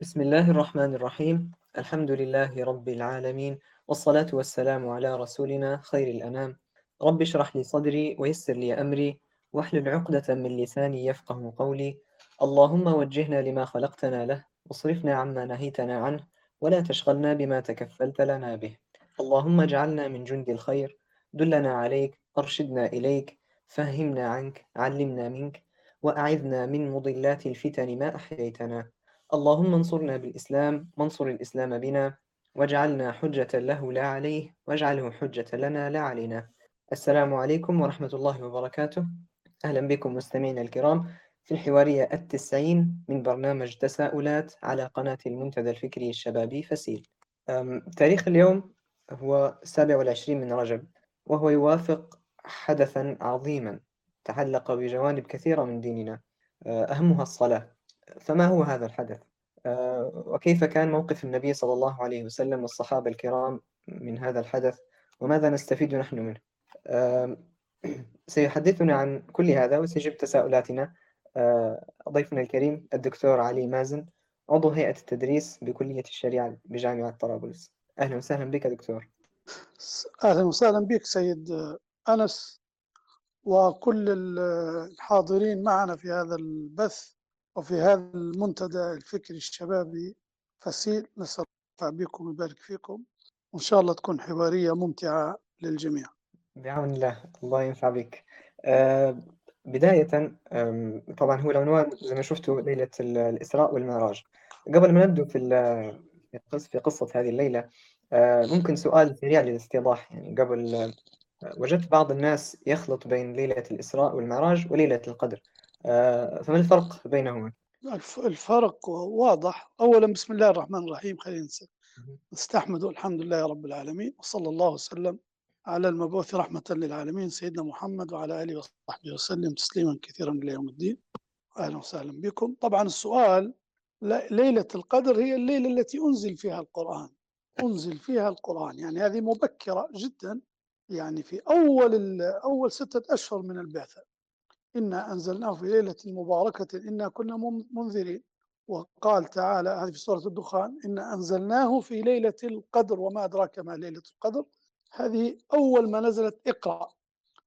بسم الله الرحمن الرحيم. الحمد لله رب العالمين والصلاة والسلام على رسولنا خير الأنام. رب اشرح لي صدري ويسر لي أمري واحلل عقدة من لساني يفقه قولي. اللهم وجهنا لما خلقتنا له واصرفنا عما نهيتنا عنه ولا تشغلنا بما تكفلت لنا به. اللهم اجعلنا من جند الخير دلنا عليك أرشدنا إليك فهمنا عنك علمنا منك وأعذنا من مضلات الفتن ما أحييتنا. اللهم انصرنا بالإسلام وانصر الإسلام بنا واجعلنا حجة له لا عليه واجعله حجة لنا لا علينا. السلام عليكم ورحمة الله وبركاته. أهلا بكم مستمعينا الكرام في الحوارية التسعين من برنامج تساؤلات على قناة المنتدى الفكري الشبابي فسيل. تاريخ اليوم هو السابع والعشرين من رجب وهو يوافق حدثا عظيما تعلق بجوانب كثيرة من ديننا. أه، أهمها الصلاة. فما هو هذا الحدث؟ آه، وكيف كان موقف النبي صلى الله عليه وسلم والصحابة الكرام من هذا الحدث؟ وماذا نستفيد نحن منه؟ سيحدثنا عن كل هذا وسيجيب تساؤلاتنا. آه، ضيفنا الكريم الدكتور علي مازن عضو هيئة التدريس بكلية الشريعة بجامعة طرابلس. أهلا وسهلا بك دكتور. أهلا وسهلا بك سيد أنس وكل الحاضرين معنا في هذا البث. وفي هذا المنتدى الفكري الشبابي فسيل نسأل الله بكم ويبارك فيكم. وإن شاء الله تكون حوارية ممتعة للجميع. بعون الله. الله ينفع بك. آه بداية طبعا هو العنوان زي ما شفتوا ليلة الإسراء والمعراج. قبل ما نبدو في في قصة هذه الليلة آه ممكن سؤال سريع للاستيضاح يعني قبل آه وجدت بعض الناس يخلط بين ليلة الإسراء والمعراج وليلة القدر. فما الفرق بينهما؟ الفرق واضح. أولا بسم الله الرحمن الرحيم. خلينا نستحمد الحمد لله رب العالمين وصلى الله وسلم على المبعوث رحمة للعالمين سيدنا محمد وعلى آله وصحبه وسلم تسليما كثيرا إلى يوم الدين. أهلا وسهلا بكم. طبعا السؤال ليلة القدر هي الليلة التي أنزل فيها القرآن. أنزل فيها القرآن. يعني هذه مبكرة جدا يعني في أول أول ستة أشهر من البعثة. إنا أنزلناه في ليلة مباركة إنا كنا منذرين. وقال تعالى هذه في سورة الدخان إنا أنزلناه في ليلة القدر وما أدراك ما ليلة القدر. هذه أول ما نزلت إقرأ.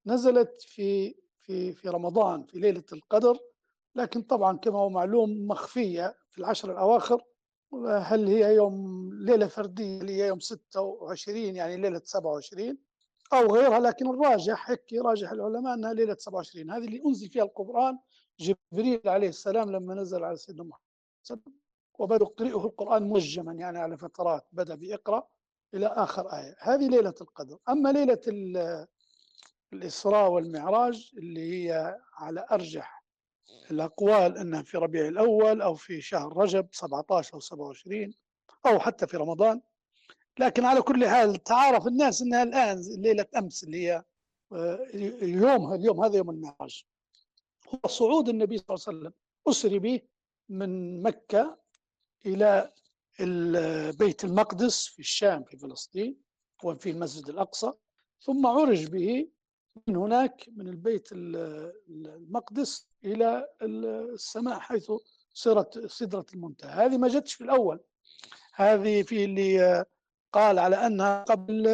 نزلت في في في رمضان في ليلة القدر. لكن طبعا كما هو معلوم مخفية في العشر الأواخر. هل هي يوم ليلة فردية هي يوم 26 يعني ليلة 27 أو غيرها لكن الراجح هيك راجح العلماء أنها ليلة 27 هذه اللي أنزل فيها القرآن جبريل عليه السلام لما نزل على سيدنا محمد وبدأ يقرئه القرآن موجما يعني على فترات بدأ بإقرأ إلى آخر آية. هذه ليلة القدر. أما ليلة الإسراء والمعراج اللي هي على أرجح الأقوال أنها في ربيع الأول أو في شهر رجب 17 أو 27 أو حتى في رمضان لكن على كل حال تعارف الناس إنها الآن ليلة أمس اللي هي آه، يوم اليوم هذا يوم المعراج هو صعود النبي صلى الله عليه وسلم. أسري به من مكة إلى بيت المقدس في الشام في فلسطين وفي المسجد الأقصى. ثم عرج به من هناك من البيت المقدس إلى السماء حيث صارت سدره المنتهى. هذه ما جتش في الأول. هذه في اللي قال على أنها قبل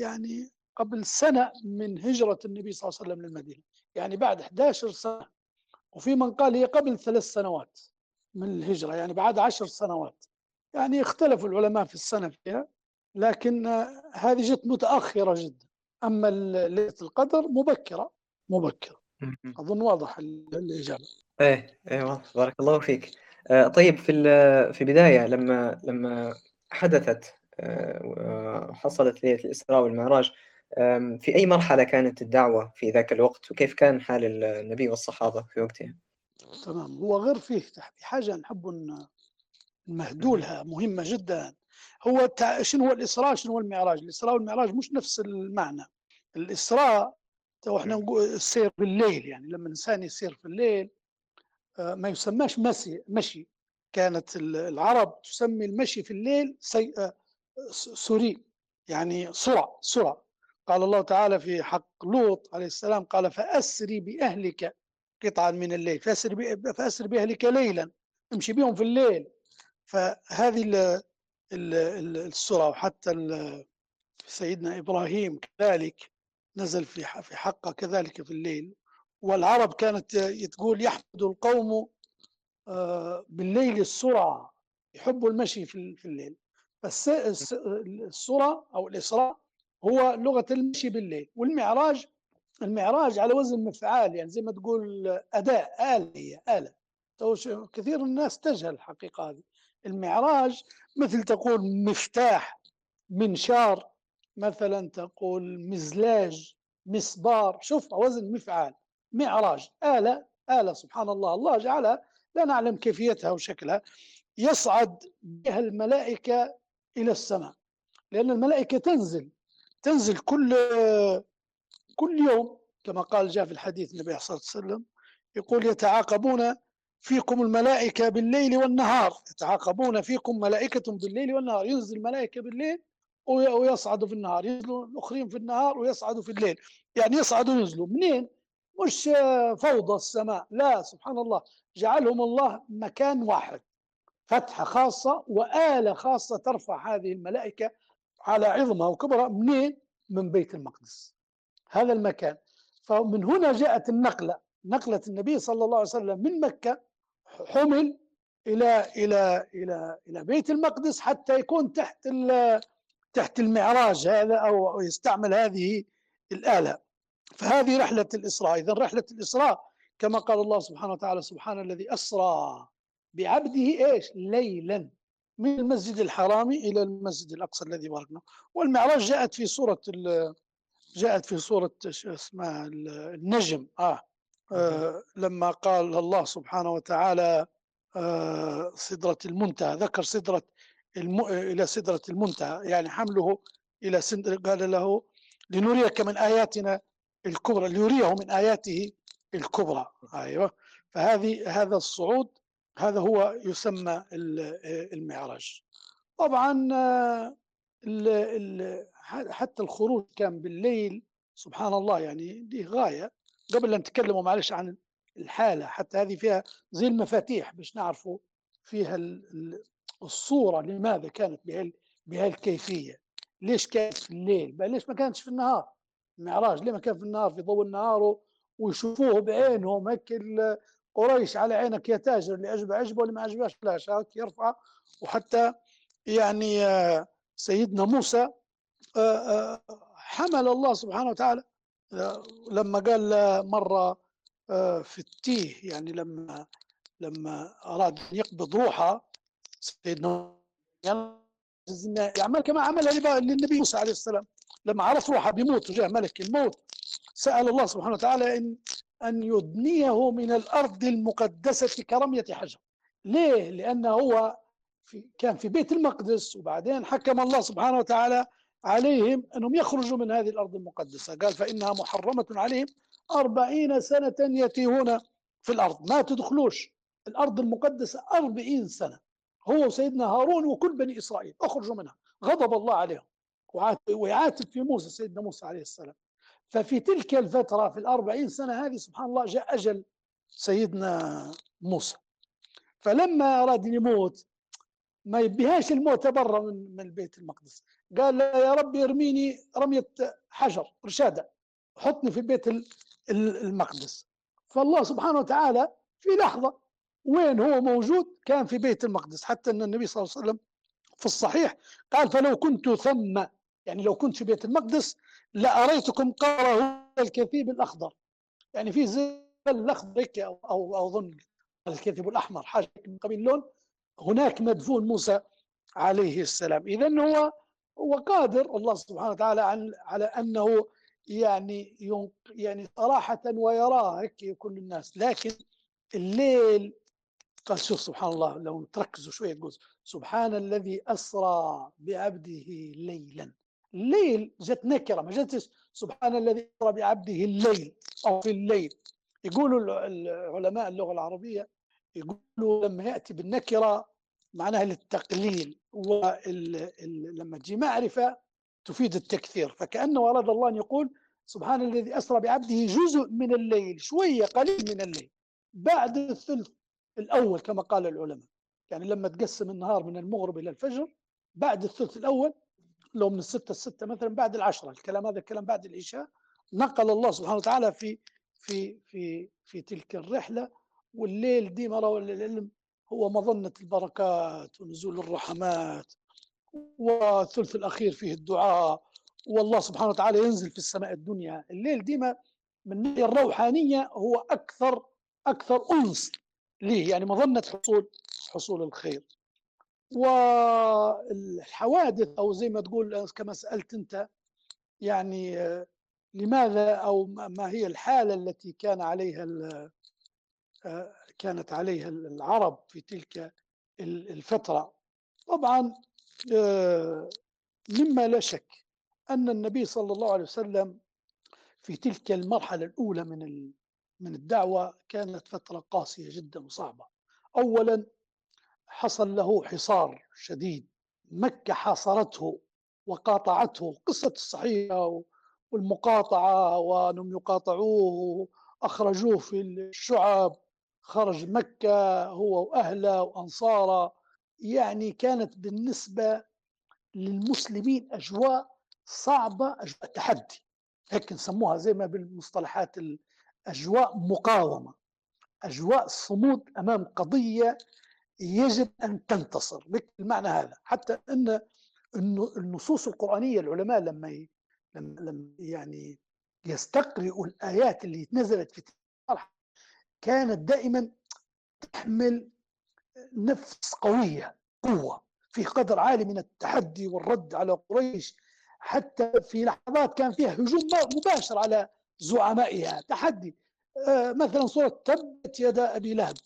يعني قبل سنة من هجرة النبي صلى الله عليه وسلم للمدينة. يعني بعد 11 سنة. وفي من قال هي قبل ثلاث سنوات من الهجرة يعني بعد عشر سنوات. يعني اختلفوا العلماء في السنة فيها لكن هذه جت متأخرة جدا. أما ليلة القدر مبكرة مبكرة. أظن واضح الإجابة. إيه إيه واضح. بارك الله فيك. آه طيب في في بداية لما لما حدثت حصلت ليلة الإسراء والمعراج. في أي مرحلة كانت الدعوة في ذاك الوقت؟ وكيف كان حال النبي والصحابة في وقتها؟ تمام هو غير فيه في حاجة نحب نمهدولها مهمة جدا. هو شنو هو الإسراء شنو هو المعراج؟ الإسراء والمعراج مش نفس المعنى. الإسراء إحنا نقول السير بالليل يعني لما الإنسان يسير في الليل آه، ما يسماش مشي مشي. كانت العرب تسمي المشي في الليل سي... سوري. يعني سرعة سرعة قال الله تعالى في حق لوط عليه السلام قال فأسري بأهلك قطعا من الليل. فأسري, فأسري بأهلك ليلا. امشي بهم في الليل. فهذه ال- ال- ال- السورة وحتى سيدنا إبراهيم كذلك نزل في في حقه كذلك في الليل. والعرب كانت تقول يحمد القوم آه، بالليل السرعة يحبوا المشي في ال- في الليل. بس السرعة أو الإسراء هو لغة المشي بالليل والمعراج المعراج على وزن مفعال يعني زي ما تقول أداة آلة هي آلة. كثير من الناس تجهل الحقيقة هذه. المعراج مثل تقول مفتاح منشار مثلا تقول مزلاج مسبار شوف وزن مفعال معراج آلة آلة سبحان الله. الله جعلها لا نعلم كيفيتها وشكلها يصعد بها الملائكة إلى السماء. لأن الملائكة تنزل تنزل كل كل يوم كما قال جاء في الحديث النبي صلى الله عليه وسلم يقول يتعاقبون فيكم الملائكة بالليل والنهار. يتعاقبون فيكم ملائكة بالليل والنهار. ينزل الملائكة بالليل وي- ويصعدوا في النهار. ينزلوا الأخرين في النهار ويصعدوا في الليل. يعني يصعدوا وينزلوا. منين؟ مش فوضى السماء. لا سبحان الله. جعلهم الله مكان واحد. فتحة خاصة وآلة خاصة ترفع هذه الملائكة على عظمها وكبرها منين؟ من بيت المقدس. هذا المكان. فمن هنا جاءت النقلة. نقلة النبي صلى الله عليه وسلم من مكة حمل إلى إلى إلى إلى بيت المقدس حتى يكون تحت تحت المعراج هذا أو يستعمل هذه الآلة. فهذه رحلة الإسراء. إذا رحلة الإسراء كما قال الله سبحانه وتعالى سبحان الذي أسرى بعبده إيش؟ ليلا من المسجد الحرام إلى المسجد الأقصى الذي باركنا. والمعراج جاءت في سورة ال- جاءت في سورة شو اسمها ال- النجم. آه. آه لما قال الله سبحانه وتعالى آه سدرة المنتهى. ذكر سدرة الم... إلى سدرة المنتهى. يعني حمله إلى سدر قال له لنريك من آياتنا الكبرى ليريه من آياته الكبرى. أيوة. فهذه هذا الصعود هذا هو يسمى ال- المعراج. طبعا آه، حتى الخروج كان بالليل سبحان الله يعني دي غاية. قبل أن نتكلم معلش عن الحالة حتى هذه فيها زي المفاتيح باش نعرفوا فيها ال- ال- الصورة لماذا كانت بهال بهالكيفية ليش كانت في الليل؟ ليش ما كانتش في النهار؟ المعراج ليه ما كان في النهار؟ في ضوء النهار ويشوفوه بعينهم هيك قريش على عينك يا تاجر اللي عجبه عجبه واللي ما عجبهاش بلاش يرفع. وحتى يعني آه، سيدنا موسى آه، آه، حمل الله سبحانه وتعالى. لما قال مرة في التيه يعني لما لما أراد أن يقبض روحه سيدنا يعمل كما عمل للنبي موسى عليه السلام. لما عرف روحه بيموت وجاء ملك الموت سأل الله سبحانه وتعالى أن أن يدنيه من الأرض المقدسة كرمية حجر. ليه؟ لأنه هو في كان في بيت المقدس وبعدين حكم الله سبحانه وتعالى عليهم أنهم يخرجوا من هذه الأرض المقدسة. قال فإنها محرمة عليهم أربعين سنة يتيهون في الأرض. ما تدخلوش الأرض المقدسة أربعين سنة. هو وسيدنا هارون وكل بني إسرائيل أخرجوا منها. غضب الله عليهم. ويعاتب في موسى سيدنا موسى عليه السلام. ففي تلك الفترة في الأربعين سنة هذه سبحان الله جاء أجل سيدنا موسى. فلما أراد أن يموت ما يبيهاش الموت برا من من بيت المقدس. قال له يا رب ارميني رمية حجر رشادة حطني في بيت ال- ال- المقدس. فالله سبحانه وتعالى في لحظة وين هو موجود كان في بيت المقدس. حتى أن النبي صلى الله عليه وسلم في الصحيح قال فلو كنت ثم يعني لو كنت في بيت المقدس لأريتكم قاره الكثيب الأخضر. يعني في زي أو, أو, أو أظن الكثيب الأحمر حاجة من قبيل اللون هناك مدفون موسى عليه السلام. إذا هو هو قادر الله سبحانه وتعالى عن على أنه يعني يعني صراحة ويراه هيك كل الناس. لكن الليل قال شوف سبحان الله لو تركزوا شوية تقول سبحان الذي أسرى بعبده ليلا. الليل جت نكرة ما جتش سبحان الذي أسرى بعبده الليل أو في الليل. يقولوا الع- العلماء اللغة العربية يقولوا لما يأتي بالنكرة معناها للتقليل ولما تجي معرفة تفيد التكثير. فكأنه أراد الله أن يقول سبحان الذي أسرى بعبده جزء من الليل شوية قليل من الليل بعد الثلث الأول كما قال العلماء. يعني لما تقسم النهار من المغرب إلى الفجر بعد الثلث الأول لو من الستة الستة مثلا بعد العشرة الكلام هذا الكلام بعد العشاء نقل الله سبحانه وتعالى في في في في تلك الرحلة والليل ديما روى العلم هو مظنة البركات ونزول الرحمات والثلث الأخير فيه الدعاء والله سبحانه وتعالى ينزل في السماء الدنيا. الليل ديما من الناحية الروحانية هو أكثر أكثر أنس ليه يعني مظنة حصول حصول الخير. والحوادث أو زي ما تقول كما سألت أنت يعني لماذا أو ما هي الحالة التي كان عليها كانت عليها العرب في تلك الفترة؟ طبعا مما لا شك أن النبي صلى الله عليه وسلم في تلك المرحلة الأولى من من الدعوة كانت فترة قاسية جدا وصعبة. أولا حصل له حصار شديد. مكة حاصرته وقاطعته. قصة الصحيحة والمقاطعة وأنهم يقاطعوه أخرجوه في الشعب. خرج مكة هو وأهله وأنصاره. يعني كانت بالنسبة للمسلمين أجواء صعبة أجواء تحدي. هيك نسموها زي ما بالمصطلحات أجواء مقاومة. أجواء صمود أمام قضية يجب أن تنتصر. بالمعنى هذا. حتى أن النصوص القرآنية العلماء لما لما يعني يستقرئوا الآيات اللي نزلت في كانت دائما تحمل نفس قوية قوة في قدر عالي من التحدي والرد على قريش. حتى في لحظات كان فيها هجوم مباشر على زعمائها. تحدي. آه مثلا صورة تبت يدا أبي لهب.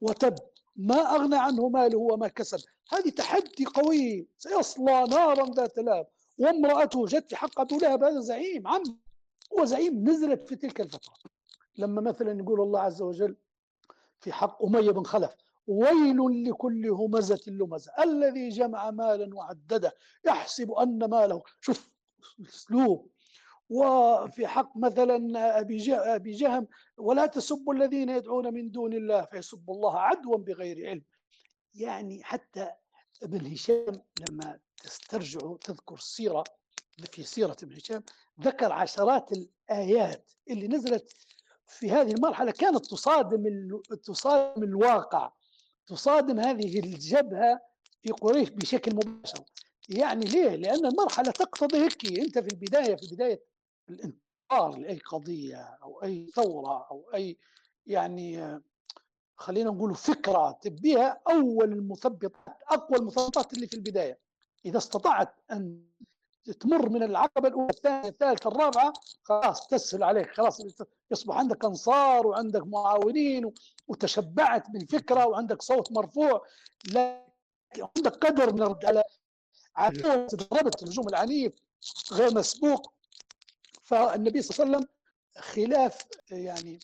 وتب ما أغنى عنه ماله وما كسب. هذه تحدي قوي. سيصلى نارا ذات لهب وامرأته جت في حق أبو لهب هذا زعيم عم. هو زعيم نزلت في تلك الفترة. لما مثلا يقول الله عز وجل في حق أمية بن خلف ويل لكل همزة لمزة. الذي جمع مالا وعدده يحسب أن ماله. شوف أسلوب. وفي حق مثلا أبي أبي جهم ولا تسبوا الذين يدعون من دون الله فيسبوا الله عدوا بغير علم. يعني حتى ابن هشام لما تسترجعوا تذكر السيره في سيرة ابن هشام ذكر عشرات الآيات اللي نزلت في هذه المرحلة. كانت تصادم تصادم الواقع تصادم هذه الجبهة في قريش بشكل مباشر. يعني ليه؟ لأن المرحلة تقتضي هيك. أنت في البداية في بداية الانتصار لأي قضية أو أي ثورة أو أي يعني خلينا نقول فكرة تبيها أول المثبطات أقوى المثبطات اللي في البداية. إذا استطعت أن تمر من العقبة الأولى الثانية الثالثة الرابعة خلاص تسهل عليك خلاص يصبح عندك أنصار وعندك معاونين وتشبعت بالفكرة وعندك صوت مرفوع لا عندك قدر من الرد على عدو ضربت الهجوم العنيف غير مسبوق. فالنبي صلى الله عليه وسلم خلاف يعني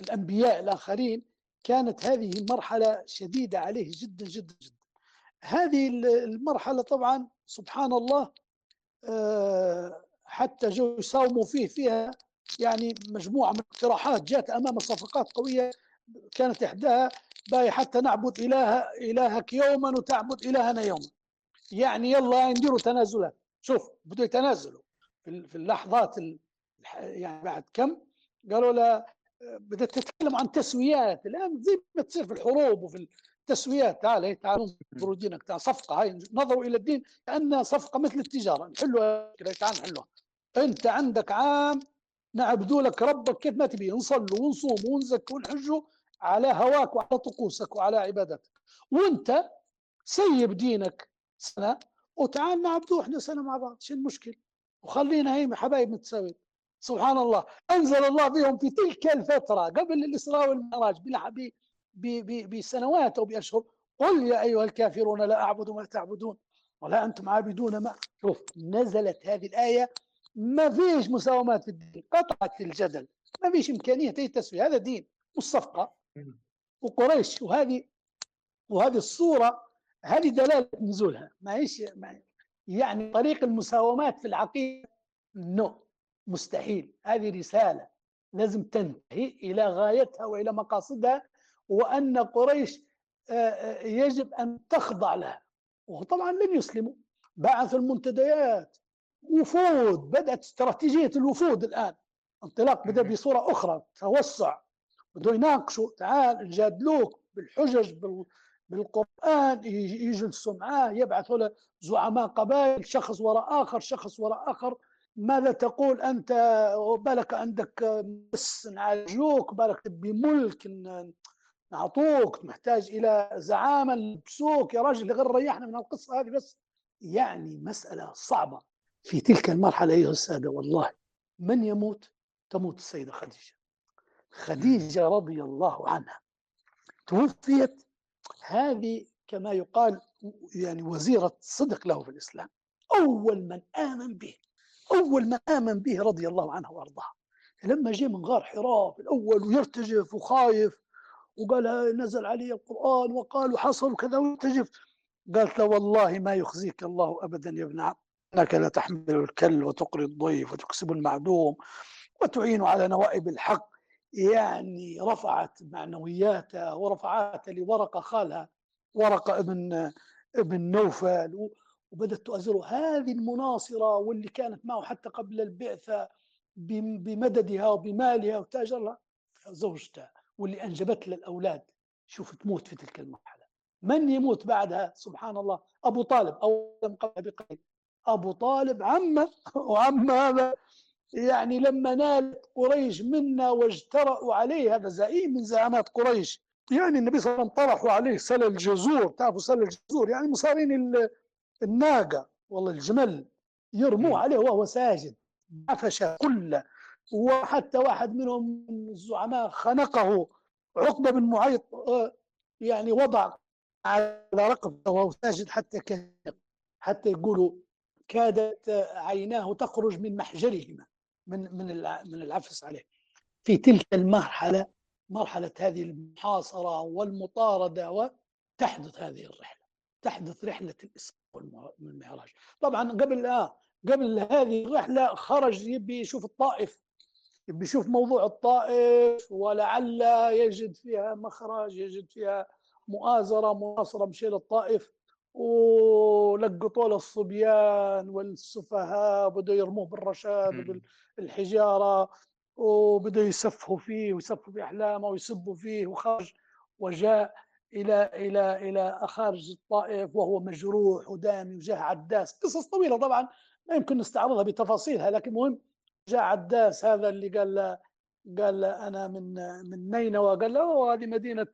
الأنبياء الآخرين كانت هذه المرحلة شديدة عليه جدا جدا جدا. هذه المرحلة طبعا سبحان الله حتى جو يساوموا فيه فيها يعني مجموعة من الاقتراحات جاءت أمام صفقات قوية كانت إحداها باي حتى نعبد اله إلهك يوما وتعبد إلهنا يوما. يعني يلا نديروا تنازلات. شوف بدوا يتنازلوا. في اللحظات يعني بعد كم قالوا له بدأت تتكلم عن تسويات الآن زي ما تصير في الحروب وفي التسويات تعال هي تعال انظروا دينك تعال صفقة هاي نظروا إلى الدين كأنها صفقة مثل التجارة نحلوها تعال نحلوها أنت عندك عام نعبدوا لك ربك كيف ما تبي نصلوا ونصوم ونزك ونحجوا على هواك وعلى طقوسك وعلى عبادتك وأنت سيب دينك سنة وتعال نعبدوه إحنا سنة مع بعض شو المشكلة؟ وخلينا هي حبايب متساويين سبحان الله. أنزل الله بهم في تلك الفترة قبل الإسراء والمعراج بسنوات أو بأشهر. قل يا أيها الكافرون لا أعبد ما تعبدون ولا أنتم عابدون ما. شوف نزلت هذه الآية. ما فيش مساومات في الدين قطعت الجدل. ما فيش إمكانية أي تسوية. هذا دين والصفقة. وقريش وهذه وهذه الصورة هذه دلالة نزولها. ما هيش يعني طريق المساومات في العقيدة؟ نو مستحيل. هذه رسالة لازم تنتهي إلى غايتها وإلى مقاصدها وأن قريش يجب أن تخضع لها. وطبعا لم يسلموا. بعثوا المنتديات. وفود بدأت استراتيجية الوفود الآن. انطلاق بدأ بصورة أخرى توسع. بدأوا يناقشوا. تعال نجادلوك بالحجج بالقرآن يجلسوا معاه يبعثوا له زعماء قبائل شخص وراء آخر شخص وراء آخر. ماذا تقول أنت؟ بالك عندك بس نعالجوك بالك تبي ملك نعطوك محتاج إلى زعامة نلبسوك يا راجل غير ريحنا من القصة هذه بس. يعني مسألة صعبة في تلك المرحلة أيها السادة. والله من يموت؟ تموت السيدة خديجة. خديجة رضي الله عنها توفيت هذه كما يقال يعني وزيرة صدق له في الإسلام. أول من آمن به أول من آمن به رضي الله عنه وأرضاه. لما جاء من غار حراء في الأول ويرتجف وخايف وقال نزل علي القرآن وقال وحصل وكذا ويرتجف. قالت له والله ما يخزيك الله أبدا يا ابن عم لا تحمل الكل وتقري الضيف وتكسب المعدوم وتعين على نوائب الحق. يعني رفعت معنوياتها ورفعت لورقة خالها ورقة ابن ابن نوفل وبدات تؤزره هذه المناصرة واللي كانت معه حتى قبل البعثة بمددها وبمالها وتاجرها زوجته واللي أنجبت له الأولاد. شوف تموت في تلك المرحلة. من يموت بعدها؟ سبحان الله. أبو طالب. أو قبل بقليل. أبو طالب عمه وعم هذا يعني لما نالت قريش منا واجترأوا عليه هذا زعيم من زعامات قريش. يعني النبي صلى الله عليه وسلم طرحوا عليه سل الجزور. تعرفوا سل الجزور؟ يعني مصارين الناقة والله الجمل يرموه عليه وهو ساجد. عفش كله وحتى واحد منهم من الزعماء خنقه. عقبة بن معيط آه، يعني وضع على رقبته وهو ساجد حتى كان حتى يقولوا كادت عيناه تخرج من محجرهما. من من من العفس عليه. في تلك المرحلة مرحلة هذه المحاصرة والمطاردة وتحدث هذه الرحلة تحدث رحلة الاسراء والمعراج. طبعا قبل آه قبل هذه الرحلة خرج يبي يشوف الطائف يبي يشوف موضوع الطائف ولعل يجد فيها مخرج يجد فيها مؤازرة مناصرة مشي للطائف. ولقطوا له الصبيان والسفهاء بدوا يرموه بالرشاد وبالحجارة وبدوا يسفهوا فيه ويسفهوا في احلامه ويسبوا فيه وخرج وجاء إلى إلى إلى خارج الطائف وهو مجروح ودامي وجاء عداس. قصص طويلة طبعا ما يمكن نستعرضها بتفاصيلها لكن مهم جاء عداس هذا اللي قال قال أنا من من نينوى قال له هذه مدينة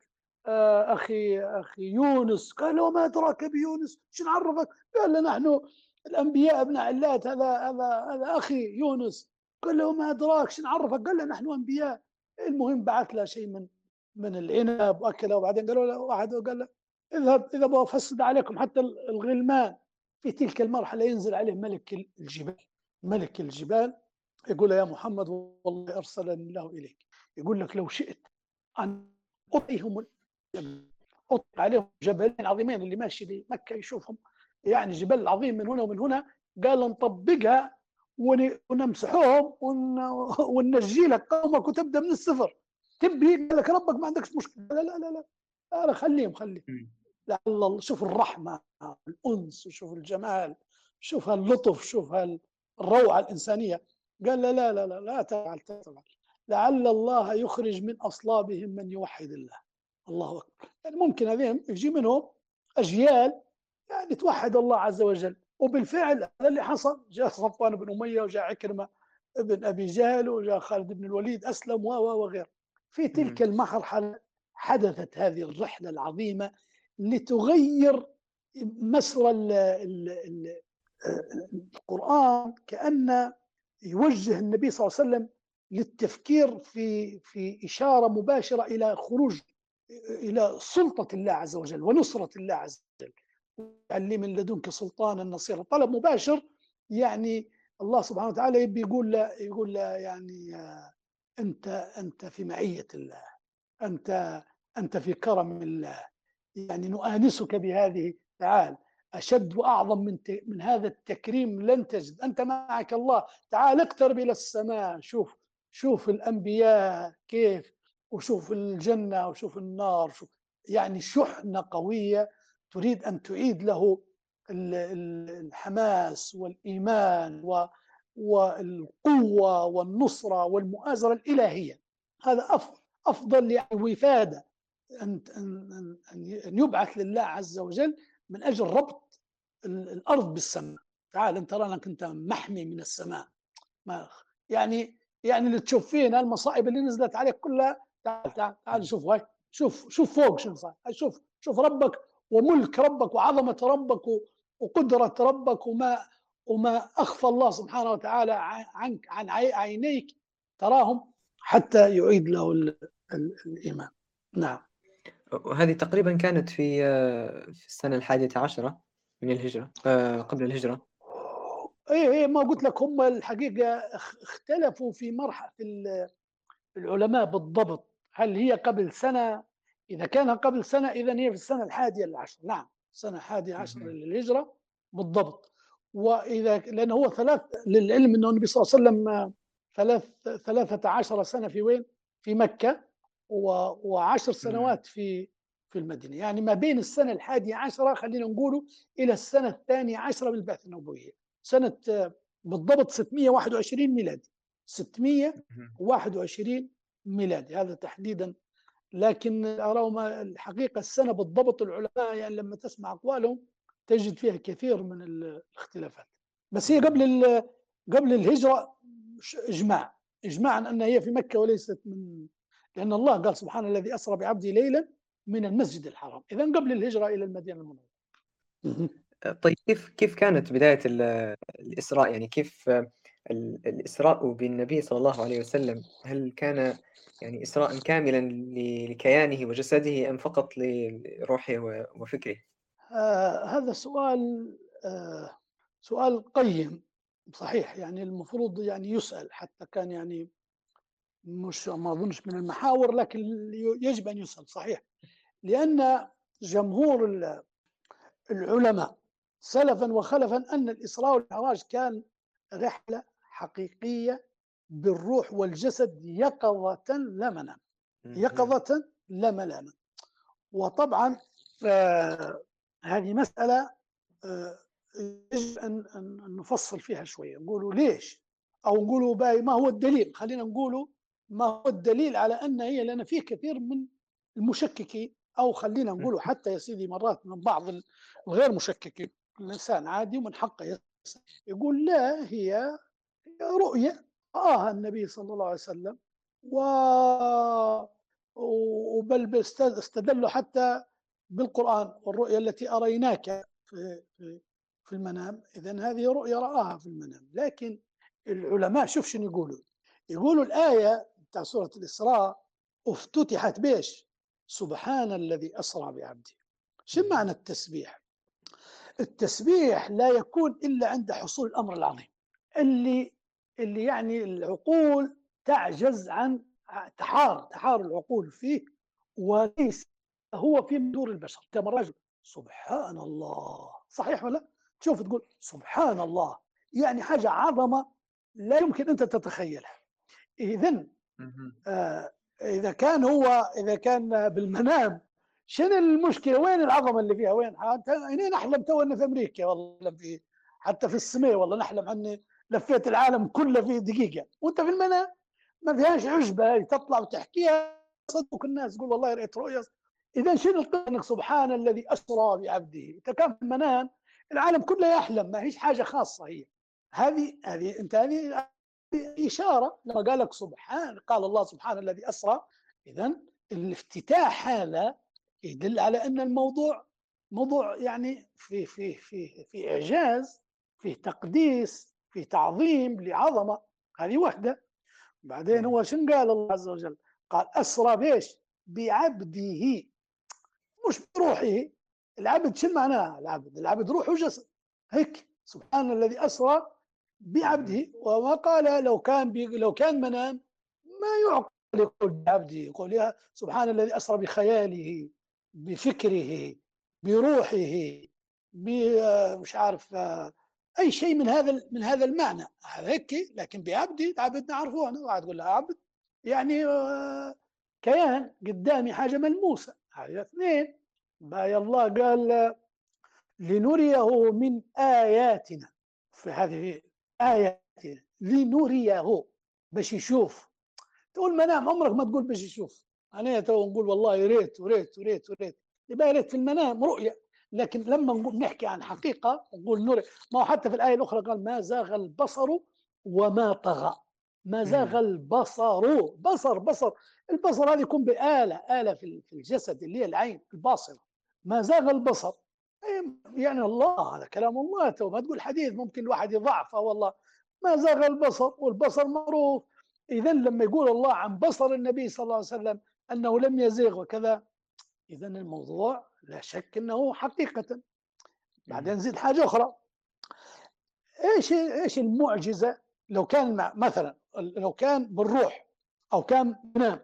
أخي أخي يونس. قال وما أدراك بيونس شو نعرفك؟ قال له نحن الأنبياء ابن علات هذا هذا هذا أخي يونس. قال له ما أدراك؟ شو نعرفك؟ قال له نحن أنبياء. المهم بعث له شيء من من العنب وأكله. وبعدين قالوا له واحد قال له اذهب اذهب وفسد عليكم حتى الغلمان. في تلك المرحلة ينزل عليه ملك الجبال ملك الجبال. يقول يا محمد والله أرسلني الله إليك. يقول لك لو شئت أن أعطيهم حط عليهم جبلين عظيمين اللي ماشي لمكه يشوفهم. يعني جبال عظيم من هنا ومن هنا. قال نطبقها ونمسحوهم وننجي لك قومك وتبدأ من الصفر. تبي؟ قال لك ربك ما عندكش مشكلة. لا لا لا لا, لا خليهم خليهم. لعل الله شوف الرحمة الأنس وشوف الجمال شوف اللطف شوف الروعه الإنسانية. قال لا لا لا لا, لا تفعل تفعل لعل الله يخرج من أصلابهم من يوحد الله. الله أكبر. يعني ممكن هذين يجي منهم أجيال يعني توحد الله عز وجل وبالفعل هذا اللي حصل. جاء صفوان بن أمية وجاء عكرمة ابن أبي جهل وجاء خالد بن الوليد أسلم و وغيره. في تلك المرحلة حدثت هذه الرحلة العظيمة لتغير مسر ال ال ال القرآن كأن يوجه النبي صلى الله عليه وسلم للتفكير في في إشارة مباشرة إلى خروج إلى سلطة الله عز وجل ونصرة الله عز وجل. علي من لدنك سلطانا نصيرا. طلب مباشر يعني الله سبحانه وتعالى يبي يقول له يقول له يعني أنت أنت في معية الله. أنت أنت في كرم الله. يعني نؤانسك بهذه تعال أشد وأعظم من من هذا التكريم لن تجد. أنت معك الله. تعال اقترب إلى السماء. شوف شوف الأنبياء كيف وشوف الجنة وشوف النار شوف يعني شحنة قوية تريد أن تعيد له الحماس والإيمان والقوة والنصرة والمؤازرة الإلهية. هذا أفضل يعني وفادة أن أن يبعث لله عز وجل من أجل ربط الأرض بالسماء. تعال أنت ترى أنك أنت محمي من السماء. ما يعني يعني اللي تشوف فينا المصائب اللي نزلت عليك كلها تعال تعال تعال شوف هاي شوف شوف فوق شنو صار شوف شوف ربك وملك ربك وعظمة ربك وقدرة ربك وما وما أخفى الله سبحانه وتعالى عنك عن عينيك تراهم حتى يعيد له الإيمان. نعم. وهذه تقريبا كانت في في السنة الحادية عشرة من الهجرة آه، قبل الهجرة. اي اي ما قلت لك هم الحقيقة اختلفوا في مرحلة في العلماء بالضبط. هل هي قبل سنة؟ إذا كان قبل سنة إذا هي في السنة الحادية العشر نعم السنة الحادية عشر للهجرة بالضبط. وإذا لأنه هو ثلاث للعلم أنه النبي صلى الله عليه وسلم ثلاث ثلاثة عشر سنة في وين؟ في مكة وعشر سنوات في في المدينة. يعني ما بين السنة الحادية عشرة خلينا نقوله إلى السنة الثانية عشرة بالبعث النبوية. سنة بالضبط 621 ميلادي. 621 ميلادي هذا تحديدا. لكن أراهم الحقيقة السنة بالضبط العلماء يعني لما تسمع أقوالهم تجد فيها كثير من الاختلافات. بس هي قبل قبل الهجرة إجماع إجماع. عن أنها هي في مكة وليست من لأن الله قال سبحان الذي أسرى بعبده ليلا من المسجد الحرام. إذا قبل الهجرة إلى المدينة المنورة. طيب كيف كيف كانت بداية الإسراء؟ يعني كيف الإسراء بالنبي صلى الله عليه وسلم هل كان يعني إسراء كاملا لكيانه وجسده أم فقط لروحه وفكره؟ آه هذا سؤال آه سؤال قيم صحيح يعني المفروض يعني يسأل حتى كان يعني مش ما أظنش من المحاور لكن يجب أن يسأل صحيح لأن جمهور العلماء سلفا وخلفا أن الإسراء والمعراج كان رحلة حقيقية بالروح والجسد يقظة لا منام يقظة لا منام وطبعا آه هذه مسألة آه يجب أن أن نفصل فيها شوية. نقولوا ليش؟ أو نقولوا باي ما هو الدليل؟ خلينا نقولوا ما هو الدليل على أن هي لأن في كثير من المشككين أو خلينا نقولوا حتى يا سيدي مرات من بعض الغير مشككين الإنسان عادي ومن حقه يقول لا هي رؤية رآها النبي صلى الله عليه وسلم و وبل استدلوا حتى بالقرآن والرؤيا التي أريناك في في في المنام. اذا هذه رؤيا رآها في المنام. لكن العلماء شوف شنو يقولوا يقولوا الآية بتاع سورة الإسراء افتتحت بيش سبحان الذي أسرى بعبده. شو معنى التسبيح؟ التسبيح لا يكون إلا عند حصول الأمر العظيم. اللي اللي يعني العقول تعجز عن تحار تحار العقول فيه وليس هو في مدور البشر. كما رجل سبحان الله. صحيح ولا؟ تشوف تقول سبحان الله. يعني حاجة عظمة لا يمكن أنت تتخيلها. إذن آه إذا كان هو إذا كان بالمنام شنو المشكلة؟ وين العظمة اللي فيها؟ وين؟ هنا نحلم تونا في أمريكا والله في حتى في السماء والله نحلم عني لفيت العالم كله في دقيقة. وأنت في المنام ما فيهاش عجبه تطلع وتحكيها. صدق الناس تقول والله رأيت رؤيا إذا شنو إنك سبحان الذي أسرى بعبده. انت كان في المنام العالم كله يحلم ما هيش حاجة خاصة هي. هذه هذه أنت هذه إشارة لما قال لك سبحان قال الله سبحان الذي أسرى. إذا الافتتاح هذا يدل على أن الموضوع موضوع يعني في في في في إعجاز في تقديس في تعظيم لعظمة. هذه وحدة. بعدين هو شن قال الله عز وجل؟ قال أسرى بإيش؟ بعبده. مش بروحه. العبد شو معناه؟ العبد العبد روح وجسد. هيك. سبحان الذي أسرى بعبده. وما قال لو كان لو كان منام ما يعقل يقول بعبده. يقول يا سبحان الذي أسرى بخياله بفكره بروحه مش عارف أي شيء من هذا من هذا المعنى. هيك لكن بعبدي عبد نعرفه أنا واحد تقول له عبد. يعني كيان قدامي حاجة ملموسة. هذه اثنين. باي الله قال لنريه من آياتنا. في هذه آياتنا لنريه. باش يشوف. تقول منام عمرك ما تقول باش يشوف. أنا تو نقول والله ريت وريت وريت وريت يبقى ريت في المنام رؤيا لكن لما نقول نحكي عن حقيقة نقول نور ما هو حتى في الآية الأخرى قال ما زاغ البصر وما طغى. ما زاغ البصر. بصر بصر. البصر هذا يكون بآلة آلة في الجسد اللي هي العين الباصرة. ما زاغ البصر. يعني الله هذا كلام الله. تو ما تقول حديث ممكن الواحد يضعفه والله. ما زاغ البصر والبصر معروف. اذا لما يقول الله عن بصر النبي صلى الله عليه وسلم أنه لم يزيغ وكذا اذا الموضوع لا شك إنه حقيقة. بعدين نزيد حاجة أخرى. إيش إيش المعجزة؟ لو كان مثلا لو كان بالروح أو كان منام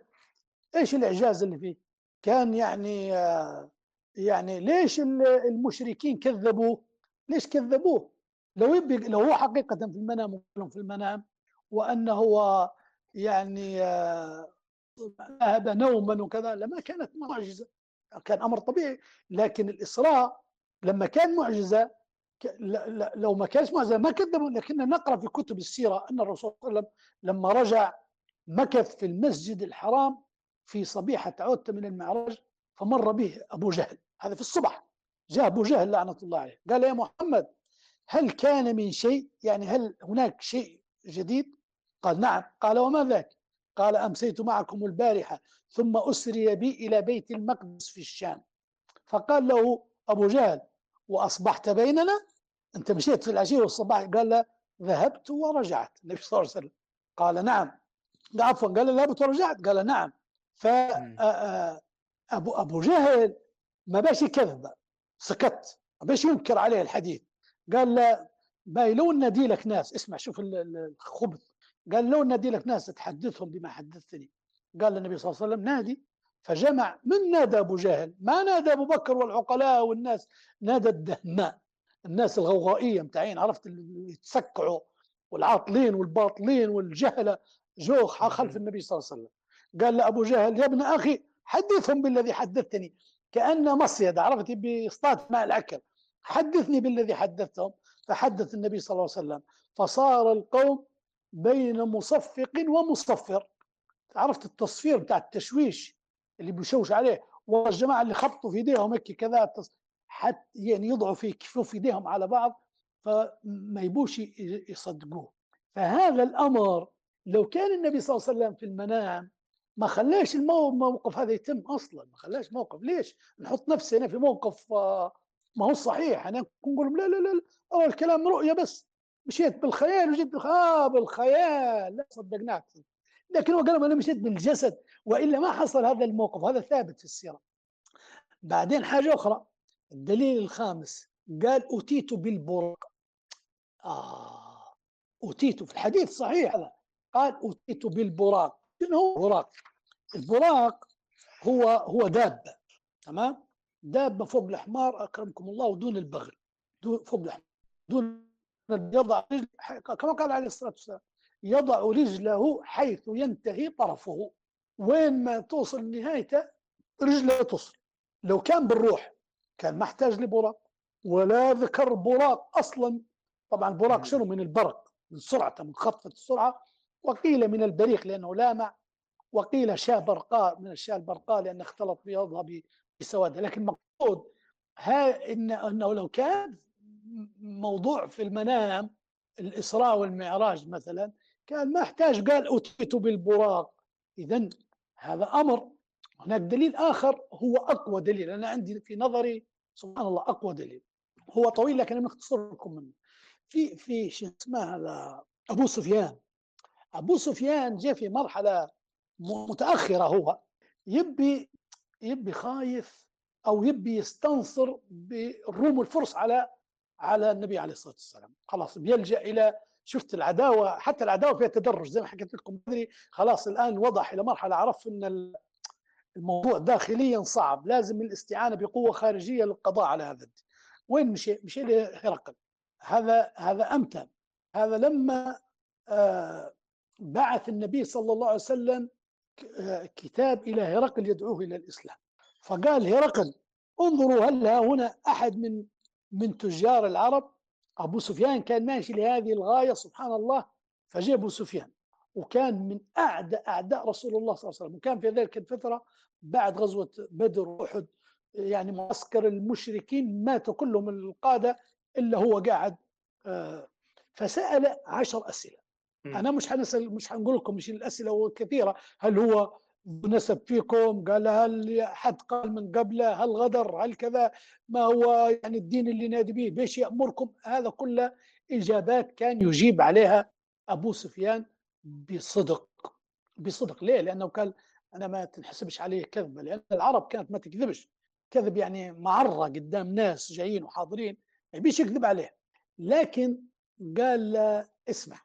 إيش الإعجاز اللي فيه؟ كان يعني يعني ليش المشركين كذبوه؟ ليش كذبوه؟ لو يبي لو هو حقيقة في المنام في المنام وأنه هو يعني ذهب نوما وكذا لما كانت معجزة. كان أمر طبيعي لكن الاسراء لما كان معجزة لو ما كانش معجزة ما كذبوا لكن نقرأ في كتب السيرة أن الرسول صلى الله عليه وسلم لما رجع مكث في المسجد الحرام في صبيحة عودته من المعراج فمر به أبو جهل. هذا في الصبح. جاء أبو جهل لعنة الله عليه. قال يا محمد هل كان من شيء؟ يعني هل هناك شيء جديد؟ قال نعم. قال وما ذاك؟ قال أمسيت معكم البارحة ثم أسري بي إلى بيت المقدس في الشام. فقال له أبو جهل وأصبحت بيننا؟ أنت مشيت في العشية والصباح؟ قال له ذهبت ورجعت. النبي صلى الله عليه وسلم قال نعم. عفوا قال له ذهبت ورجعت؟ قال نعم. فأبو أبو جهل ما باش يكذب. سكت. ما باش ينكر عليه الحديث. قال له باي لو نادي لك ناس. اسمع شوف الخبث. قال لو نادي لك ناس تحدثهم بما حدثتني. قال النبي صلى الله عليه وسلم نادي. فجمع من نادى أبو جهل؟ ما نادى أبو بكر والعقلاء والناس. نادى الدهماء. الناس الغوغائية متاعين عرفت؟ اللي يتسكعوا والعاطلين والباطلين والجهلة. جو خلف النبي صلى الله عليه وسلم. قال لأبو جهل يا ابن أخي حدثهم بالذي حدثتني. كأن مصيد عرفت؟ بيصطاد ماء الأكل. حدثني بالذي حدثتهم. فحدث النبي صلى الله عليه وسلم. فصار القوم بين مصفق ومصفر. عرفت التصفير بتاع التشويش اللي بيشوش عليه؟ والجماعه اللي خبطوا في إيديهم هيك كذا حتى يعني يضعوا في كفوف إيديهم على بعض فما يبوش يصدقوه. فهذا الأمر لو كان النبي صلى الله عليه وسلم في المنام ما خلاش الموقف هذا يتم أصلا. ما خلاش موقف. ليش؟ نحط نفسنا في موقف آه، ما هو صحيح. أنا نقول لا لا لا أول كلام رؤية بس. مشيت بالخيال وجيت آه بالخيال. لا صدقناك. لكن هو قال أنا مشيت بالجسد وإلا ما حصل هذا الموقف هذا ثابت في السيرة. بعدين حاجة أخرى. الدليل الخامس قال أوتيت بالبراق آه أوتيت. في الحديث صحيح هذا. قال أوتيت بالبراق. شنو هو براق البراق هو هو دابة. تمام؟ دابة فوق الحمار أكرمكم الله ودون البغل. دون فوق الحمار دون يضع رجل كما قال عليه الصلاة والسلام يضع رجله حيث ينتهي طرفه. وين ما توصل نهايته رجله تصل لو كان بالروح كان محتاج لبراق ولا ذكر براق أصلا. طبعا البراق شنو؟ من البرق من سرعته من خطفه السرعة. وقيل من البريق لأنه لامع وقيل شاه برقاء من الشاه البرقاء لأن اختلط بيضها بسوادها لكن المقصود ها إن إنه لو كان موضوع في المنام الإسراء والمعراج مثلا كان ما احتاج قال أتيت بالبراق. إذا هذا أمر. هناك دليل آخر هو أقوى دليل. أنا عندي في نظري سبحان الله أقوى دليل. هو طويل لكن أنا مختصر لكم منه. في في شو اسمه هذا أبو سفيان. أبو سفيان جاء في مرحلة متأخرة هو. يبي يبي خايف أو يبي يستنصر بالروم والفرس على على النبي عليه الصلاة والسلام. خلاص بيلجأ إلى شفت العداوة حتى العداوة فيها تدرج زي ما حكيت لكم. بدري خلاص الآن وضح إلى مرحلة عرف إن الموضوع داخليا صعب. لازم الاستعانة بقوة خارجية للقضاء على هذا وين مشي مشي لهرقل هذا هذا إمتى هذا لما آه بعث النبي صلى الله عليه وسلم كتاب إلى هرقل يدعوه إلى الإسلام. فقال هرقل انظروا هل ها هنا أحد من من تجار العرب أبو سفيان كان ماشي لهذه الغاية سبحان الله فجاء أبو سفيان وكان من أعداء أعداء رسول الله صلى الله عليه وسلم وكان في ذلك الفترة بعد غزوة بدر وأحد يعني معسكر المشركين ماتوا كلهم القادة إلا هو قاعد آه، فسأل عشر أسئلة. أنا مش حنسأل مش حنقول لكم مش الأسئلة كثيرة هل هو نسب فيكم قال هل حد قال من قبله هل غدر؟ هل كذا؟ ما هو يعني الدين اللي نادي به؟ بيش يأمركم؟ هذا كله إجابات كان يجيب عليها أبو سفيان بصدق بصدق. ليه؟ لأنه قال أنا ما تنحسبش عليه كذبة لأن العرب كانت ما تكذبش. كذب يعني معرة قدام ناس جايين وحاضرين ما يبيش يكذب عليه. لكن قال اسمع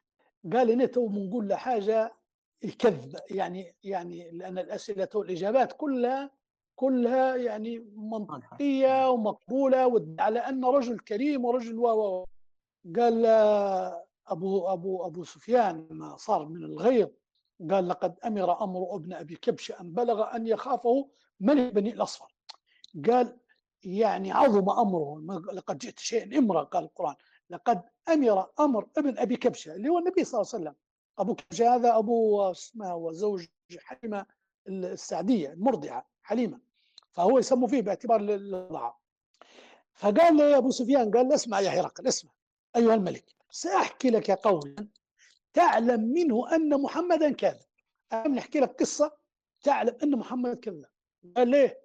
قال إن تو بنقول له حاجة يكذب يعني يعني لأن الأسئلة والإجابات كلها كلها يعني منطقية ومقبولة على أن رجل كريم ورجل و قال أبو أبو أبو سفيان لما صار من الغيظ قال لقد أمر أمر ابن أبي كبش أن بلغ أن يخافه ملك بني الأصفر. قال يعني عظم أمره لقد جئت شيء إمرة قال القرآن لقد أمر أمر ابن أبي كبشة اللي هو النبي صلى الله عليه وسلم. أبو كبشة هذا أبو اسمه وزوج حليمة السعدية المرضعة حليمة. فهو يسموا فيه باعتبار الرضاعة فقال له يا أبو سفيان قال له اسمع يا هرقل اسمع. أيها الملك سأحكي لك قولا تعلم منه أن محمدا كذب أنا نحكي لك قصة تعلم أن محمد كذب قال ليه؟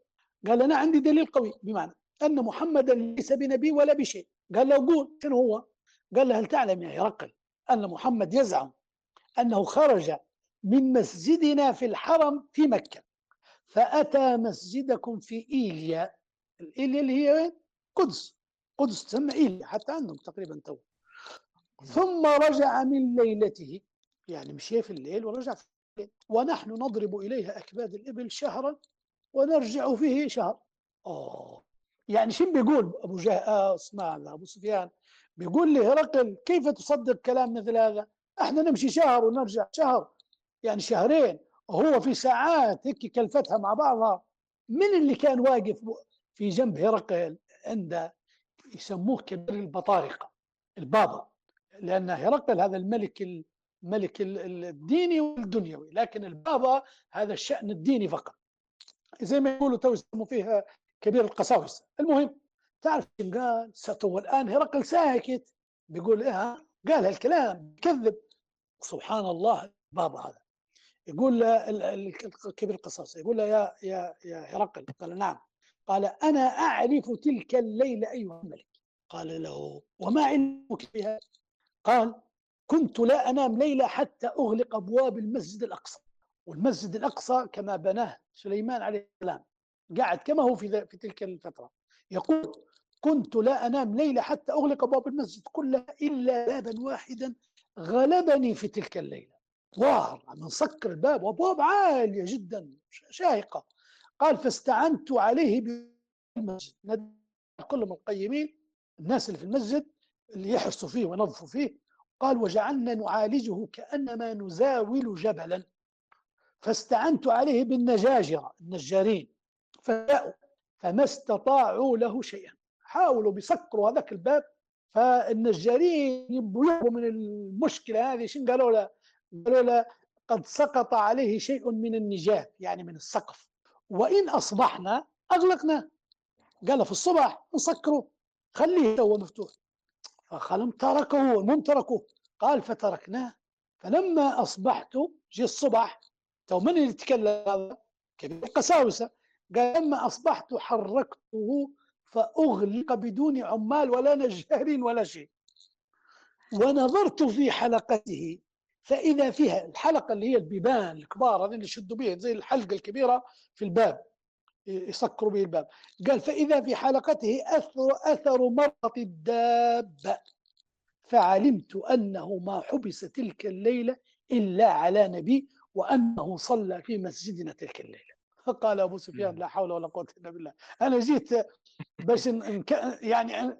قال أنا عندي دليل قوي بمعنى أن محمدا ليس بنبي ولا بشيء. قال له قول شنو هو؟ قال له هل تعلم يا هرقل أن محمد يزعم أنه خرج من مسجدنا في الحرم في مكة. فأتى مسجدكم في إيليا. الإيليا اللي هي؟ قدس. قدس تسمى إيليا حتى عندهم تقريبا تو. ثم رجع من ليلته. يعني مشي في الليل ورجع في الليل. ونحن نضرب إليها أكباد الإبل شهرا ونرجع فيه شهر. أوه. يعني شو بيقول أبو جه آه اسمع أبو سفيان. بيقول لي هرقل كيف تصدق كلام مثل هذا إحنا نمشي شهر ونرجع شهر يعني شهرين وهو في ساعات هيك كلفتها مع بعضها. من اللي كان واقف في جنب هرقل عند يسموه كبير البطارقة البابا. لأن هرقل هذا الملك الملك الديني والدنيوي لكن البابا هذا الشأن الديني فقط. زي ما يقولوا تو يسموا فيها كبير القساوسة. المهم تعرف قال؟ ستو الآن هرقل ساكت بيقول إيه قال هالكلام كذب سبحان الله بابا هذا. يقول الكبير القصاص يقول له يا يا يا هرقل قال نعم. قال أنا أعرف تلك الليلة أيها الملك. قال له وما علمك بها؟ قال كنت لا أنام ليلة حتى أغلق أبواب المسجد الأقصى. والمسجد الأقصى كما بناه سليمان عليه السلام. قاعد كما هو في في تلك الفترة. يقول كنت لا أنام ليلة حتى أغلق أبواب المسجد كلها إلا بابا واحدا غلبني في تلك الليلة. ظاهر عم نسكر الباب وابواب عالية جدا شاهقة قال فاستعنت عليه بالمسجد. كلهم القيمين الناس اللي في المسجد اللي يحرسوا فيه وينظفوا فيه. قال وجعلنا نعالجه كأنما نزاول جبلا. فاستعنت عليه بالنجاجرة النجارين. فجاءوا فما استطاعوا له شيئا. حاولوا بيسكروا هذاك الباب فالنجارين يبوا من المشكلة هذه. شنو قالوا له؟ قالوا له قد سقط عليه شيء من النجاة يعني من السقف. وإن أصبحنا أغلقنا. قال في الصبح نسكره. خليه هو مفتوح. فقال تركه المهم تركوه. قال فتركناه. فلما أصبحت جي الصبح تو من اللي يتكلم؟ هذا كبير القساوسه قال لما أصبحت حركته فأغلق بدون عمال ولا نجار ولا شيء. ونظرت في حلقته فإذا فيها الحلقة اللي هي البيبان الكبار هذين اللي يشدوا بها زي الحلقة الكبيرة في الباب يسكروا به الباب. قال فإذا في حلقته أثر, أثر مرقة الدابة فعلمت أنه ما حبس تلك الليلة إلا على نبي وأنه صلى في مسجدنا تلك الليلة. فقال أبو سفيان لا حول ولا قوة إلا بالله. أنا جيت باش يعني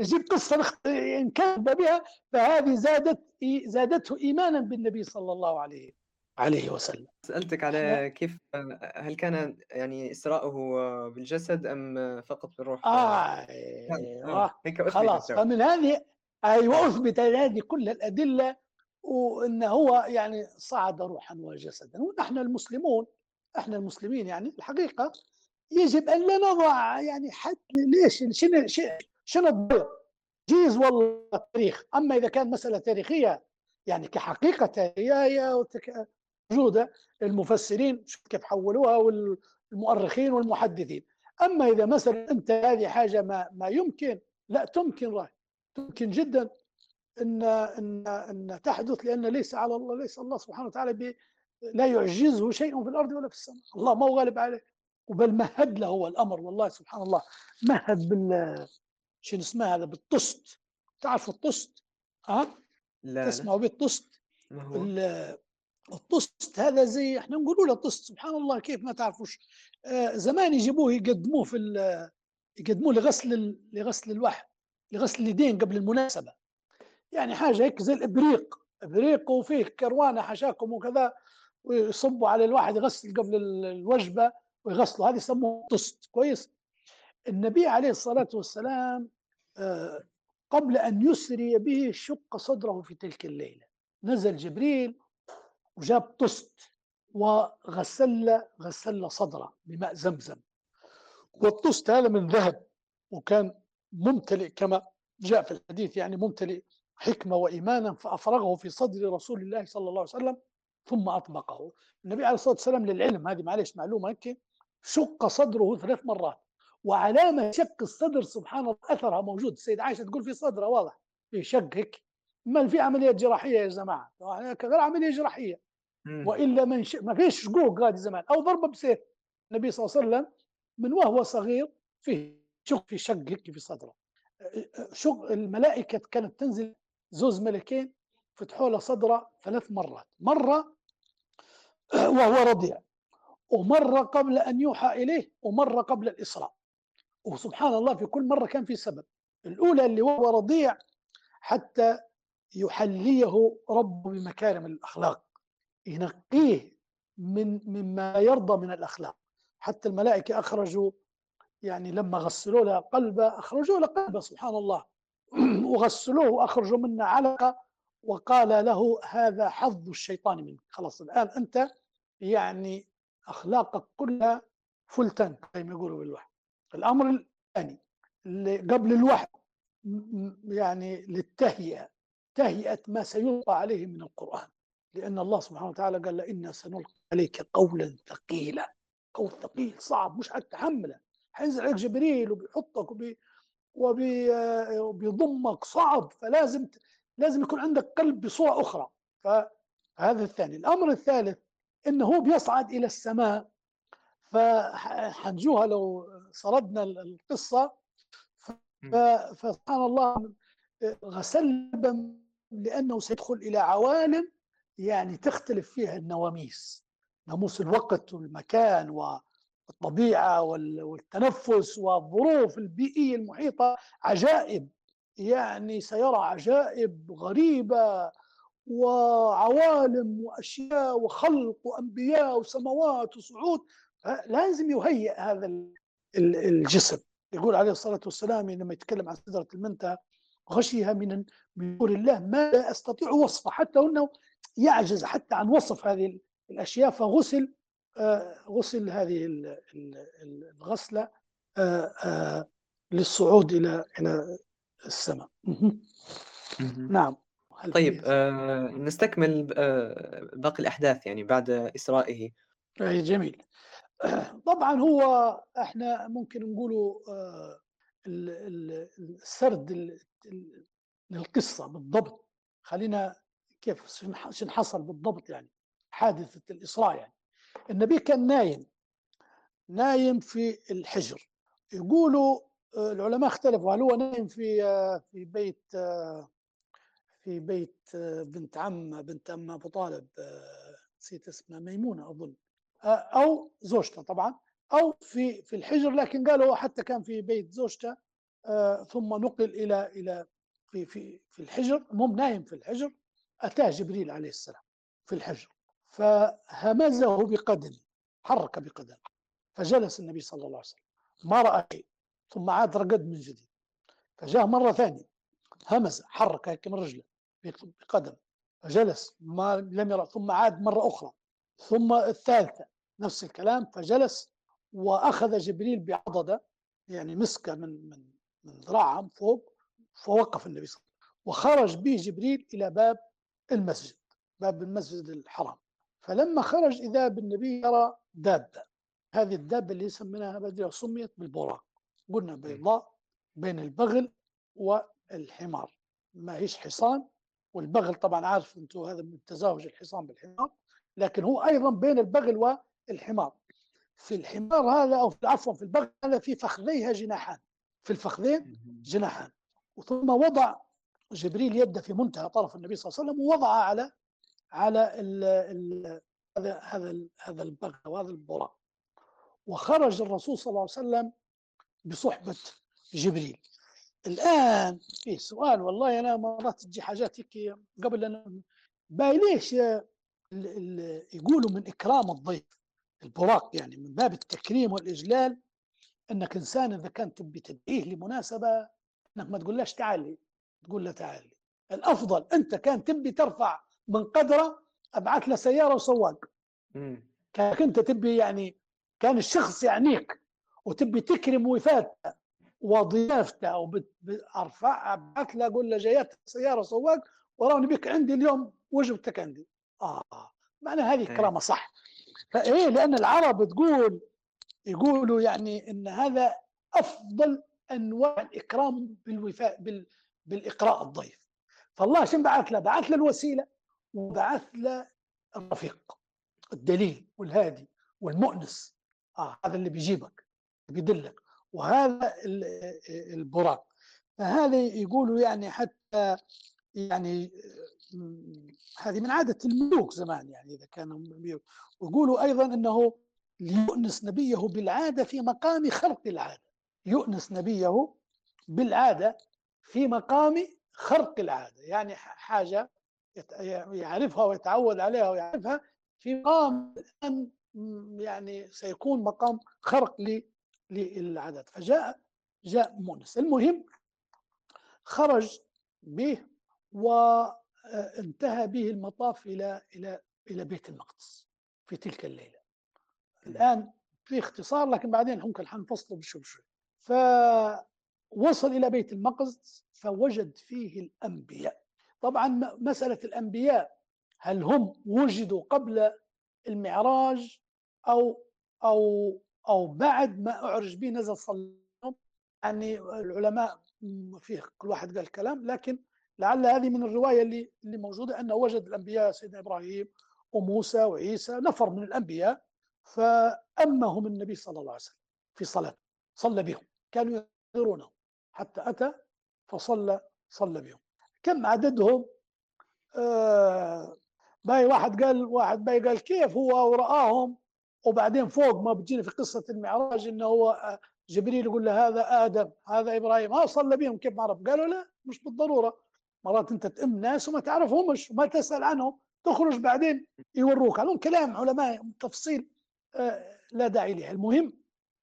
نجيب قصة نكذب بها فهذه زادت زادته إيمانا بالنبي صلى الله عليه عليه وسلم. سألتك إحنا على كيف هل كان يعني إسراؤه بالجسد أم فقط بالروح؟ آه نعم، آه، أثبتت خلاص. فمن هذه أيوه أثبت هذه كل الأدلة وأن هو يعني صعد روحا وجسدا. ونحن المسلمون إحنا المسلمين يعني الحقيقة يجب أن لا نضع يعني حد ليش؟ شنو شنو الضير جيز والله التاريخ أما إذا كان مسألة تاريخية يعني هي وتك- موجودة المفسرين شوف كيف حولوها والمؤرخين والمحدثين. أما إذا مثلا أنت هذه حاجة ما ما يمكن لا تمكن رأي. تمكن جدا ان ان إن تحدث لأن ليس على الله ليس الله سبحانه وتعالى لا يعجزه شيء في الأرض ولا في السماء. الله ما هو غالب عليه. وبل مهد له هو الأمر والله سبحان الله. مهد بال شنو اسمه هذا؟ بالطست. تعرف الطست؟ ها؟ لا لا. تسمعوا بالطست ما هو؟ ال- الطست هذا زي إحنا نقولوا له طست. سبحان الله كيف ما تعرفوش. آه، زمان يجيبوه يقدموه في يقدموه لغسل لغسل الوحل لغسل اليدين قبل المناسبة. يعني حاجة هيك زي الإبريق. إبريق وفيه كروانة حشاكم وكذا. ويصبوا على الواحد يغسل قبل ال- الوجبة ويغسلوا. هذه يسموه طست. كويس؟ النبي عليه الصلاة والسلام آه، قبل أن يسري به شق صدره في تلك الليلة. نزل جبريل وجاب طست وغسل غسل صدره بماء زمزم. والطست هذا من ذهب وكان ممتلئ كما جاء في الحديث يعني ممتلئ حكمة وإيمانا فأفرغه في صدر رسول الله صلى الله عليه وسلم. ثم أطبقه. النبي عليه الصلاة والسلام للعلم هذه معلش معلومة هيك شق صدره ثلاث مرات وعلامة شق الصدر سبحان الله أثرها موجود. السيدة عائشة تقول في صدرها واضح في شق هيك ما في عملية جراحية يا جماعة؟ غير عملية جراحية. مم. وإلا من ش... ما فيش شقوق هذه زمان أو ضربة بسيف. النبي صلى الله عليه وسلم من وهو صغير فيه شق في شق هيك في صدره. شق الملائكة كانت تنزل زوز ملكين فتحوا له صدره ثلاث مرات. مرة وهو رضيع. ومره قبل أن يوحى إليه ومره قبل الإسراء. وسبحان الله في كل مرة كان في سبب. الأولى اللي وهو رضيع حتى يحليه ربه بمكارم الأخلاق. ينقيه من مما يرضى من الأخلاق. حتى الملائكة أخرجوا يعني لما غسلوا له قلبه أخرجوا له قلبه سبحان الله. وغسلوه وأخرجوا منه علقة وقال له هذا حظ الشيطان منك. خلاص الآن أنت يعني أخلاقك كلها فل تانك زي ما يقولوا بالوحي. الأمر الثاني قبل الوحي يعني للتهيئة. تهيئة ما سيلقى عليه من القرآن. لأن الله سبحانه وتعالى قال إنا سنلقي عليك قولا ثقيلا. قول ثقيل صعب مش حتتحمله حينزل عليك جبريل وبيحطك وبي وبي وبيضمك صعب. فلازم لازم يكون عندك قلب بصورة أخرى. فهذا الثاني. الأمر الثالث إنه هو بيصعد إلى السماء. فحنجوها لو سردنا ال- القصة. ف- فسبحان الله غسل لأنه سيدخل إلى عوالم يعني تختلف فيها النواميس. ناموس الوقت والمكان والطبيعة وال- والتنفس والظروف البيئية المحيطة عجائب. يعني سيرى عجائب غريبة وعوالم وأشياء وخلق وأنبياء وسماوات وصعود لازم يهيئ هذا ال- ال- الجسم. يقول عليه الصلاة والسلام لما يتكلم عن سدرة المنتهى غشيها من نور الله ما لا أستطيع وصفه حتى أنه يعجز حتى عن وصف هذه الأشياء. فغسل آه، غسل هذه ال- ال- ال- الغسلة آه، آه، للصعود إلى إلى السماء. نعم. طيب آه نستكمل آه باقي الأحداث يعني بعد إسرائه. أي جميل. طبعا هو إحنا ممكن نقوله آه، ال- ال- السرد ال- ال- للقصة بالضبط. خلينا كيف حصل بالضبط يعني حادثة الإسراء يعني. النبي كان نايم نايم في الحجر. يقولوا آه، العلماء اختلفوا. هل هو نايم في في بيت في بيت بنت عم بنت عم أبو طالب؟ نسيت اسمها ميمونة أظن. أو زوجته طبعا. أو في في الحجر لكن قالوا حتى كان في بيت زوجته. ثم نقل إلى إلى في في في الحجر. المهم نايم في الحجر. أتاه جبريل عليه السلام في الحجر. فهمزه بقدمه حرك بقدمه فجلس النبي صلى الله عليه وسلم. ما رأى شيء. ثم عاد رقد من جديد. فجاء مرة ثانية همز حرك هيك من رجله بقدم فجلس ما لم يرى ثم عاد مرة أخرى. ثم الثالثة نفس الكلام فجلس وأخذ جبريل بعضدة يعني مسكة من من من ذراعه فوق فوقف النبي صلى الله عليه وسلم وخرج به جبريل إلى باب المسجد باب المسجد الحرام. فلما خرج إذا بالنبي يرى دابة هذه الدابة اللي سميناها بدري سميت بالبراق. قلنا بيضاء بين البغل والحمار. ما هيش حصان والبغل طبعا عارف أنتم هذا من تزاوج الحصان بالحمار لكن هو أيضا بين البغل والحمار. في الحمار هذا أو عفوا في البغل هذا في فخذيها جناحان. في الفخذين جناحان. ثم وضع جبريل يده في منتهى طرف النبي صلى الله عليه وسلم ووضع على على ال ال هذا هذا هذا البغل وهذا البراق وخرج الرسول صلى الله عليه وسلم بصحبة جبريل. الآن في سؤال والله أنا مرات تجي حاجات هيك قبل أن باي ليش يقولوا من إكرام الضيف؟ البراق يعني من باب التكريم والإجلال أنك إنسان إذا كان تبي تدعيه لمناسبة أنك ما تقولهاش تعالي تقول له تعالي الأفضل أنت كان تبي ترفع من قدره أبعث له سيارة وسواق. كانك أنت تبي يعني كان الشخص يعنيك. وتبي تكرم وفاته وضيافته أو ارفع أبعث له أقول له جايات سيارة سواق وراني بك عندي اليوم وجبتك عندي. آه معنى هذه كرامه صح. فإيه لأن العرب تقول يقولوا يعني إن هذا أفضل أنواع الإكرام بالوفاء بال بالإقراء الضيف. فالله شنو بعث له؟ بعث له الوسيلة وبعث له الرفيق الدليل والهادي والمؤنس. آه هذا اللي بيجيبك. بيدلك وهذا البراق. فهذا يقولوا يعني حتى يعني هذه من عادة الملوك زمان يعني إذا كانوا ويقولوا أيضا أنه ليؤنس نبيه بالعادة في مقام خرق العادة. يؤنس نبيه بالعادة في مقام خرق العادة. يعني حاجة يعرفها ويتعود عليها ويعرفها في مقام يعني سيكون مقام خرق للعدد. فجاء جاء مونس. المهم خرج به وانتهى به المطاف إلى إلى إلى بيت المقدس في تلك الليلة. الآن في اختصار لكن بعدين ممكن حنفصله بشوي شوي فوصل إلى بيت المقدس فوجد فيه الأنبياء. طبعا مسألة الأنبياء هل هم وجدوا قبل المعراج أو أو أو بعد ما أعرج به نزل صلى يعني العلماء فيه كل واحد قال كلام لكن لعل هذه من الرواية اللي اللي موجودة أنه وجد الأنبياء سيدنا إبراهيم وموسى وعيسى نفر من الأنبياء فأمهم النبي صلى الله عليه وسلم في صلاة صلى بهم كانوا ينذرونه حتى أتى فصلى صلى بهم. كم عددهم؟ آه باي واحد قال واحد باي قال كيف هو؟ ورآهم وبعدين فوق ما بتجينا في قصة المعراج إنه هو آه، جبريل يقول له هذا آدم هذا إبراهيم. ها صلى بهم كيف ما عرف قالوا لا مش بالضرورة. مرات أنت تأم ناس وما تعرفهمش وما تسأل عنهم. تخرج بعدين يوروك. عليهم كلام علماء تفصيل آه، لا داعي له المهم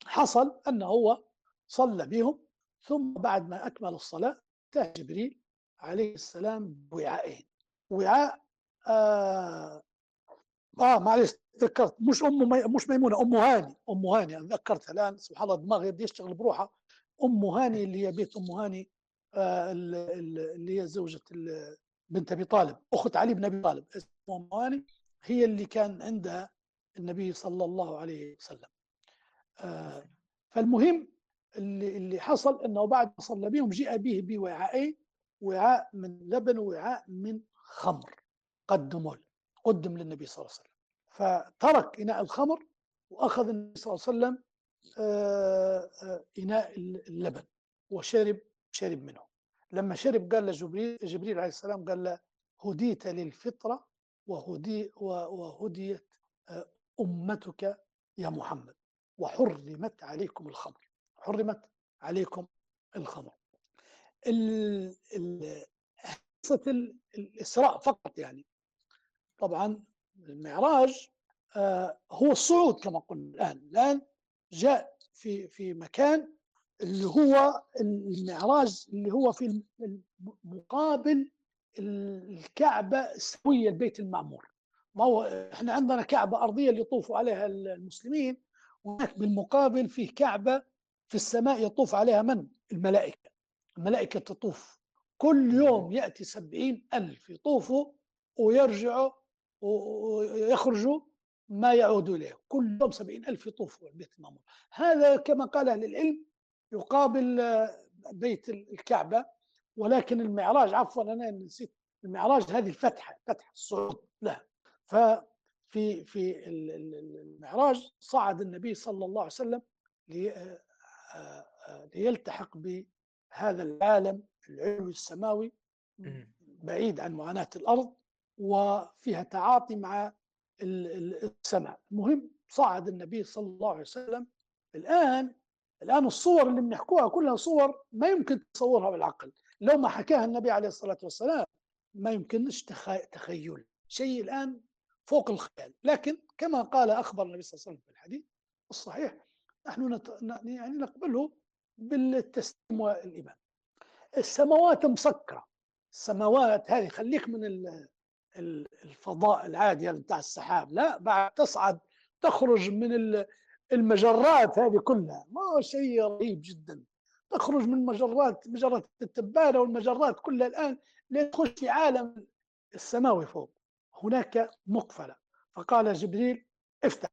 حصل أنه هو صلى بهم ثم بعد ما أكمل الصلاة انتهى جبريل عليه السلام بوعائين وعاء آه معلش تذكرت مش أم مي... مش ميمونة أم هاني أم هاني أنا ذكرتها الآن سبحان الله دماغي يبدي يشتغل بروحها. أم هاني اللي هي بيت أم هاني آه اللي هي زوجة بنت أبي طالب أخت علي بن أبي طالب. اسمها أم هاني هي اللي كان عندها النبي صلى الله عليه وسلم. آه فالمهم اللي اللي حصل إنه بعد ما صلى بهم جاء به بوعاءين وعاء من لبن ووعاء من خمر قدموا قدم للنبي صلى الله عليه وسلم. فترك إناء الخمر وأخذ النبي صلى الله عليه وسلم آه، آه، إناء اللبن وشرب شرب منه. لما شرب قال لجبريل جبريل عليه السلام قال له هديت للفطرة وهدي وهديت آه، أمتك يا محمد. وحرمت عليكم الخمر. حرمت عليكم الخمر. قصة الإسراء فقط يعني. طبعا المعراج آه، هو الصعود كما قلنا الآن. الآن جاء في في مكان اللي هو المعراج اللي هو في مقابل الكعبة السوية البيت المعمور. ما هو إحنا عندنا كعبة أرضية اللي يطوفوا عليها المسلمين وهناك بالمقابل فيه كعبة في السماء يطوف عليها من؟ الملائكة. الملائكة تطوف. كل يوم يأتي سبعين ألف يطوفوا ويرجعوا ويخرجوا ما يعود إليه. كل يوم سبعين ألف يطوفوا البيت المعمور هذا كما قال أهل العلم يقابل بيت الكعبة ولكن المعراج عفوا أنا نسيت. المعراج هذه الفتحة فتحة الصعود لها. ففي في المعراج صعد النبي صلى الله عليه وسلم ليلتحق بهذا العالم العلوي السماوي بعيد عن معاناة الأرض. وفيها تعاطي مع السماء. المهم صعد النبي صلى الله عليه وسلم. الآن الآن الصور اللي بنحكوها كلها صور ما يمكن تصورها بالعقل. لو ما حكاها النبي عليه الصلاة والسلام ما يمكنش تخيل. شيء الآن فوق الخيال. لكن كما قال أخبر النبي صلى الله عليه وسلم في الحديث الصحيح نحن نت... يعني نقبله بالتسليم والإيمان. السماوات مسكرة. السماوات هذه خليك من الفضاء العادي بتاع السحاب لا بعد تصعد تخرج من المجرات هذه كلها. ما هو شيء رهيب جدا. تخرج من مجرات مجرة التبانة والمجرات كلها الآن لتخش في عالم السماوي فوق. هناك مقفلة. فقال جبريل افتح.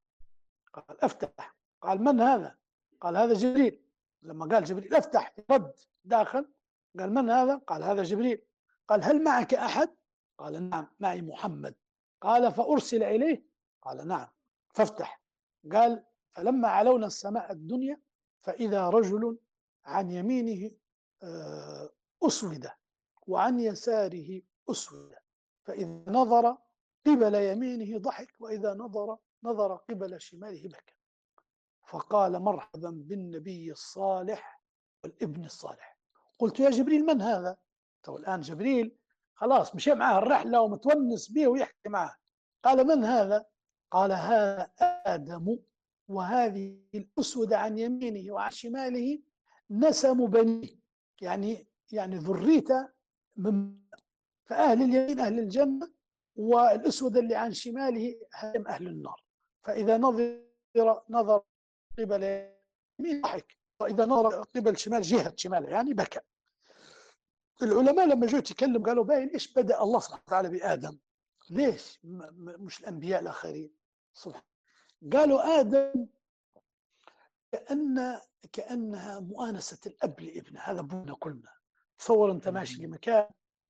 قال افتح. قال من هذا؟ قال هذا جبريل. لما قال جبريل افتح رد داخل. قال من هذا؟ قال هذا جبريل. قال هل معك أحد؟ قال نعم معي محمد. قال فأرسل إليه؟ قال نعم. فافتح. قال فلما علونا السماء الدنيا فإذا رجل عن يمينه آه، أسود وعن يساره أسود. فإذا نظر قبل يمينه ضحك وإذا نظر نظر قبل شماله بكى. فقال مرحبا بالنبي الصالح والابن الصالح. قلت يا جبريل من هذا؟ الآن جبريل خلاص مشي معاه الرحلة ومتونس به ويحكي معه قال من هذا؟ قال هذا آدم وهذه الأسود عن يمينه وعن شماله نسم بنيه يعني يعني ذريته من فأهل اليمين أهل الجنة والأسود اللي عن شماله هم أهل النار. فإذا نظر نظر قبل يمين ضحك. وإذا نظر قبل شمال جهة شمال يعني بكى. العلماء لما جو يتكلم قالوا باين إيش بدأ الله سبحانه وتعالى بآدم؟ ليش؟ مش الأنبياء الآخرين. سبحان قالوا آدم كان كأنها مؤانسة الأب لابنه. هذا ابونا كلنا. تصور أنت ماشي لمكان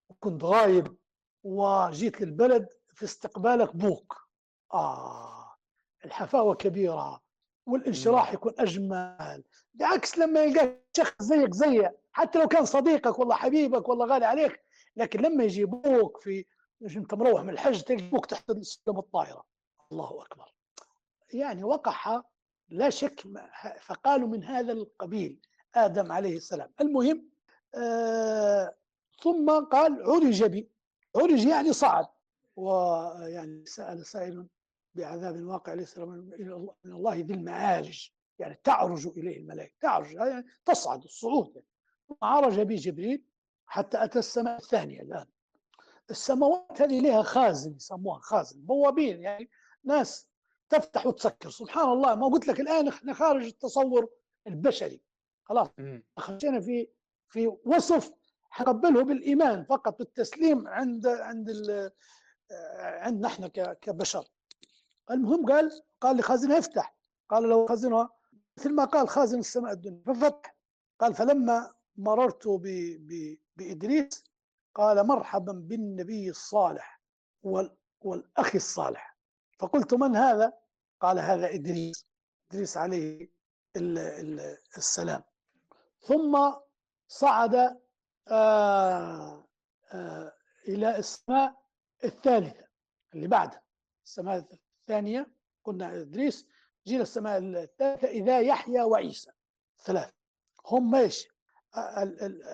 وكنت غايب وجيت للبلد في استقبالك بوك. آه الحفاوة كبيرة والانشراح يكون أجمل. بعكس لما يلقاك شخص زيك زيه حتى لو كان صديقك والله حبيبك والله غالي عليك لكن لما يجيبوك في انت مروح من الحج تلقوك تحت سلم الطائره الله أكبر. يعني وقح لا شك فقالوا من هذا القبيل آدم عليه السلام. المهم آه ثم قال عرج بي. عرج يعني صعد. ويعني سأل سائل بعذاب واقع ليس من الله ذي المعارج. يعني تعرج إليه الملائكة. تعرج يعني تصعد الصعود. يعني. عرج به جبريل حتى أتى السماء الثانية الآن. السماوات هذه لها خازن يسموها خازن بوابين يعني ناس تفتح وتسكر. سبحان الله ما قلت لك الآن إحنا خارج التصور البشري. خلاص خشينا في في وصف حقبله بالإيمان فقط بالتسليم عند عند عندنا إحنا كبشر. المهم قال قال لخازنها افتح. قال له خازنها مثل ما قال خازن السماء الدنيا ففتح. قال فلما مررت بإدريس قال مرحبا بالنبي الصالح والأخ الصالح. فقلت من هذا؟ قال هذا إدريس. إدريس عليه السلام. ثم صعد آآ آه، آآ آه، إلى السماء الثالثة اللي بعدها. السماء الثانية قلنا إدريس جينا السماء الثالثة إذا يحيى وعيسى. ثلاث هم إيش؟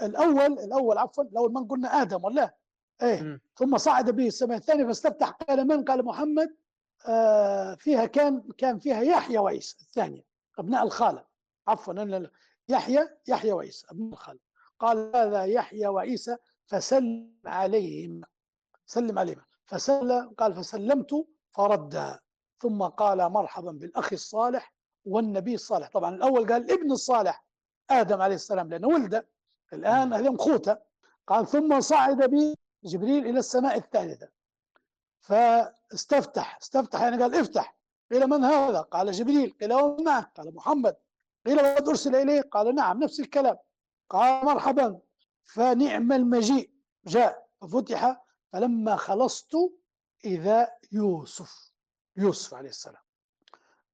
الأول الأول عفوا الأول من قلنا آدم ولا إيه م. ثم صعد به السماء. الثانية فاستفتح قال من؟ قال محمد. آه، فيها كان كان فيها يحيى وعيسى الثانية أبناء الخالة. عفوا يحيى يحيى وعيسى أبناء الخالة. قال هذا يحيى وعيسى فسلم عليهم. سلم عليهم. فسلم قال فسلمت فرد. ثم قال مرحبا بالأخ الصالح والنبي الصالح. طبعا الأول قال ابن الصالح. آدم عليه السلام لأنه ولده الآن هذه خوته قال ثم صعد بي جبريل إلى السماء الثالثة. فاستفتح استفتح يعني قال افتح. قيل من هذا؟ قال جبريل. قيل ومن معك. قال محمد. قيل وقد أرسل إليه قال نعم نفس الكلام. قال مرحبا. فنعم المجيء جاء ففتح. فلما خلصت إذا يوسف يوسف عليه السلام.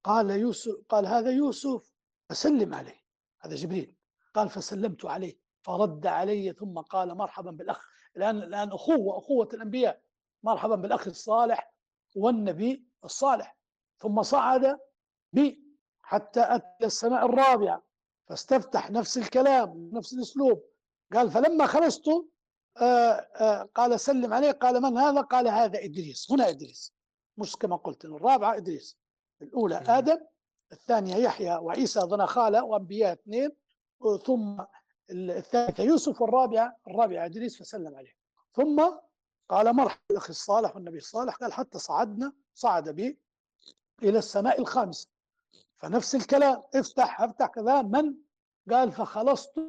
قال يوسف قال هذا يوسف. فسلم عليه. هذا جبريل. قال فسلمت عليه. فرد علي ثم قال مرحبا بالأخ. الآن الآن أخوة أخوة الأنبياء. مرحبا بالأخ الصالح والنبي الصالح. ثم صعد بي حتى أتى السماء الرابعة. فاستفتح نفس الكلام نفس الأسلوب. قال فلما خرجت آه، آه، قال سلم عليه. قال من هذا؟ قال هذا إدريس. هنا إدريس. مش كما قلت الرابعة إدريس. الأولى آدم. الثانية يحيى وعيسى ظن خالة وأنبياء اثنين ثم الثالثة يوسف والرابعة الرابعة إدريس فسلم عليه. ثم قال مرحبا الأخ الصالح والنبي الصالح قال حتى صعدنا صعد بي إلى السماء الخامسة فنفس الكلام افتح افتح كذا من؟ قال فخلصت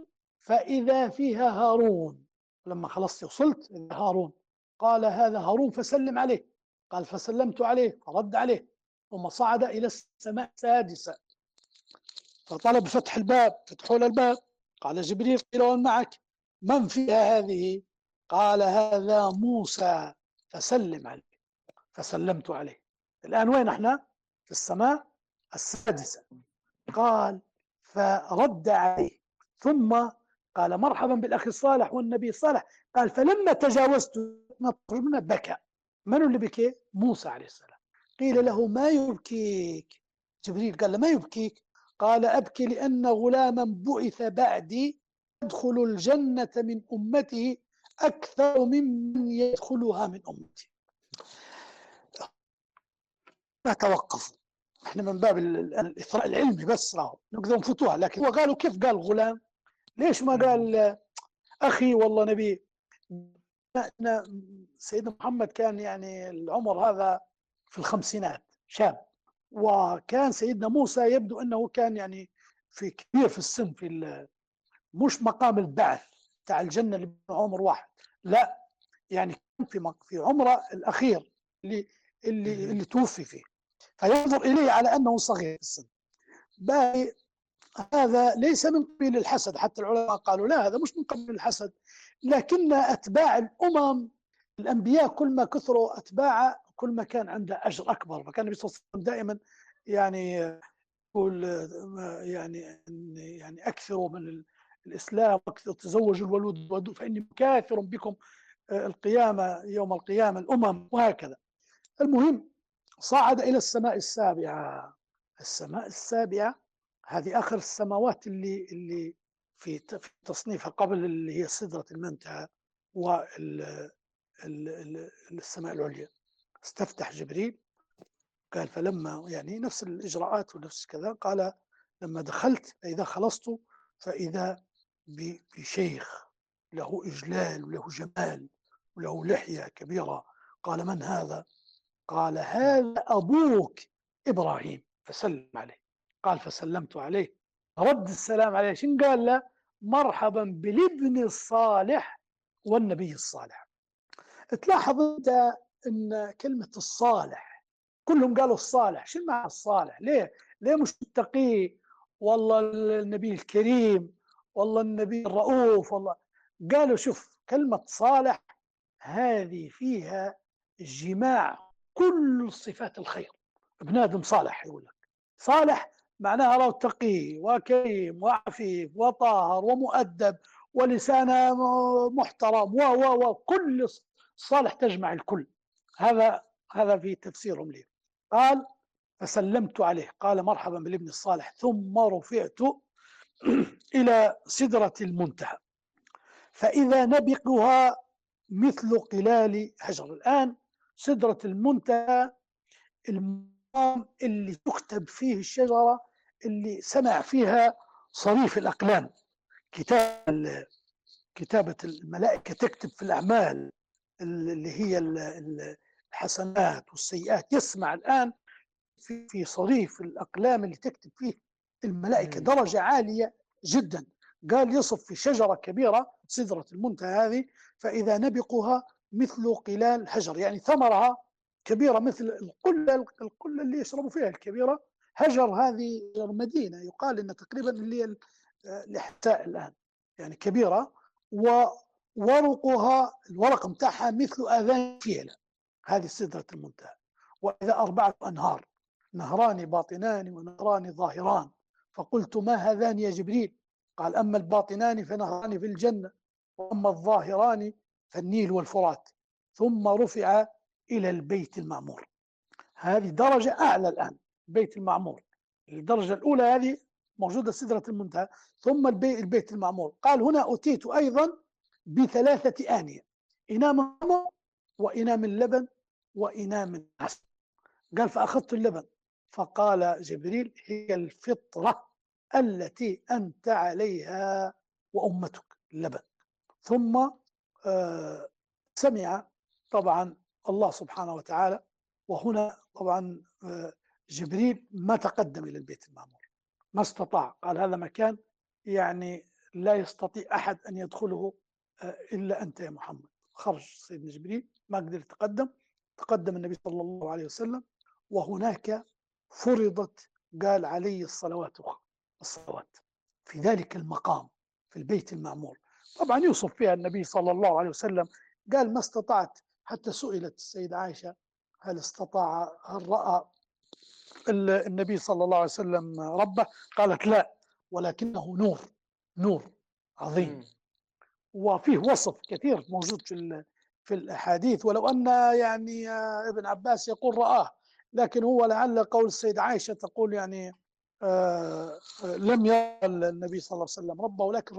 فإذا فيها هارون. لما خلصت وصلت هارون. قال هذا هارون فسلم عليه. قال فسلمت عليه فرد عليه. ثم صعد إلى السماء السادسة فطلب فتح الباب فتحوا له الباب. قال جبريل قيل ومن معك. من فيها هذه؟ قال هذا موسى. فسلم عليه. فسلمت عليه. الآن وين إحنا في السماء السادسة. قال فرد عليه. ثم قال مرحبا بالأخ الصالح والنبي الصالح قال فلما تجاوزت بكى من اللي بكي موسى عليه السلام. قيل له ما يبكيك. جبريل قال له ما يبكيك؟ قال أبكي لأن غلاما بعث بعدي يدخل الجنة من أمته أكثر ممن يدخلها من أمتي. ما توقفوا إحنا من باب الإثراء العلمي بس راهو. نقدر نفوتوها. لكن هو قالوا كيف قال غلام؟ ليش ما قال أخي والله نبي؟ سيدنا محمد كان يعني العمر هذا في الخمسينات شاب. وكان سيدنا موسى يبدو أنه كان يعني في كبير في السن في مش مقام البعث تاع الجنة اللي عمر واحد. لا يعني كان في في عمره الأخير اللي اللي اللي توفي فيه. فينظر إليه على أنه صغير في السن. باقي هذا ليس من قبيل الحسد. حتى العلماء قالوا لا هذا مش من قبيل الحسد. لكن أتباع الأمم الأنبياء كل ما كثروا أتباع كل ما كان عنده أجر أكبر. فكان النبي صلى الله عليه وسلم دائما يعني يقول يعني يعني أكثروا من واكثروا تزوجوا الولود فإني مكاثر بكم القيامة يوم القيامة الأمم وهكذا. المهم صعد إلى السماء السابعة. السماء السابعة هذه آخر السماوات اللي اللي في تصنيفها قبل اللي هي سدرة المنتهى والسماء العليا. استفتح جبريل قال فلما يعني نفس الإجراءات ونفس كذا قال لما دخلت إذا خلصت فإذا بشيخ له إجلال وله جمال وله لحية كبيرة. قال من هذا؟ قال هذا أبوك إبراهيم. فسلم عليه. قال فسلمت عليه. رد السلام عليه. شن قال له؟ مرحبا بالابن الصالح والنبي الصالح. تلاحظ أنت إن كلمة الصالح كلهم قالوا الصالح شو معنى الصالح؟ ليه؟ ليه مش التقي والله النبي الكريم والله النبي الرؤوف والله قالوا شوف كلمة صالح هذه فيها جماع كل صفات الخير. ابن آدم صالح يقول لك. صالح معناها راه تقي وكريم وعفيف وطاهر ومؤدب ولسانه محترم و و كل صالح تجمع الكل. هذا هذا في تفسيرهم لي. قال فسلمت عليه. قال مرحبا بالابن الصالح. ثم رفعت إلى سدرة المنتهى. فإذا نبقها مثل قلال هجر. الآن سدرة المنتهى المقام اللي تكتب فيه الشجرة اللي سمع فيها صريف الأقلام. كتاب كتابة الملائكة تكتب في الأعمال اللي هي الحسنات والسيئات. يسمع الآن في في صريف الأقلام اللي تكتب فيه الملائكة درجة عالية جدا. قال يصف في شجرة كبيرة سدرة المنتهى هذه فإذا نبقها مثل قلال الحجر. يعني ثمرها كبيرة مثل القلة القلة اللي يشربوا فيها الكبيرة هجر هذه مدينة. يقال أن تقريبا اللي هي الإحساء الآن. يعني كبيرة وورقها الورق متاعها مثل آذان فيلة هذه سدرة المنتهى. وإذا أربعة أنهار نهران باطنان ونهران ظاهران فقلت ما هذان يا جبريل؟ قال أما الباطنان فنهران في الجنة وأما الظاهران فالنيل والفرات. ثم رفع إلى البيت المعمور. هذه درجة أعلى الآن البيت المعمور. الدرجة الأولى هذه موجودة سدرة المنتهى ثم البيت, المعمور. قال هنا أتيت أيضا بثلاثة آنية إناء من وإناء من لبن وإناء من عسل قال فأخذت اللبن. فقال جبريل هي الفطرة التي أنت عليها وأمتك اللبن. ثم آه سمع طبعا الله سبحانه وتعالى. وهنا طبعا آه جبريل ما تقدم إلى البيت المعمور ما استطاع. قال هذا مكان يعني لا يستطيع أحد أن يدخله آه إلا أنت يا محمد. خرج سيدنا جبريل. ما قدر يتقدم. تقدم النبي صلى الله عليه وسلم وهناك فرضت قال عليه الصلوات الصلوات في ذلك المقام في البيت المعمور. طبعا يوصف فيها النبي صلى الله عليه وسلم قال ما استطعت حتى سئلت السيدة عائشة هل استطاع هل رأى النبي صلى الله عليه وسلم ربه؟ قالت لا ولكنه نور نور عظيم. وفيه وصف كثير موجود في في الأحاديث ولو أن يعني ابن عباس يقول رآه لكن هو لعل قول السيدة عائشة تقول يعني آه لم يرى النبي صلى الله عليه وسلم ربه ولكن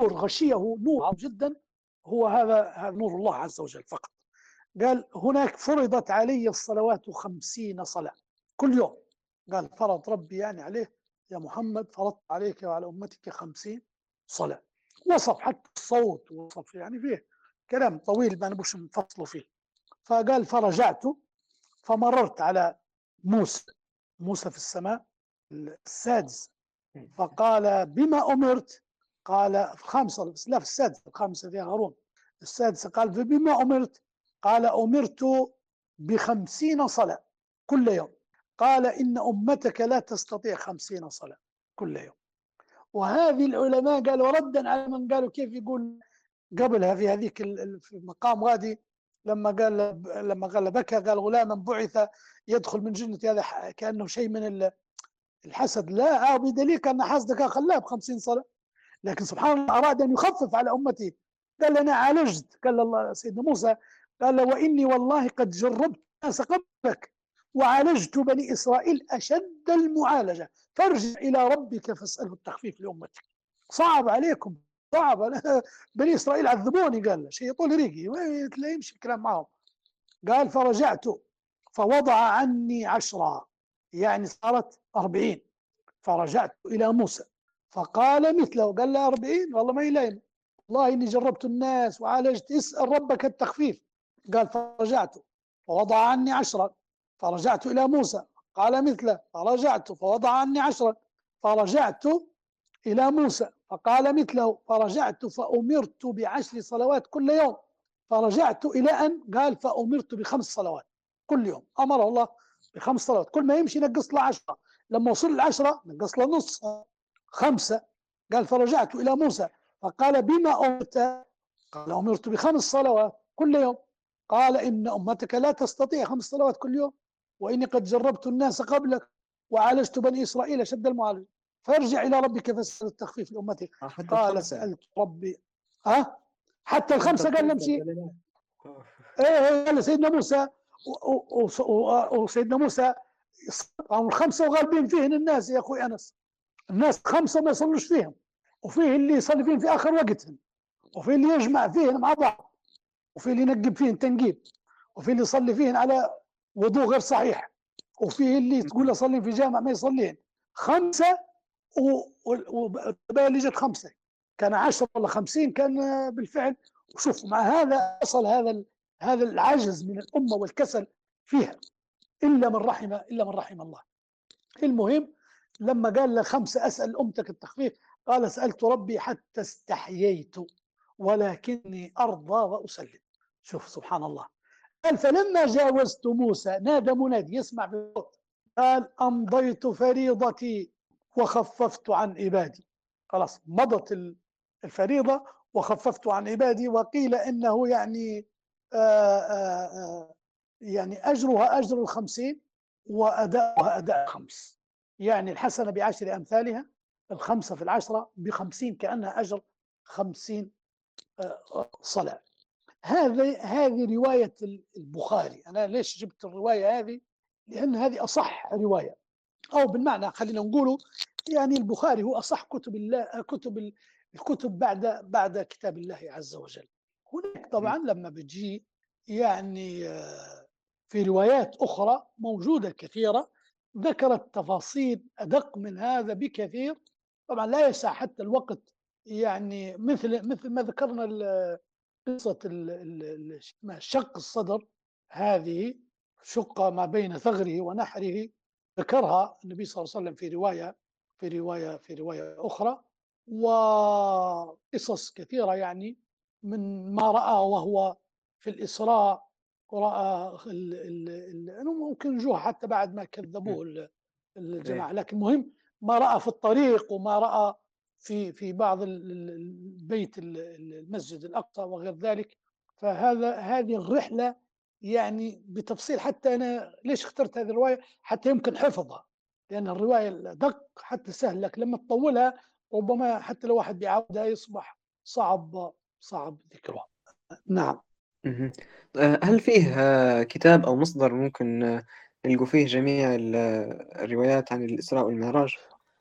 نور غشيه نور جدا هو هذا هذا نور الله عز وجل فقط. قال هناك فرضت علي الصلوات خمسين صلاة كل يوم. قال فرض ربي يعني عليه يا محمد فرضت عليك وعلى أمتك خمسين صلاة. وصف حتى الصوت وصف يعني فيه كلام طويل ما نبوش نفصله فيه. فقال فرجعت فمررت على موسى موسى في السماء السادس. فقال بما أمرت؟ قال في الخامسة لا في السادسة الخامسة فيها هارون. السادسة قال فبما أمرت؟ قال أمرت بخمسين صلاة كل يوم. قال إن أمتك لا تستطيع خمسين صلاة كل يوم. وهذه العلماء قالوا ردا على من قالوا كيف يقول قبلها في هذيك المقام غادي لما قال لما قال بكى قال غلاما بعث يدخل من جنة هذا كأنه شيء من الحسد. لا بدليل أن حسدك خلاه ب 50 صلاة. لكن سبحان الله أراد أن يخفف على أمتي. قال أنا عالجت. قال الله سيدنا موسى قال له وإني والله قد جربت الناس قبلك وعالجت بني إسرائيل أشد المعالجة. فارجع إلى ربك فاسأله التخفيف لأمتك. صعب عليكم. صعب. بني إسرائيل عذبوني قال شيء طول ريقي. لا يمشي الكلام معهم. قال فرجعت. فوضع عني عشرة. يعني صارت أربعين. فرجعت إلى موسى. فقال مثله. قال له أربعين؟ والله ما يلايم والله إني جربت الناس وعالجت. اسأل ربك التخفيف. قال فرجعت. فوضع عني عشرا فرجعت إلى موسى. قال مثله. فرجعت. فوضع عني عشرا فرجعت إلى موسى. فقال مثله فرجعت فأمرت بعشر صلوات كل يوم. فرجعت إلى أن قال فأمرت بخمس صلوات كل يوم. أمر الله بخمس صلوات. كل ما يمشي نقص له عشرة. لما وصل العشرة نقص له نص. خمسة. قال فرجعت إلى موسى. فقال بما أمرت؟ قال أمرت بخمس صلوات كل يوم. قال إن أمتك لا تستطيع خمس صلوات كل يوم وإني قد جربت الناس قبلك وعالجت بني إسرائيل شد المعالجة. فارجع إلى ربك فاسأل التخفيف لأمتك قال سألت ربي. ها؟ حتى الخمسة قال نمشي إيه قال سيدنا موسى وسيدنا موسى الخمسة وغالبين فيهن الناس يا أخوي أنس. الناس خمسة ما يصلوش فيهم. وفيه اللي يصلي فيهم في آخر وقتهم. وفي اللي يجمع فيهم مع بعض. وفي اللي ينقب فيهم تنقيب. وفي اللي يصلي فيهم على وضوء غير صحيح. وفي اللي تقول له صلي في جامع ما يصلين خمسة والباقي جت خمسة. كان 10 ولا 50 كان بالفعل. وشوف مع هذا حصل هذا هذا العجز من الأمة والكسل فيها. إلا من رحم إلا من رحم الله. المهم لما قال لخمسة أسأل أمتك التخفيف قال سألت ربي حتى استحييت ولكني أرضى وأسلم. شوف سبحان الله. قال فلما جاوزت موسى نادى منادي يسمع بالصوت قال أمضيت فريضتي. وخففت عن عبادي. خلاص مضت الفريضة وخففت عن عبادي وقيل إنه يعني آآ آآ يعني أجرها أجر الخمسين وأداؤها أداء خمس يعني الحسنة بعشر أمثالها الخمسة في العشرة بخمسين كأنها أجر خمسين صلاة. هذه هذه رواية البخاري. أنا ليش جبت الرواية هذه؟ لأن هذه أصح رواية. أو بالمعنى خلينا نقوله يعني البخاري هو أصح كتب الله كتب الكتب بعد بعد كتاب الله عز وجل. هناك طبعا لما بتجي يعني في روايات أخرى موجودة كثيرة ذكرت تفاصيل أدق من هذا بكثير. طبعا لا يسع حتى الوقت يعني مثل مثل ما ذكرنا قصة شق الصدر. هذه شق ما بين ثغره ونحره ذكرها النبي صلى الله عليه وسلم في رواية في رواية في رواية أخرى وقصص كثيرة يعني من ما رأى وهو في الإسراء ورأى ممكن نجوه حتى بعد ما كذبوه الجماعة. لكن المهم ما رأى في الطريق وما رأى في في بعض البيت المسجد الأقصى وغير ذلك. فهذا هذه الرحلة يعني بتفصيل حتى أنا ليش اخترت هذه الرواية؟ حتى يمكن حفظها. لأن الرواية دق حتى سهل لك لما تطولها ربما حتى لو واحد بيعودها يصبح صعب صعب ذكرها. نعم. هل فيه كتاب أو مصدر ممكن نلقوا فيه جميع الروايات عن الإسراء والمعراج؟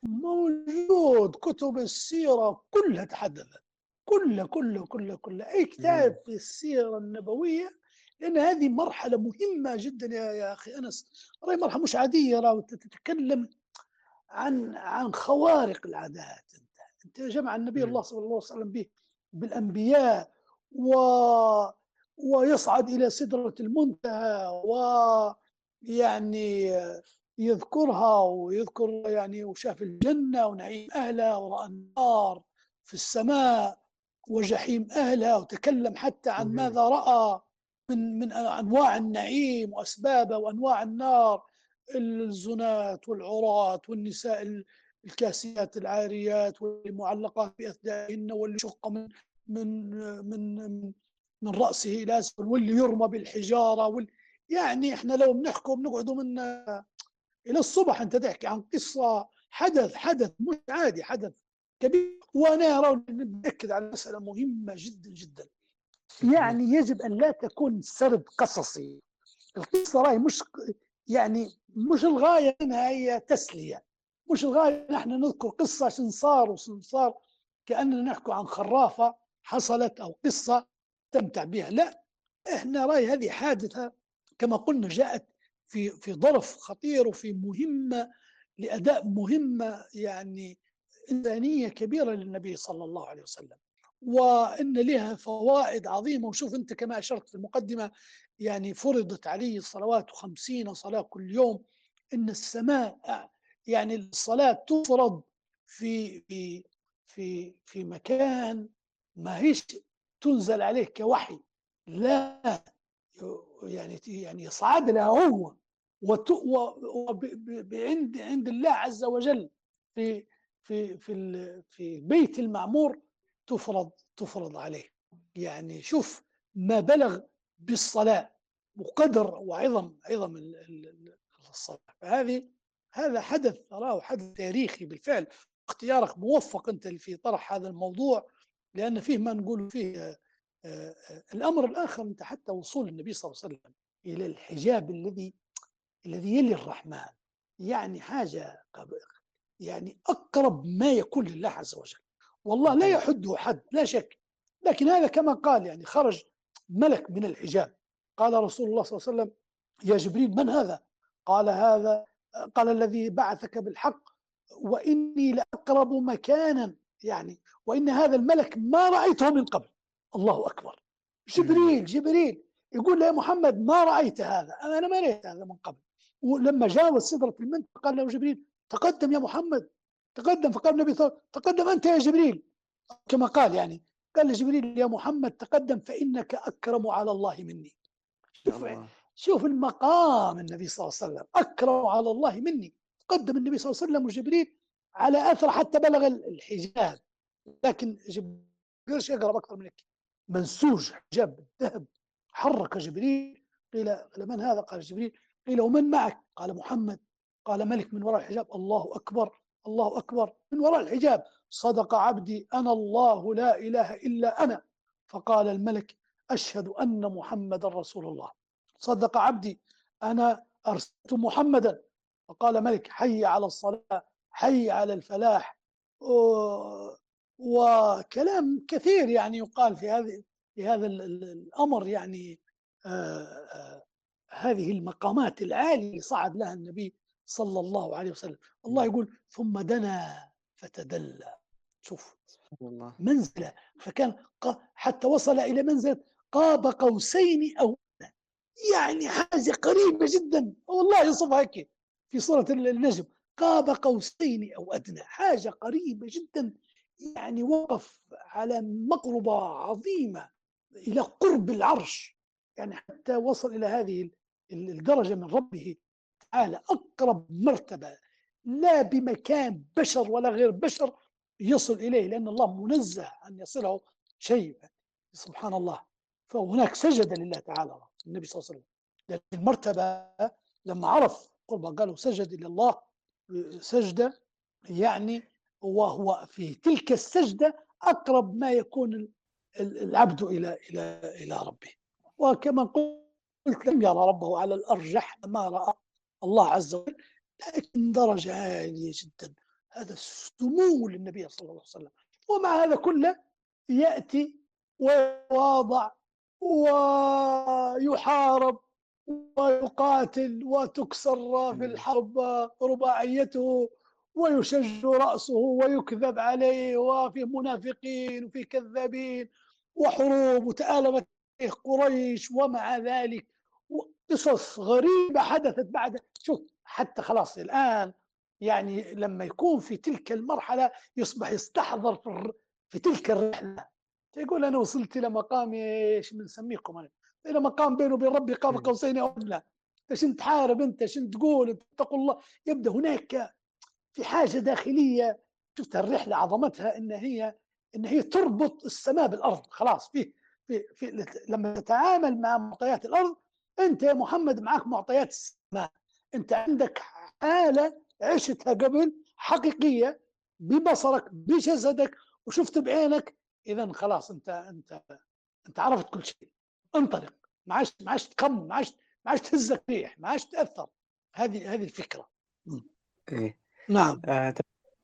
موجود كتب السيرة كلها تحدثت. كلها كلها كلها كلها. أي كتاب في السيرة النبوية لأن هذه مرحلة مهمة جدا يا, يا أخي أنس. راهي مرحلة مش عادية راهي تتكلم عن عن خوارق العادات أنت. أنت جمع النبي الله صلى الله عليه وسلم به بالأنبياء و ويصعد إلى سدرة المنتهى ويعني يذكرها ويذكر يعني وشاف الجنة ونعيم أهلها ورأى النار في السماء وجحيم أهلها وتكلم حتى عن ماذا رأى من من أنواع النعيم وأسبابه وأنواع النار الزنات والعراة والنساء الكاسيات العاريات والمعلقات بأثدائهن واللي شق من من من من رأسه إلى أسفل واللي يرمى بالحجارة وال يعني إحنا لو بنحكم بنقعدوا من إلى الصبح أنت تحكي عن قصة حدث حدث مش عادي حدث كبير. وأنا ارى ناكد على مسألة مهمة جدا جدا. يعني يجب أن لا تكون سرد قصصي. القصة راهي مش يعني مش الغاية منها هي تسلية. مش الغاية نحن نذكر قصة شن صار وشن صار كأننا نحكي عن خرافة حصلت أو قصة تمتع بها. لا إحنا راي هذه حادثة كما قلنا جاءت في في ظرف خطير وفي مهمة لأداء مهمة يعني إنسانية كبيرة للنبي صلى الله عليه وسلم. وإن لها فوائد عظيمة. وشوف أنت كما أشرت في المقدمة يعني فرضت عليه الصلوات خمسين صلاة كل يوم إن السماء يعني الصلاة تفرض في في في في مكان ما هيش تنزل عليه كوحي لا يعني يعني يصعد لها هو. وعند عند الله عز وجل في في في في بيت المعمور تفرض تفرض عليه. يعني شوف ما بلغ بالصلاة وقدر وعظم عظم الصلاة. فهذه هذا حدث أراه حدث تاريخي بالفعل. اختيارك موفق أنت في طرح هذا الموضوع لأن فيه ما نقول فيه الأمر الآخر أنت حتى وصول النبي صلى الله عليه وسلم إلى الحجاب الذي الذي يلي الرحمن. يعني حاجة يعني أقرب ما يكون لله عز وجل. والله لا يحده حد لا شك. لكن هذا كما قال يعني خرج ملك من الحجاب. قال رسول الله صلى الله عليه وسلم يا جبريل من هذا؟ قال هذا قال الذي بعثك بالحق وإني لأقرب مكانا. يعني وإن هذا الملك ما رأيته من قبل. الله أكبر. جبريل جبريل. يقول له يا محمد ما رأيت هذا؟ أنا ما رأيت هذا من قبل. ولما جاوز سدرة المنتهى قال له جبريل تقدم يا محمد. تقدم فقال النبي صلى الله عليه وسلم تقدم أنت يا جبريل. كما قال يعني قال لجبريل يا محمد تقدم فإنك أكرم على الله مني. شوف, شوف المقام النبي صلى الله عليه وسلم. أكرم على الله مني. قدم النبي صلى الله عليه وسلم وجبريل على أثر حتى بلغ الحجاب. لكن جبريل يقرب أكثر منك. منسوج حجاب الذهب. حرك جبريل. قيل من هذا؟ قال جبريل قيل ومن معك؟ قال محمد. قال ملك من وراء الحجاب. الله أكبر. الله أكبر. من وراء الحجاب. صدق عبدي أنا الله لا إله إلا أنا. فقال الملك أشهد أن محمد رسول الله. صدق عبدي أنا أرسلت محمدا. فقال ملك حي على الصلاة حي على الفلاح. وكلام كثير يعني يقال في هذه في هذا الأمر يعني آه، آه، هذه المقامات العالية صعد لها النبي صلى الله عليه وسلم. الله يقول ثم دنا فتدلى. شوف. منزلة. فكان حتى وصل إلى منزلة قاب قوسين أو يعني حاجة قريبة جدا. والله يوصفها هيك في سورة النجم. قاب قوسين أو أدنى. حاجة قريبة جدا. يعني وقف على مقربة عظيمة إلى قرب العرش. يعني حتى وصل إلى هذه الدرجة من ربه. تعالى أقرب مرتبة. لا بمكان بشر ولا غير بشر يصل إليه لأن الله منزه أن يصله شيء سبحان الله. فهناك سجد لله تعالى النبي صلى الله عليه وسلم. لأن المرتبة لما عرف قربا قالوا سجد إلى الله سجدة يعني وهو في تلك السجدة أقرب ما يكون العبد إلى إلى إلى ربه. وكما قلت لم يرى ربه على الأرجح ما رأى. الله عز وجل لكن درجة عالية جدا. هذا سمو للنبي صلى الله عليه وسلم. ومع هذا كله يأتي ويواضع ويحارب ويقاتل وتكسر في الحرب رباعيته ويشج رأسه ويكذب عليه وفي منافقين وفي كذابين وحروب وتآلمت قريش ومع ذلك قصص غريبة حدثت بعد. شوف حتى خلاص الآن يعني لما يكون في تلك المرحلة يصبح يستحضر في, في تلك الرحلة. يقول أنا وصلت إلى مقام إيش بنسميكم أنا؟ إلى مقام بينه وبين ربي قاب قوسين أو أدنى إيش تحارب أنت؟ إيش تقول؟ اتقوا الله. يبدأ هناك في حاجة داخلية. شفت الرحلة عظمتها إن هي إن هي تربط السماء بالأرض. خلاص في في, في لما تتعامل مع معطيات الأرض أنت يا محمد معك معطيات السماء. أنت عندك حالة عشتها قبل حقيقية ببصرك بجسدك وشفت بعينك. إذا خلاص أنت أنت أنت عرفت كل شيء. انطلق. ما عادش ما عادش تخمم ما عادش ما عادش تهزك ريح ما عادش تأثر. هذه هذه الفكرة. إيه. نعم. آه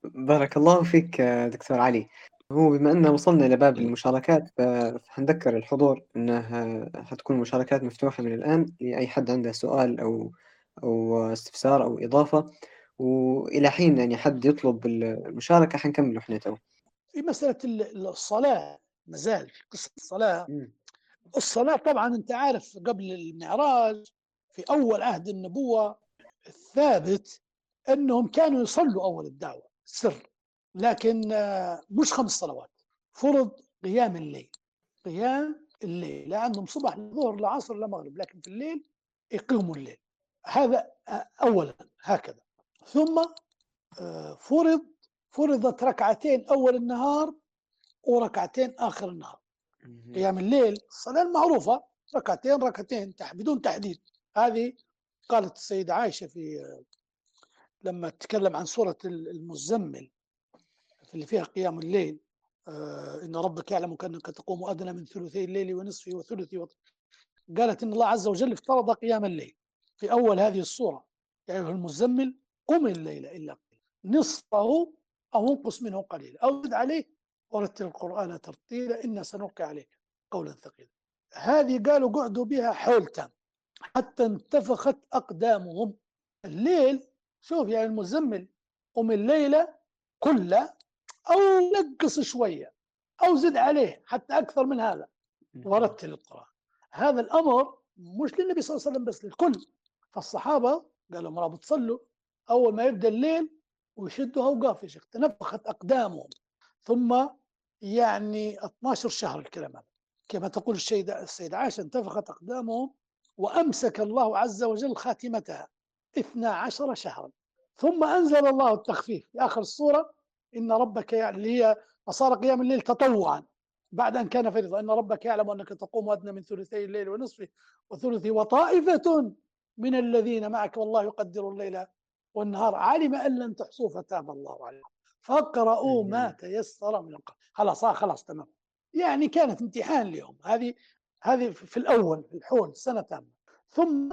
بارك الله فيك آه، دكتور علي. هو بما أن وصلنا إلى باب المشاركات فحنذكر الحضور أنها حتكون مشاركات مفتوحة من الآن لأي حد عنده سؤال أو أو استفسار أو إضافة. وإلى حين يعني حد يطلب المشاركة حنكمل إحنا تو. في مسألة الصلاة مازال في قصة الصلاة. الصلاة طبعا أنت عارف قبل المعراج في أول عهد النبوة الثابت أنهم كانوا يصلوا أول الدعوة سر لكن آه، مش خمس صلوات فرض قيام الليل. قيام الليل لا عندهم صبح لظهر لعصر لمغرب لكن في الليل يقيموا الليل. هذا آه، اولا هكذا. ثم آه، فرض فرضت ركعتين أول النهار وركعتين آخر النهار. قيام الليل الصلاة المعروفة ركعتين ركعتين بدون تحديد. هذه قالت السيدة عائشة في لما تكلم عن سورة المزمل. اللي فيها قيام الليل. آه إن ربك يعلم كأنك تقوم أدنى من ثلثي الليل ونصفه وثلثه قالت إن الله عز وجل افترض قيام الليل في أول هذه الصورة يا أيها المزمل قم الليل إلا قليلا. نصفه أو انقص منه قليلا. أو زد عليه ورتل القرآن ترتيلا إنا سنلقي عليك قولا ثقيلا. هذه قالوا قعدوا بها حول تام. حتى انتفخت أقدامهم. الليل شوف يعني المزمل قم الليلة كلها أو نقص شوية أو زد عليه حتى أكثر من هذا. ورتل القرآن. هذا الأمر مش للنبي صلى الله عليه وسلم بس للكل. فالصحابة قالوا مرة بتصلوا أول ما يبدأ الليل ويشدوا أوقاف يا شيخ تنفخت أقدامهم. ثم يعني 12 شهر الكلام هذا. كما تقول السيدة السيدة عائشة انتفخت أقدامهم وأمسك الله عز وجل خاتمتها. 12 شهرا. ثم أنزل الله التخفيف. في آخر السورة إن ربك يعني اللي هي فصار قيام الليل تطوعا. بعد أن كان فريضة. إن ربك يعلم أنك تقوم أدنى من ثلثي الليل ونصفه وثلثه وطائفة من الذين معك. والله يقدر الليل والنهار. علم أن لن تحصوا فتاب الله عليكم. فاقرؤوا ما تيسر من القرآن. خلاص آه خلاص تمام. يعني كانت امتحان لهم هذه هذه في الأول في الحول سنة تامة. ثم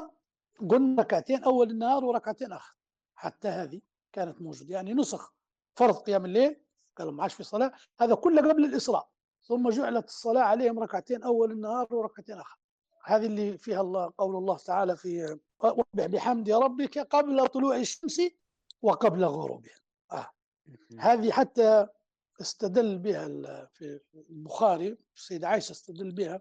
قلنا ركعتين أول النهار وركعتين آخر. حتى هذه كانت موجودة. يعني نسخ فرض قيام الليل قالوا ما عادش في صلاة هذا كله قبل الإسراء ثم جعلت الصلاة عليهم ركعتين أول النهار وركعتين آخر. هذه اللي فيها الله قول الله تعالى في بحمد ربك قبل طلوع الشمس وقبل غروبها. آه. هذه حتى استدل بها في البخاري السيدة عائشة استدل بها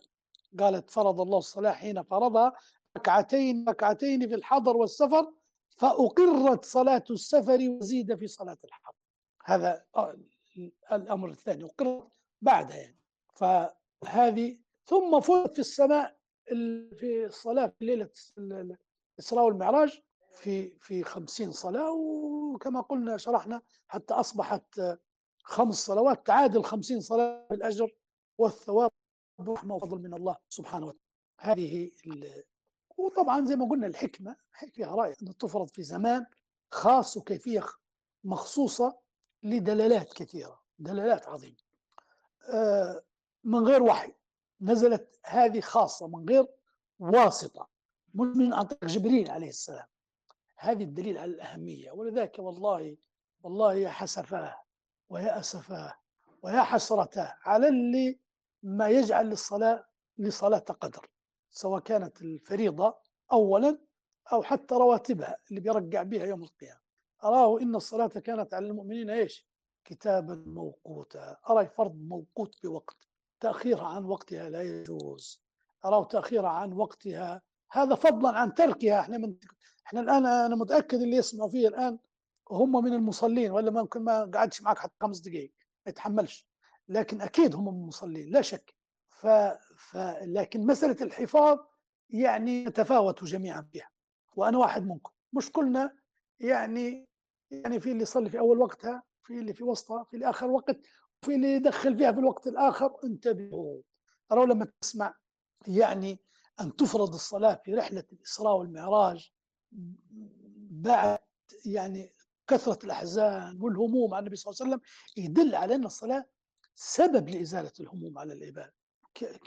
قالت فرض الله الصلاة حين فرضها ركعتين ركعتين في الحضر والسفر فأقرت صلاة السفر وزيد في صلاة الحضر. هذا الأمر الثاني أقرت بعدها يعني. فهذه ثم فرض في السماء في الصلاة في ليلة الإسراء والمعراج في في 50 صلاة وكما قلنا شرحنا حتى أصبحت خمس صلوات تعادل 50 صلاة بالأجر والثواب ورحمة وفضل من الله سبحانه وتعالى. هذه وطبعا زي ما قلنا الحكمة فيها رأي أن تفرض في زمان خاص وكيفية مخصوصة لدلالات كثيرة دلالات عظيمة. آه، من غير وحي نزلت هذه خاصة من غير واسطة مش من عن جبريل عليه السلام. هذه الدليل على الأهمية. ولذلك والله والله يا حسفاه ويا أسفاه ويا حسرته على اللي ما يجعل للصلاة لصلاة قدر سواء كانت الفريضة أولا أو حتى رواتبها اللي بيرجع بها يوم القيامة. أراه إن الصلاة كانت على المؤمنين إيش؟ كتابا موقوتا. أرى فرض موقوت بوقت تأخيرها عن وقتها لا يجوز. أراه تأخيرها عن وقتها. هذا فضلا عن تركها. إحنا من إحنا الآن أنا متأكد اللي يسمعوا فيه الآن هم من المصلين ولا ممكن ما قعدش معك حتى خمس دقائق ما يتحملش. لكن أكيد هم من المصلين لا شك. ف... ف... لكن مسألة الحفاظ يعني يتفاوتوا جميعا فيها. وأنا واحد منكم. مش كلنا يعني يعني في اللي يصلي في أول وقتها في اللي في وسطها في الآخر وقت في اللي يدخل فيها في الوقت الآخر. انتبهوا. ترى لما تسمع يعني أن تفرض الصلاة في رحلة الإسراء والمعراج بعد يعني كثرة الأحزان والهموم على النبي صلى الله عليه وسلم يدل على أن الصلاة سبب لإزالة الهموم على العباد.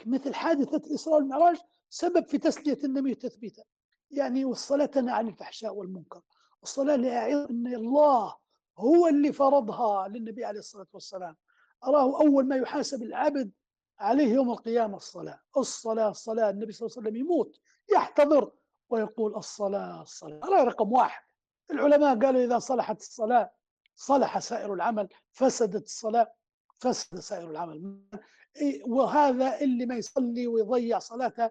مثل حادثة الإسراء والمعراج سبب في تسلية النبي وتثبيته. يعني والصلاة تنهى عن الفحشاء والمنكر. والصلاة لأعظ أن الله هو اللي فرضها للنبي عليه الصلاة والسلام. أراه أول ما يحاسب العبد عليه يوم القيامة الصلاة. الصلاة الصلاة النبي صلى الله عليه وسلم يموت يحتضر ويقول الصلاة الصلاة. هذا رقم واحد. العلماء قالوا إذا صلحت الصلاة صلح سائر العمل فسدت الصلاة فسد سائر العمل. وهذا اللي ما يصلي ويضيع صلاته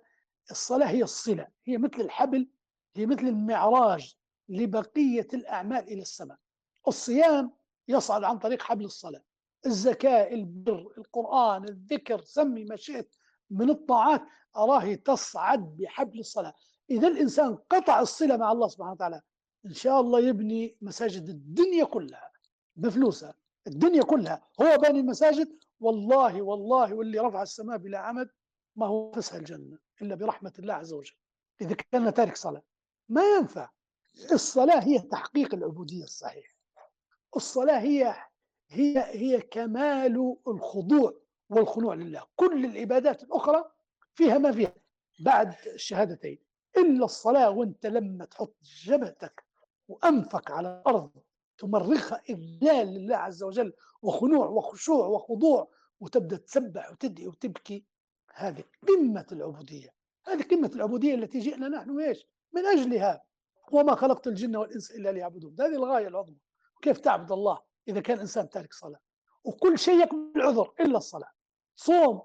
الصلاة هي الصلة هي مثل الحبل هي مثل المعراج. لبقية الأعمال إلى السماء. الصيام يصعد عن طريق حبل الصلاة. الزكاة البر القرآن الذكر سمي ما شئت من الطاعات أراه تصعد بحبل الصلاة. إذا الإنسان قطع الصلة مع الله سبحانه وتعالى إن شاء الله يبني مساجد الدنيا كلها بفلوسها. الدنيا كلها. هو باني المساجد والله والله واللي رفع السماء بلا عمد ما هو فسح الجنة إلا برحمة الله عز وجل. إذا كان تارك صلاة ما ينفع. الصلاة هي تحقيق العبودية الصحيحة الصلاة هي هي هي كمال الخضوع والخنوع لله. كل العبادات الأخرى فيها ما فيها. بعد الشهادتين إلا الصلاة وأنت لما تحط جبهتك وأنفك على الأرض تمرخها إذلال لله عز وجل وخنوع وخشوع وخضوع وتبدأ تسبح وتدعي وتبكي هذه قمة العبودية. هذه قمة العبودية التي جئنا نحن إيش؟ من أجلها. وما خلقت الجن والإنس إلا ليعبدون. هذه الغاية العظمى. كيف تعبد الله إذا كان إنسان تارك صلاة؟ وكل شيء يقبل العذر إلا الصلاة. صوم.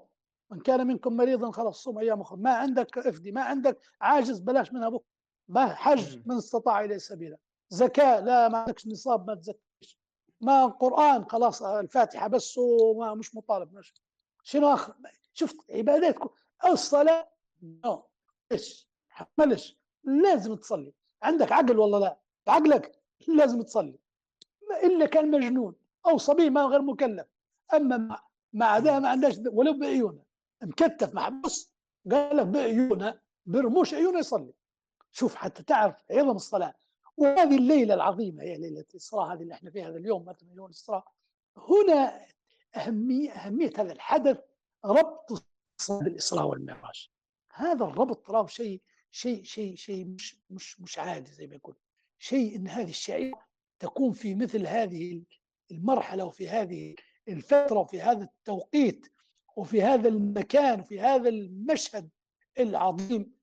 من كان منكم مريضا خلاص صوم أيام أخرى. ما عندك افدي ما عندك عاجز بلاش منها بكرة. ما حج من استطاع إليه سبيلا. زكاة لا ما عندكش نصاب ما تزكيش. ما قرآن خلاص الفاتحة بس وما مش مطالب مش. شنو آخر؟ شفت عباداتكم الصلاة؟ نو. إيش؟ حملش. لازم تصلي. عندك عقل ولا لا؟ عقلك لازم تصلي. إلا كان مجنون أو صبي ما غير مكلف. أما مع ده ما عندهاش ولو بعيونة. مكتف محبوس قال لك بعيونة برموش عيونه يصلي. شوف حتى تعرف عظم الصلاة. وهذه الليلة العظيمة هي ليلة الاسراء هذه اللي إحنا فيها هذا اليوم مثلا يوم الاسراء هنا أهمية أهمية هذا الحدث ربط بالإسراء والمعراج هذا الربط تراه شيء شيء شيء شيء مش مش مش عادي زي ما يقول. شيء إن هذه الشعيرة تكون في مثل هذه المرحلة وفي هذه الفترة وفي هذا التوقيت وفي هذا المكان وفي هذا المشهد العظيم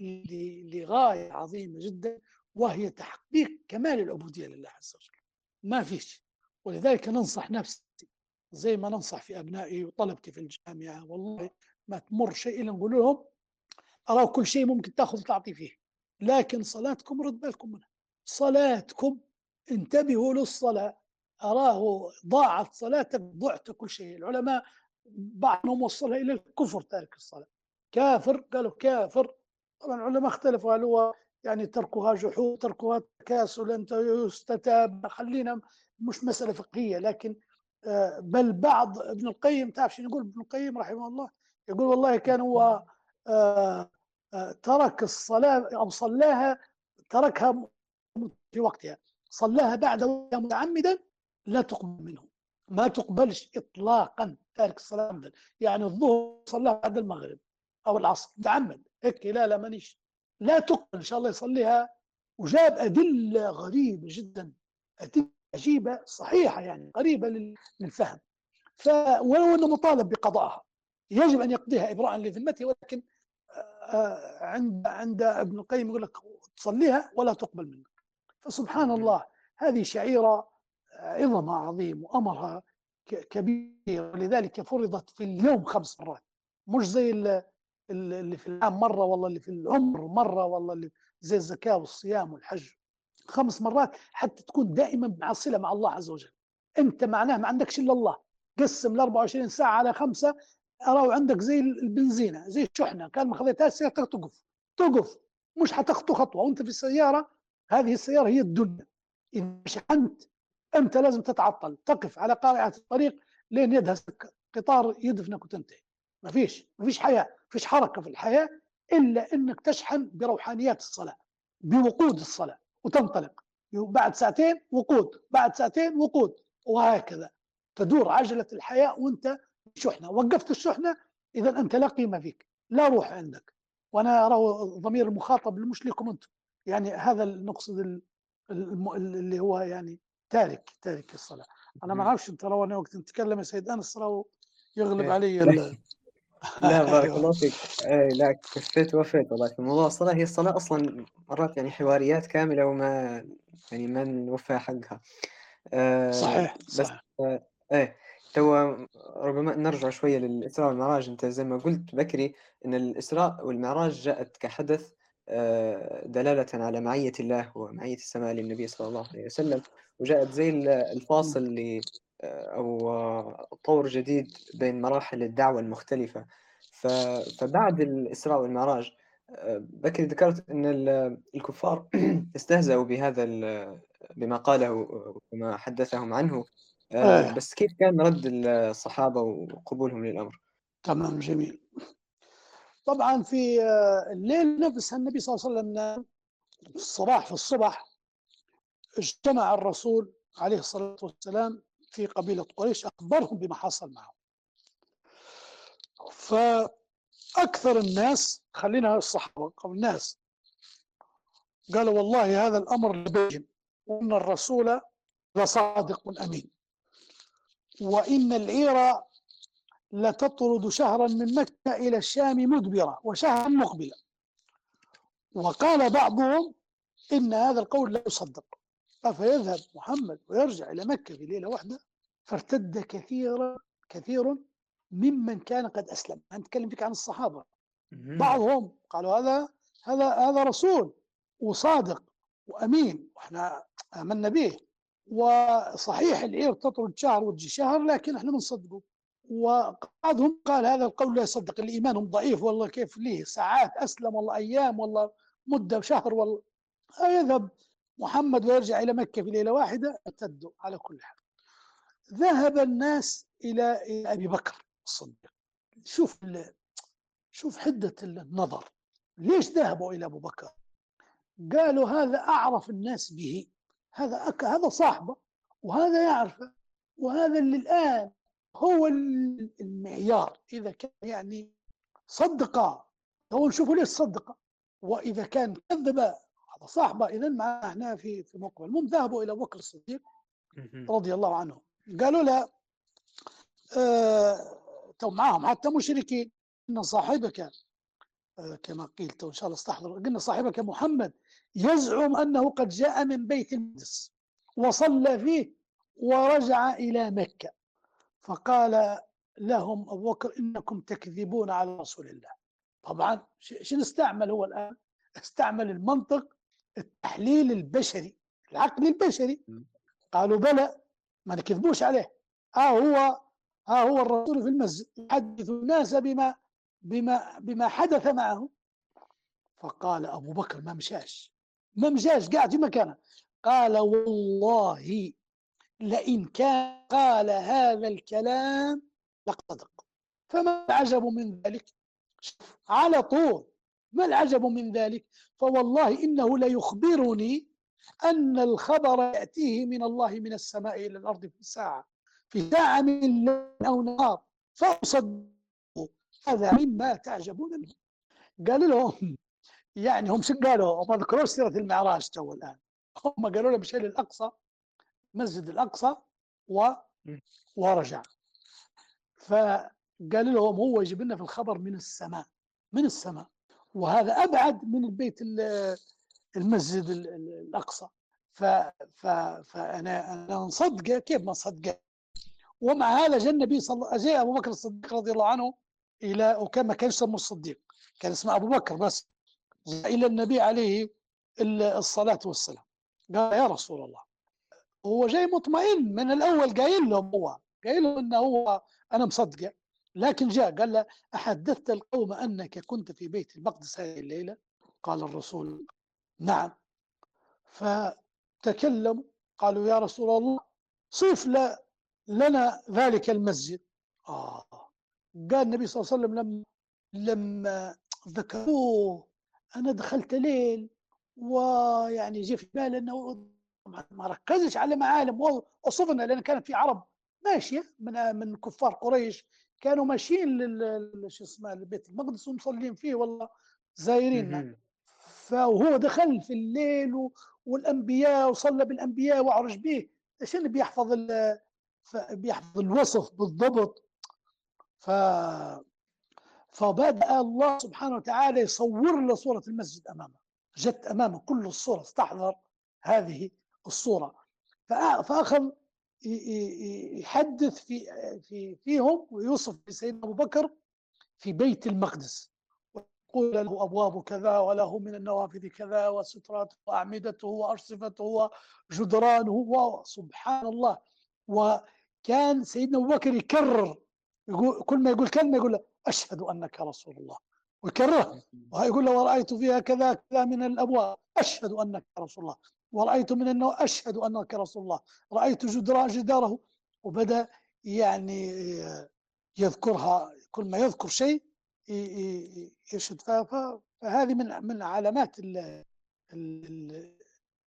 لغاية عظيمة جدا وهي تحقيق كمال العبودية لله عز وجل. ما فيش ولذلك ننصح نفسي زي ما ننصح في أبنائي وطلبتي في الجامعة والله ما تمر شيء إلا نقول لهم أراه كل شيء ممكن تأخذ وتعطي فيه. لكن صلاتكم رد بالكم منها صلاتكم انتبهوا للصلاة. أراه ضاعت صلاتك ضعت كل شيء. العلماء بعضهم وصلها إلى الكفر تارك الصلاة. كافر؟ قالوا كافر. طبعا العلماء اختلفوا هل هو يعني تركها جحود تركها تكاسل أنت يستتاب. خلينا مش مسألة فقهية لكن بل بعض ابن القيم تعرف شنو يقول ابن القيم رحمه الله؟ يقول والله كان هو ترك الصلاة أو صلاها تركها في وقتها. صلاها بعد متعمدا لا تقبل منه. ما تقبلش إطلاقا تارك الصلاة يعني الظهر صلاها بعد المغرب أو العصر متعمد. هيك لا لا مانيش. لا تقبل إن شاء الله يصليها. وجاب أدلة غريبة جدا أدلة عجيبة صحيحة يعني قريبة للفهم. ف ولو أنه مطالب بقضائها. يجب أن يقضيها إبراء لذمته ولكن عند عند ابن القيم يقول لك تصليها ولا تقبل منك. فسبحان الله هذه شعيرة عظمها عظيم وأمرها كبير. ولذلك فرضت في اليوم خمس مرات. مش زي اللي في العام مرة والله اللي في العمر مرة والله اللي زي الزكاة والصيام والحج. خمس مرات حتى تكون دائما مع صلة مع الله عز وجل. أنت معناه ما عندكش إلا الله. قسم ال 24 ساعة على خمسة أراه عندك زي البنزينة زي الشحنة كان ما خذيتهاش سيارتك تقف تقف مش حتخطو خطوة. وأنت في السيارة هذه السيارة هي الدنيا. إذا شحنت أنت لازم تتعطل. تقف على قارعة الطريق لين يدهسك قطار يدفنك وتنتهي. ما فيش ما فيش حياة ما فيش حركة في الحياة إلا أنك تشحن بروحانيات الصلاة بوقود الصلاة وتنطلق. بعد ساعتين وقود بعد ساعتين وقود وهكذا. تدور عجلة الحياة وأنت شحنة وقفت الشحنة إذا أنت لا قيمة فيك لا روح عندك. وأنا أرى ضمير المخاطب مش لكم أنتم يعني هذا نقصد اللي هو يعني تارك تارك الصلاة. أنا ما أعرفش أنت رواني وقت نتكلم يا سيد أنس ترى يغلب علي لا بارك الله فيك. اي لا كفيت وفيت والله. في موضوع الصلاة هي الصلاة أصلا مرات يعني حواريات كاملة وما يعني ما نوفى حقها. أه صحيح بس صحيح. أه إيه. تو ربما نرجع شوية للإسراء والمعراج. أنت زي ما قلت بكري أن الإسراء والمعراج جاءت كحدث دلالة على معية الله ومعية السماء للنبي صلى الله عليه وسلم. وجاءت زي الفاصل ل أو طور جديد بين مراحل الدعوة المختلفة. فبعد الإسراء والمعراج بكري ذكرت أن الكفار استهزأوا بهذا بما قاله وما حدثهم عنه. آه. بس كيف كان رد الصحابة وقبولهم للأمر؟ تمام جميل طبعا في الليل نفسها النبي صلى الله عليه وسلم في الصباح في الصبح اجتمع الرسول عليه الصلاة والسلام في قبيلة قريش أخبرهم بما حصل معهم فأكثر الناس خلينا الصحابة أو الناس قالوا والله هذا الأمر لبين وأن الرسول لصادق أمين وإن العير لتطرد شهرا من مكة إلى الشام مدبرة وشهرا مقبلة. وقال بعضهم إن هذا القول لا يصدق فيذهب محمد ويرجع إلى مكة في ليلة واحدة فارتد كثيرا كثير ممن كان قد أسلم. أنا أتكلم فيك عن الصحابة. بعضهم قالوا هذا هذا هذا رسول وصادق وأمين. وإحنا آمنا به. وصحيح العير تطرد شهر وتجي شهر لكن إحنا بنصدقه. وبعضهم قال هذا القول لا يصدق اللي ايمانهم ضعيف والله كيف ليه؟ ساعات أسلم والله أيام والله مدة شهر والله. يذهب محمد ويرجع إلى مكة في ليلة واحدة ارتدوا على كل حال. ذهب الناس إلى أبي بكر الصديق. شوف شوف حدة النظر. ليش ذهبوا إلى أبو بكر؟ قالوا هذا أعرف الناس به. هذا أك... هذا صاحبه وهذا يعرفه وهذا اللي الآن هو المعيار. إذا كان يعني صدق هو نشوفه ليش صدق وإذا كان كذب هذا صاحبه إذا معنا في في موقف. المهم ذهبوا إلى بكر الصديق رضي الله عنه. قالوا له آه معهم حتى مشركين إن صاحبك آه كما قيل إن شاء الله استحضر قلنا صاحبك محمد يزعم أنه قد جاء من بيت المقدس وصلى فيه ورجع إلى مكة. فقال لهم أبو بكر إنكم تكذبون على رسول الله. طبعا شنو استعمل هو الآن؟ استعمل المنطق التحليل البشري العقل البشري. قالوا بلى ما نكذبوش عليه. ها آه هو ها آه هو الرسول في المسجد يحدث الناس بما بما بما حدث معه فقال ابو بكر ما مشاش. ما مشاش قاعد في مكانه قال والله لئن كان قال هذا الكلام لقد فما العجب من ذلك؟ على طول. ما العجب من ذلك؟ فوالله إنه ليخبرني أن الخبر يأتيه من الله من السماء إلى الأرض في ساعة في ساعة من الليل أو نهار. فأصدقه هذا مما تعجبون منه. قال لهم يعني هم شو قالوا؟ هم ذكروا سيرة المعراج تو الآن. هم قالوا له بشيء الأقصى مسجد الأقصى و ورجع. فقال لهم هو يجيب لنا في الخبر من السماء من السماء. وهذا أبعد من البيت المسجد الأقصى. ف ف فأنا أنا نصدقه كيف ما نصدقه ومع هذا جاء النبي صلى الله عليه وسلم أبو بكر الصديق رضي الله عنه إلى وكان ما كانش اسمه الصديق. كان اسمه أبو بكر بس إلى النبي عليه الصلاة والسلام. قال يا رسول الله هو جاي مطمئن من الأول قايل لهم هو قايل لهم أنه هو أنا مصدقه. لكن جاء قال له أحدثت القوم أنك كنت في بيت المقدس هذه الليلة؟ قال الرسول نعم. فتكلموا قالوا يا رسول الله صف لنا ذلك المسجد. آه. قال النبي صلى الله عليه وسلم لما لما ذكروه. أنا دخلت ليل ويعني جه في بالي إنه ما ركزش على معالم وصفنا لأن كانت في عرب ماشية من من كفار قريش كانوا ماشيين لل شو اسمه لبيت المقدس ومصلين فيه والله زايرين فهو دخل في الليل والأنبياء وصلى بالأنبياء وعرج به عشان بيحفظ بيحفظ الوصف بالضبط؟ ف فبدأ الله سبحانه وتعالى يصور له صورة المسجد أمامه. جت أمامه كل الصورة استحضر هذه الصورة. فأخذ يحدث في في فيهم ويوصف سيدنا أبو بكر في بيت المقدس. ويقول له أبواب كذا وله من النوافذ كذا وستراته وأعمدته وأرصفته وجدرانه وسبحان الله. وكان سيدنا أبو بكر يكرر يقول كل ما يقول كلمة يقول له أشهد أنك رسول الله. ويكررها ويقول له ورأيت فيها كذا كذا من الأبواب. أشهد أنك رسول الله. ورأيت من أنه أشهد أنك رسول الله. رأيت جدار جداره. وبدأ يعني يذكرها. كل ما يذكر شيء يشهد فهذه من من علامات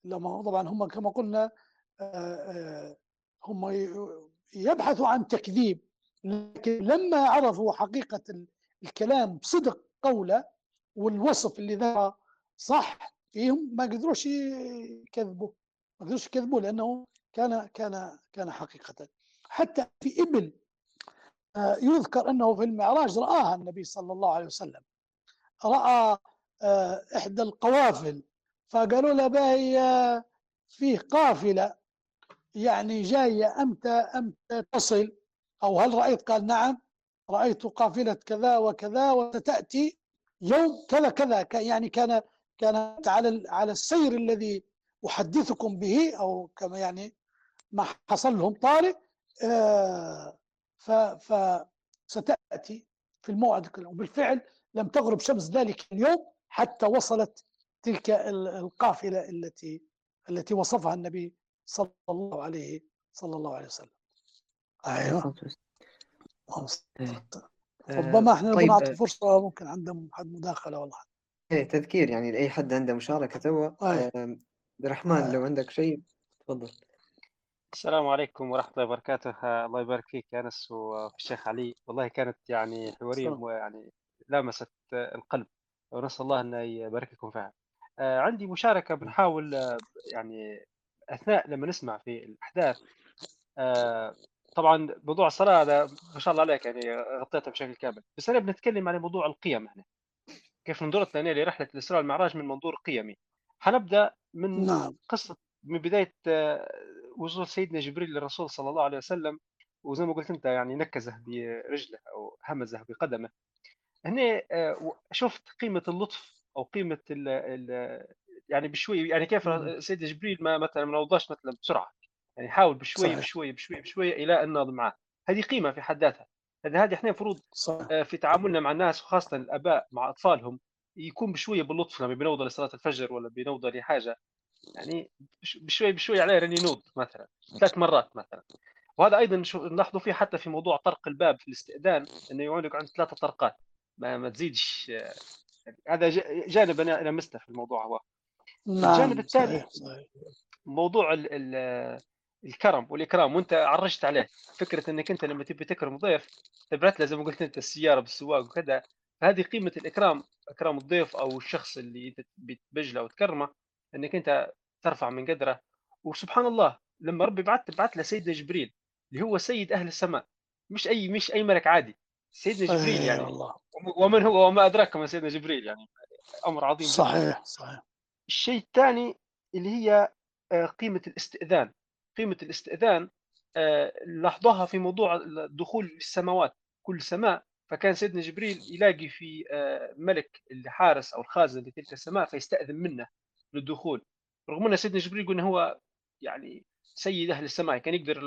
لما طبعا هم كما قلنا هم يبحثوا عن تكذيب. لكن لما عرفوا حقيقة الكلام بصدق قوله والوصف اللي ذا صح فيهم ما قدروش يكذبوا. ما قدروش يكذبوا لأنه كان كان كان حقيقة. حتى في إبل آه، يذكر أنه في المعراج رآها النبي صلى الله عليه وسلم. رأى آه، إحدى القوافل فقالوا له باهي آه، فيه قافلة. يعني جاية أمتى أمتى تصل؟ أو هل رأيت؟ قال نعم. رأيت قافلة كذا وكذا وستأتي يوم كذا كذا. يعني كان كانت على على السير الذي أحدثكم به أو كما يعني ما حصل لهم طارئ آه، فستأتي في الموعد وبالفعل لم تغرب شمس ذلك اليوم حتى وصلت تلك القافلة التي التي وصفها النبي صلى الله عليه صلى الله عليه وسلم. أيوه. إيه. ربما إحنا طيب. نعطي فرصة ممكن عندهم حد مداخلة ولا حاجة. إيه تذكير يعني لأي حد عنده مشاركة توا عبد الرحمن لو عندك شيء تفضل. السلام عليكم ورحمة الله وبركاته. الله يبارك فيك يا أنس وفي الشيخ علي. والله كانت يعني حوارية يعني لامست القلب. ونسأل الله أن يبارك لكم فيها عندي مشاركة بنحاول يعني أثناء لما نسمع في الأحداث طبعا موضوع الصلاة هذا ما شاء الله عليك يعني غطيته بشكل كامل بس أنا بنتكلم عن موضوع القيم هنا كيف نظرتنا لرحلة الإسراء والمعراج من منظور قيمي. حنبدأ من نعم. قصة من بداية وصول سيدنا جبريل للرسول صلى الله عليه وسلم وزي ما قلت أنت يعني نكزه برجله أو همزه بقدمه. هنا آه، شفت قيمة اللطف أو قيمة ال ال يعني بشوي يعني كيف سيدنا جبريل ما مثلا ما نوضاش مثلا بسرعة. يعني حاول بشوي صحيح. بشوي بشوي بشوي إلى أن ناض معه هذه قيمة في حد ذاتها. هذه هذه إحنا المفروض آه، في تعاملنا مع الناس وخاصة الآباء مع أطفالهم يكون بشوية باللطف لما بينوضوا لصلاة الفجر ولا بينوضوا لحاجة. يعني بشوي بشوي عليه راني نوض مثلا ثلاث مرات مثلا. وهذا أيضا نلاحظوا فيه حتى في موضوع طرق الباب في الاستئذان إنه يعونك عند ثلاثة طرقات. ما, ما تزيدش يعني هذا جانب أنا لمسته في الموضوع هو. نعم الجانب الثاني. موضوع ال ال الكرم والإكرام وأنت عرجت عليه. فكرة إنك أنت لما تبي تكرم ضيف تبعت له زي ما قلت أنت السيارة بالسواق وكذا هذه قيمة الإكرام إكرام الضيف أو الشخص اللي بتبجله وتكرمه إنك أنت ترفع من قدره. وسبحان الله لما ربي بعث بعث له سيدنا جبريل اللي هو سيد أهل السماء. مش أي مش أي ملك عادي. سيدنا جبريل يعني. الله. ومن هو؟ وما أدراك ما سيدنا جبريل يعني. أمر عظيم صحيح صحيح. الشيء الثاني اللي هي آه، قيمة الاستئذان. قيمة الاستئذان آه، لاحظوها في موضوع الدخول للسماوات كل سماء. فكان سيدنا جبريل يلاقي في آه، ملك الحارس أو الخازن لتلك السماء فيستأذن منه للدخول. رغم أن سيدنا جبريل يقول هو يعني سيد أهل السماء كان يقدر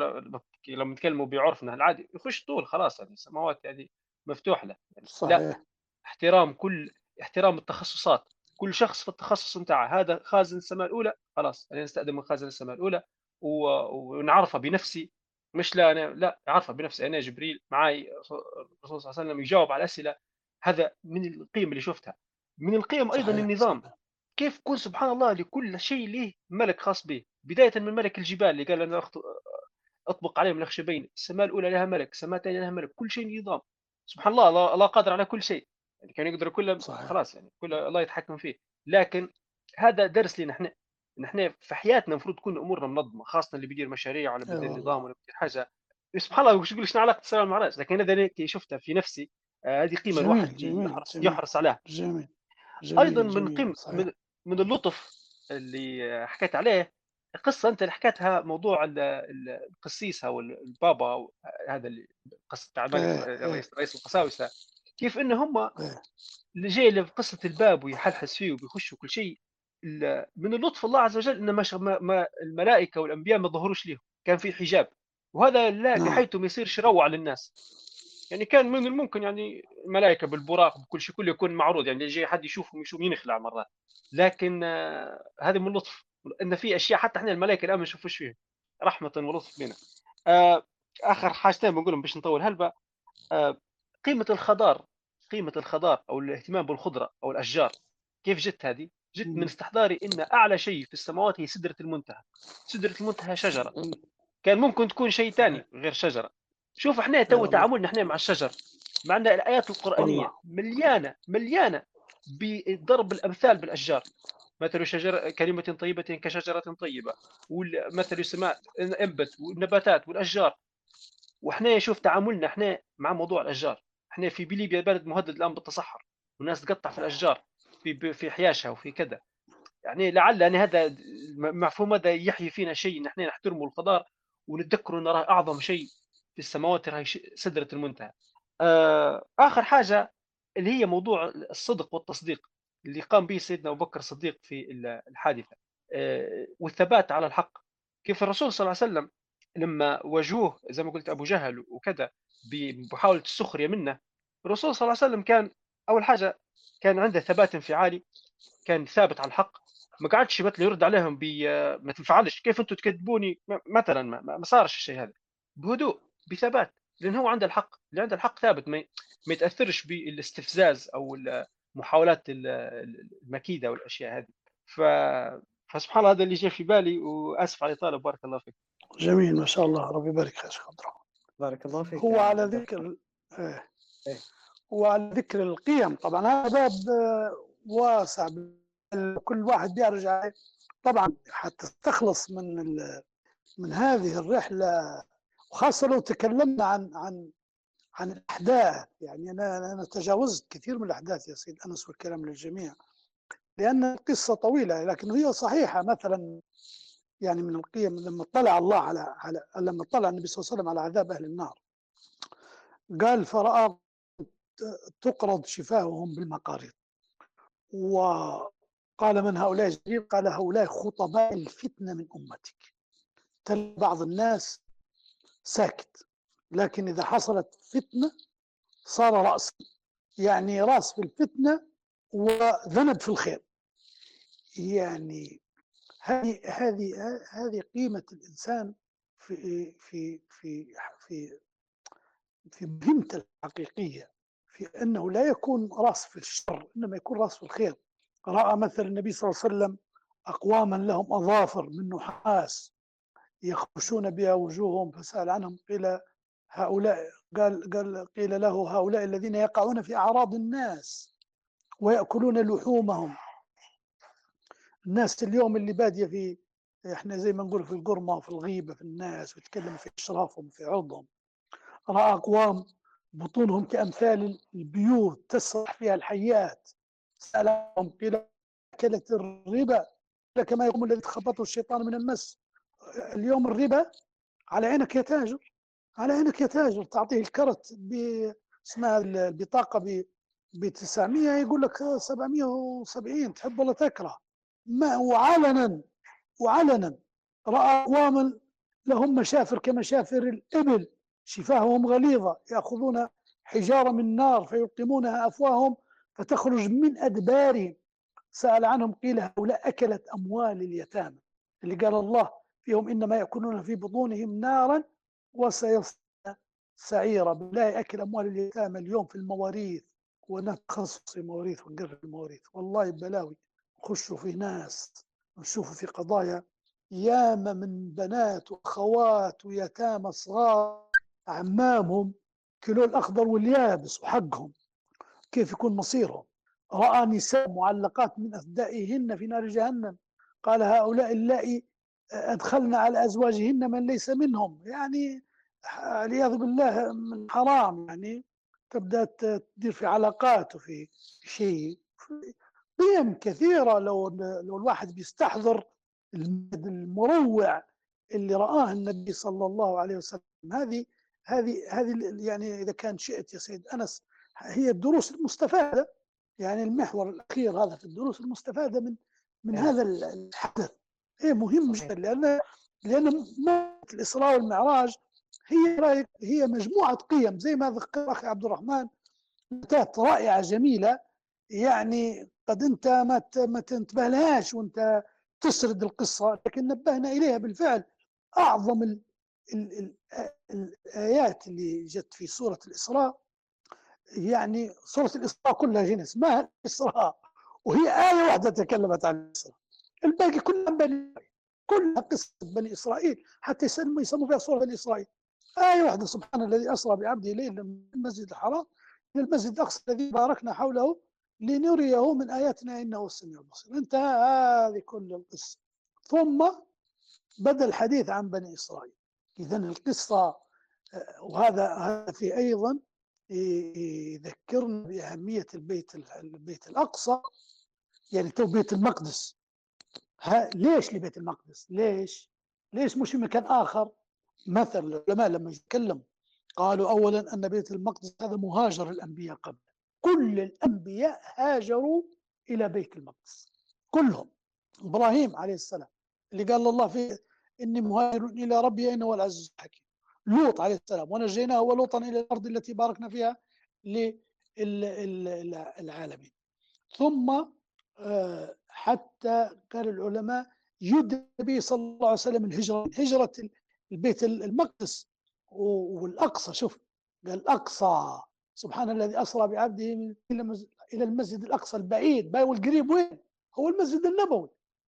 لما نتكلموا بعرفنا العادي يخش طول خلاص يعني السماوات هذه مفتوح له. يعني صحيح. لا احترام كل احترام التخصصات. كل شخص في التخصص بتاعه هذا خازن السماء الأولى خلاص أنا نستأذن من خازن السماء الأولى. ونعرفها بنفسي. مش لا أنا لا اعرفها بنفسي. أنا جبريل معي الرسول صلى الله عليه وسلم يجاوب على الأسئلة. هذا من القيم اللي شفتها. من القيم أيضا صحيح. النظام كيف يكون سبحان الله لكل شيء له ملك خاص به؟ بداية من ملك الجبال اللي قال أنا أطبق عليهم الاخشبين السماء الأولى لها ملك السماء الثانية لها ملك. كل شيء نظام. سبحان الله الله قادر على كل شيء. يعني كان يقدر كله خلاص يعني كل الله يتحكم فيه. لكن هذا درس لنا إحنا. نحن في حياتنا المفروض تكون أمورنا منظمة خاصه اللي بيدير مشاريع ولا بيدير نظام ولا بيدير حاجة سبحان الله وش يقول شنو علاقة السلام المعراج لكن هذا شفتها في نفسي آه، هذه قيمة الواحد يحرص, يحرس عليها جميل. جميل أيضا من قيمه من, من اللطف اللي حكيت عليه قصة أنت اللي حكيتها موضوع القسيس أو البابا هذا اللي قصة إيه، إيه. رئيس رئيس القساوسة كيف إن هم إيه. اللي جاي في قصه الباب ويحلحس فيه وبيخش وكل شيء من اللطف الله عز وجل إن ما, ما الملائكة والأنبياء ما ظهروش لهم كان في حجاب. وهذا لا نعم. بحيث ما يصيرش روع للناس. يعني كان من الممكن يعني الملائكة بالبراق بكل شيء كله يكون معروض يعني يجي حد يشوفهم يشوف ينخلع مرات. لكن آه هذا من اللطف. إن في أشياء حتى إحنا الملائكة الآن ما نشوفوش فيها. رحمة ولطف بنا. آه آخر حاجتين بنقولهم باش نطول. هلبة آه قيمة الخضار قيمة الخضار أو الاهتمام بالخضرة أو الأشجار كيف جت هذه؟ جت من استحضاري إن أعلى شيء في السماوات هي سدرة المنتهى. سدرة المنتهى شجرة. كان ممكن تكون شيء ثاني غير شجرة. شوف إحنا تو تعاملنا إحنا مع الشجر. مع إن الآيات القرآنية مليانة مليانة بضرب الأمثال بالأشجار. مثل شجر كلمة طيبة كشجرة طيبة. ومثل السماء انبت والنباتات والأشجار. وإحنا شوف تعاملنا إحنا مع موضوع الأشجار. إحنا في بليبيا بلد مهدد الآن بالتصحر. والناس تقطع في الأشجار. في في حياشها وفي كذا. يعني لعل يعني هذا المفهوم هذا يحيي فينا شيء. نحن نحترم القدر ونتذكر أن راه أعظم شيء في السماوات راهي سدرة المنتهى. آه، آخر حاجة اللي هي موضوع الصدق والتصديق اللي قام به سيدنا أبو بكر الصديق في الحادثة. آه، والثبات على الحق. كيف الرسول صلى الله عليه وسلم لما واجهوه زي ما قلت أبو جهل وكذا بمحاوله السخرية منه الرسول صلى الله عليه وسلم كان أول حاجة كان عنده ثبات انفعالي كان ثابت على الحق ما قعدش مثلا يرد عليهم ب ما تنفعلش. كيف أنتم تكذبوني؟ مثلا ما, ما صارش الشيء هذا. بهدوء بثبات. لأن هو عنده الحق. اللي عنده الحق ثابت ما, ما يتأثرش بالاستفزاز أو محاولات المكيدة والأشياء هذه. ف فسبحان الله هذا اللي جاء في بالي وأسف على الإطالة. بارك الله فيك. جميل ما شاء الله. ربي يبارك في عبد بارك الله فيك هو على ذكر إيه. إيه. هو على ذكر القيم. طبعا هذا باب واسع. كل واحد بيرجع طبعا حتى تخلص من من هذه الرحلة وخاصة لو تكلمنا عن عن عن الأحداث. يعني أنا أنا تجاوزت كثير من الأحداث يا سيد أنس والكلام للجميع. لأن القصة طويلة لكن هي صحيحة. مثلا يعني من القيم لما اطلع الله على على لما اطلع النبي صلى الله عليه وسلم على عذاب أهل النار قال فرأى تقرض شفاههم بالمقاريض وقال من هؤلاء جبريل قال هؤلاء خطباء الفتنة من أمتك. تل بعض الناس ساكت لكن إذا حصلت فتنة صار رأس يعني رأس في الفتنة وذنب في الخير. يعني هذه هذه هذه قيمة الإنسان في في في في في مهمته الحقيقية. في أنه لا يكون رأس في الشر إنما يكون رأس في الخير. رأى مثل النبي صلى الله عليه وسلم أقواما لهم أظافر من نحاس يخشون بها وجوههم فسأل عنهم قيل هؤلاء قال قال قيل له هؤلاء الذين يقعون في أعراض الناس ويأكلون لحومهم. الناس اليوم اللي بادية في إحنا زي ما نقول في القرمة وفي الغيبة في الناس ويتكلم في إشرافهم في عرضهم. رأى أقوام بطونهم كأمثال البيوت تسرح فيها الحيات سألهم قيل أكلت الربا كما يقوم الذي تخبطه الشيطان من المس. اليوم الربا على عينك يا تاجر على عينك يا تاجر. تعطيه الكرت اسمها البطاقه ب 900 يقول لك 770 تحب ولا تكره. ما وعلنا وعلنا. رأى أقواما لهم مشافر كمشافر الإبل. شفاههم غليظة يأخذون حجارة من نار فيلقمونها أفواههم فتخرج من أدبارهم. سأل عنهم قيل هؤلاء أكلت أموال اليتامى. اللي قال الله فيهم إنما يأكلون في بطونهم نارا وسيصلون سعيرا. بالله أكل أموال اليتامى اليوم في المواريث. ونتخصص المواريث ونقرب المواريث. والله بلاوي نخشوا في ناس نشوفوا في قضايا ياما من بنات وأخوات ويتامى صغار. عمامهم كيلو الأخضر واليابس وحقهم. كيف يكون مصيرهم؟ رأى نساء معلقات من اثدائهن في نار جهنم. قال هؤلاء اللائي أدخلنا على أزواجهن من ليس منهم. يعني والعياذ بالله من حرام يعني. تبدأ تدير في علاقات وفي شيء. قيم كثيرة لو لو الواحد بيستحضر المروع اللي رآه النبي صلى الله عليه وسلم. هذه هذه هذه يعني إذا كان شئت يا سيد أنس هي الدروس المستفادة يعني المحور الأخير هذا في الدروس المستفادة من من هذا الحدث. هي مهم جدا لأن لأن الإسراء والمعراج هي هي مجموعة قيم زي ما ذكر أخي عبد الرحمن. رائعة جميلة. يعني قد أنت ما ما تنتبه لهاش وأنت تسرد القصة لكن نبهنا إليها بالفعل. أعظم ال ال ال الآيات اللي جت في سورة الإسراء يعني سورة الإسراء كلها جنس اسمها الإسراء؟ وهي آية واحدة تكلمت عن الإسراء. الباقي كلها بني كلها قصة بني إسرائيل حتى يسموا يسموا فيها سورة بني إسرائيل. آية واحدة سبحان الذي أسرى بعبده ليلا من المسجد الحرام إلى المسجد الأقصى الذي باركنا حوله لنريه من آياتنا إنه السميع البصير. انتهى هذه كل القصة. ثم بدأ الحديث عن بني إسرائيل. إذا القصة آه، وهذا هذا في أيضا يذكرنا بأهمية البيت البيت الأقصى يعني تو بيت المقدس. ها ليش لبيت المقدس؟ ليش؟ ليش مش في مكان آخر؟ مثلا العلماء لما يتكلموا قالوا أولا أن بيت المقدس هذا مهاجر الأنبياء قبل. كل الأنبياء هاجروا إلى بيت المقدس. كلهم. إبراهيم عليه السلام اللي قال الله فيه إني مهاجر إلى ربي إنه هو العزيز الحكيم. لوط عليه السلام ونجيناه ولوطا إلى الأرض التي باركنا فيها للعالمين ثم آه، حتى قال العلماء يد النبي صلى الله عليه وسلم الهجرة هجرة البيت المقدس والأقصى شوف قال الأقصى سبحان الذي أسرى بعبده إلى المسجد الأقصى البعيد. والقريب وين؟ هو المسجد النبوي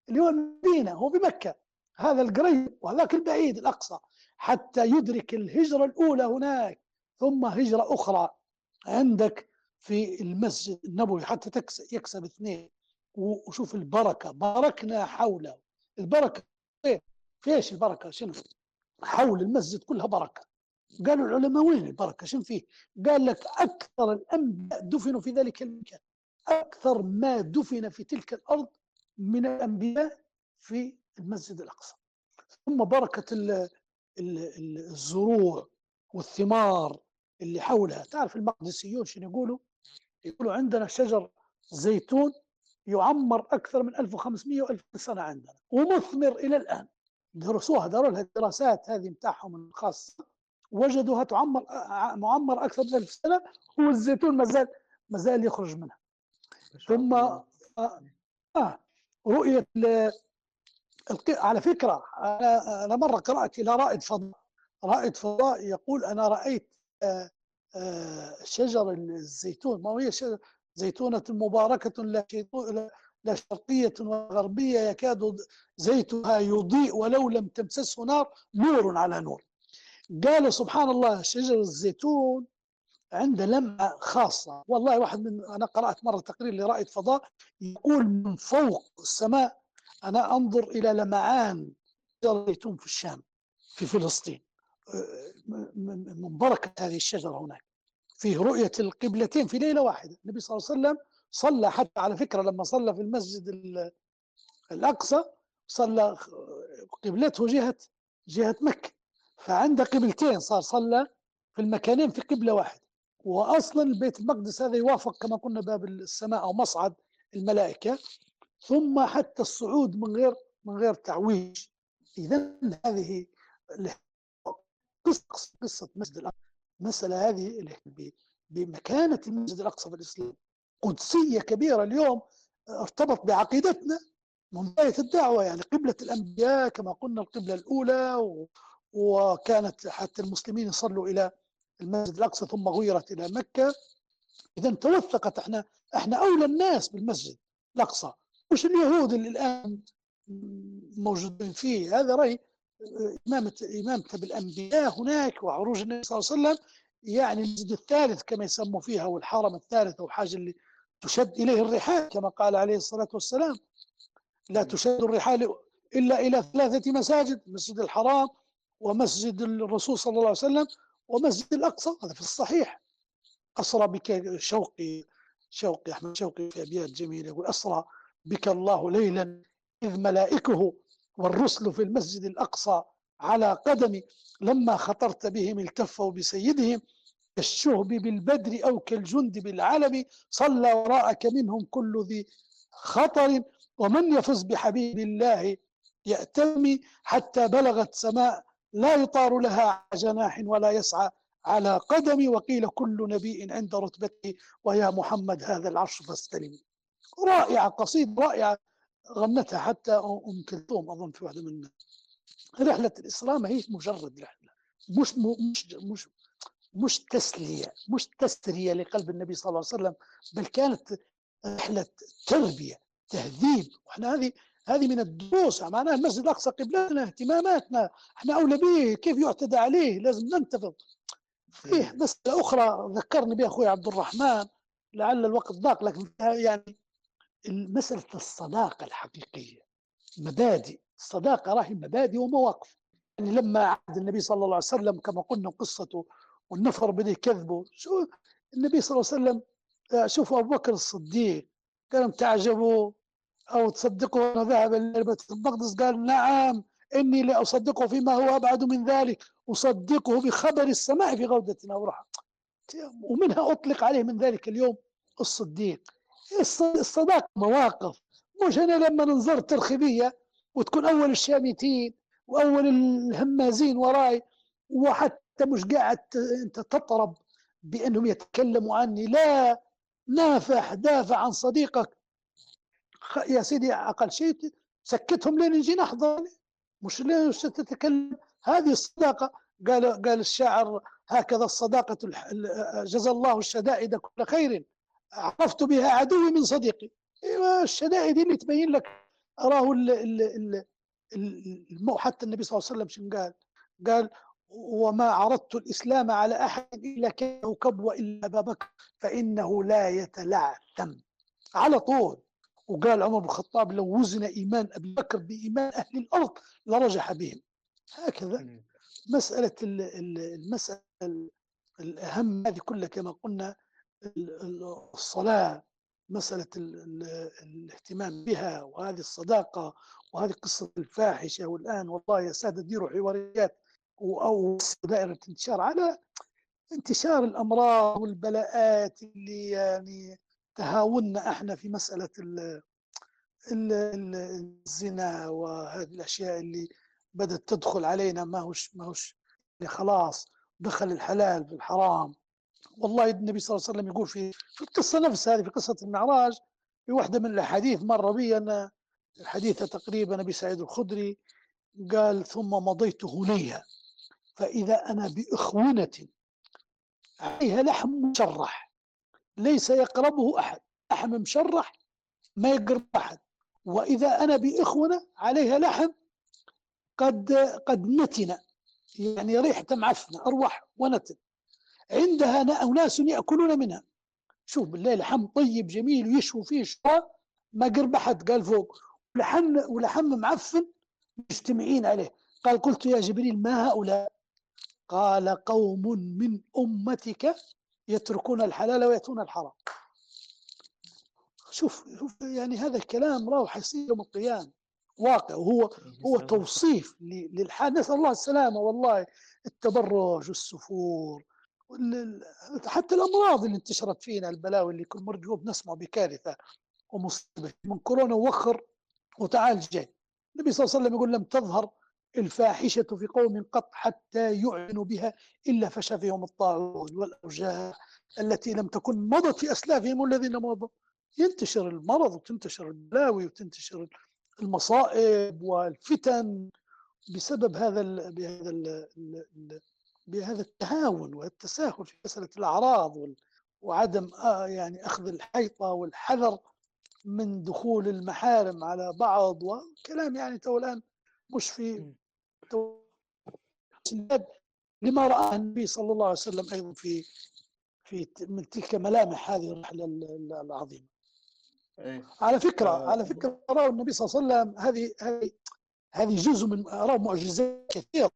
اللي هو المدينة هو بمكة هذا القريب وهذاك البعيد الأقصى حتى يدرك الهجرة الأولى هناك ثم هجرة أخرى عندك في المسجد النبوي حتى يكسب اثنين. وشوف البركة باركنا حوله. البركة فيش البركة؟ شنو؟ حول المسجد كلها بركة. قالوا العلماء وين البركة؟ شنو فيه؟ قال لك أكثر الأنبياء دفنوا في ذلك المكان. أكثر ما دفن في تلك الأرض من الأنبياء في المسجد الأقصى. ثم بركة الزروع والثمار اللي حولها. تعرف المقدسيون شنو يقولوا؟ يقولوا عندنا شجر زيتون يعمر أكثر من 1500 و1000 سنة عندنا ومثمر إلى الآن. درسوها داروا لها الدراسات هذه متاعهم الخاصة. وجدوها تعمر معمر أكثر من 1000 سنة والزيتون ما زال ما زال يخرج منها. ثم آه, آه على فكرة أنا مرة قرأت إلى رائد فضاء. رائد فضاء يقول أنا رأيت آه، آه، شجر الزيتون. ما هي زيتونة مباركة لا, شرقية وغربية يكاد زيتها يضيء ولو لم تمسسه نار نور على نور. قال سبحان الله شجر الزيتون عنده لمعة خاصة. والله واحد من أنا قرأت مرة تقرير لرائد فضاء يقول من فوق السماء أنا أنظر إلى لمعان الزيتون في الشام في فلسطين. من بركة هذه الشجرة هناك. فيه رؤية القبلتين في ليلة واحدة. النبي صلى الله عليه وسلم صلى حتى على فكرة لما صلى في المسجد الأقصى صلى قبلته جهة جهة مكة. فعنده قبلتين صار صلى في المكانين في قبلة واحدة. وأصلا البيت المقدس هذا يوافق كما قلنا باب السماء أو مصعد الملائكة. ثم حتى الصعود من غير من غير تعويج إذا هذه قصة قصة مسجد الأقصى المسألة هذه بمكانة المسجد الأقصى في الإسلام. قدسية كبيرة اليوم ارتبط بعقيدتنا من بداية الدعوة يعني قبلة الأنبياء كما قلنا القبلة الأولى و... وكانت حتى المسلمين يصلوا إلى المسجد الأقصى ثم غيرت إلى مكة. إذا توثقت إحنا إحنا أولى الناس بالمسجد الأقصى. مش اليهود اللي الآن موجودين فيه؟ هذا رأي إمامة إمامته بالأنبياء هناك وعروج النبي صلى الله عليه وسلم يعني المسجد الثالث كما يسموا فيها والحرم الثالث أو حاجة اللي تشد إليه الرحال كما قال عليه الصلاة والسلام لا تشد الرحال إلا إلى ثلاثة مساجد مسجد الحرام ومسجد الرسول صلى الله عليه وسلم ومسجد الأقصى هذا في الصحيح. أسرى بك شوقي شوقي أحمد شوقي في أبيات جميلة يقول أسرى بك الله ليلا إذ ملائكه والرسل في المسجد الأقصى على قدم لما خطرت بهم التفوا بسيدهم كالشهب بالبدر أو كالجند بالعلم صلى وراءك منهم كل ذي خطر ومن يفز بحبيب الله يأتمي حتى بلغت سماء لا يطار لها جناح ولا يسعى على قدم وقيل كل نبي عند رتبته ويا محمد هذا العرش فاستلم. رائعة قصيدة رائعة غنتها حتى أم كلثوم أظن في واحدة من رحلة الإسلام ما هي مجرد رحلة مش مش مش مش تسلية مش تسرية لقلب النبي صلى الله عليه وسلم بل كانت رحلة تربية تهذيب. وإحنا هذه هذه من الدروس معناها المسجد الأقصى قبلتنا اهتماماتنا إحنا أولى به كيف يعتدى عليه لازم ننتفض فيه بس أخرى ذكرني بها أخوي عبد الرحمن لعل الوقت ضاق لكن يعني مسألة الصداقة الحقيقية. مبادئ الصداقة راهي مبادئ ومواقف. يعني لما عهد النبي صلى الله عليه وسلم كما قلنا قصته والنفر بده يكذبوا شو؟ النبي صلى الله عليه وسلم آه، شوفوا أبو بكر الصديق كانوا تعجبوا أو تصدقه أنه ذهب إلى بيت المقدس؟ قال نعم إني لأصدقه فيما هو أبعد من ذلك أصدقه بخبر السماء في غودة أو ومنها أطلق عليه من ذلك اليوم الصديق. الصداقة مواقف. مش أنا لما ننظر ترخيبية وتكون أول الشامتين وأول الهمازين وراي وحتى مش قاعد أنت تطرب بأنهم يتكلموا عني. لا نافح دافع عن صديقك. يا سيدي أقل شيء سكتهم لين يجي نحضر. مش لين تتكلم؟ هذه الصداقة. قال قال الشاعر هكذا الصداقة جزى الله الشدائد كل خير. عرفت بها عدوي من صديقي. أيوه الشدائد اللي تبين لك أراه ال ال ال حتى النبي صلى الله عليه وسلم شنو قال؟ قال وما عرضت الإسلام على أحد إلا كانه كبوه الا أبا بكر فإنه لا يتلعثم. على طول. وقال عمر بن الخطاب لو وزن إيمان أبي بكر بإيمان أهل الأرض لرجح بهم. هكذا. مسألة المسألة الأهم هذه كلها كما قلنا الصلاة مسألة الاهتمام بها وهذه الصداقة وهذه قصه الفاحشة والآن والله يا سادة ديروا حواريات أو دائرة انتشار على انتشار الأمراض والبلاءات اللي يعني تهاونا إحنا في مسألة الزنا وهذه الأشياء اللي بدأت تدخل علينا ما هوش ما هوش يعني خلاص دخل الحلال في الحرام. والله النبي صلى الله عليه وسلم يقول في في القصة نفسها هذه في قصة المعراج في واحدة من الأحاديث مر بي أن الحديث تقريبا أبي سعيد الخدري قال ثم مضيت هنيها فإذا أنا باخونه عليها لحم مشرح ليس يقربه أحد لحم مشرح ما يقرب أحد وإذا أنا باخونه عليها لحم قد قد نتن يعني ريحة معفنة أروح ونتن. عندها أناس يأكلون منها. شوف بالله لحم طيب جميل ويشوي فيه شوى ما قرب أحد قال فوق. ولحم ولحم معفن مجتمعين عليه. قال قلت يا جبريل ما هؤلاء؟ قال قوم من أمتك يتركون الحلال ويأتون الحرام. شوف شوف يعني هذا الكلام راح حيصير يوم القيامة. واقع. وهو هو توصيف للحال نسأل الله السلامة والله التبرج والسفور. حتى الأمراض اللي انتشرت فينا البلاوي اللي كل مره نسمع بكارثة ومصيبة من كورونا وخر وتعال جاي. النبي صلى الله عليه وسلم يقول لم تظهر الفاحشة في قوم قط حتى يعلنوا بها إلا فشى فيهم الطاعون والأوجاع التي لم تكن مضت في أسلافهم الذين مضوا. ينتشر المرض وتنتشر البلاوي وتنتشر المصائب والفتن بسبب هذا ال بهذا ال بهذا التهاون والتساهل في مسألة الأعراض وعدم آه، يعني أخذ الحيطة والحذر من دخول المحارم على بعض وكلام يعني تو الآن مش في لما رأى النبي صلى الله عليه وسلم أيضا في في من تلك ملامح هذه الرحلة العظيمة إيه. على فكرة آه. على فكرة رأوا النبي صلى الله عليه وسلم هذه هذه هذه جزء من رأوا معجزات كثيرة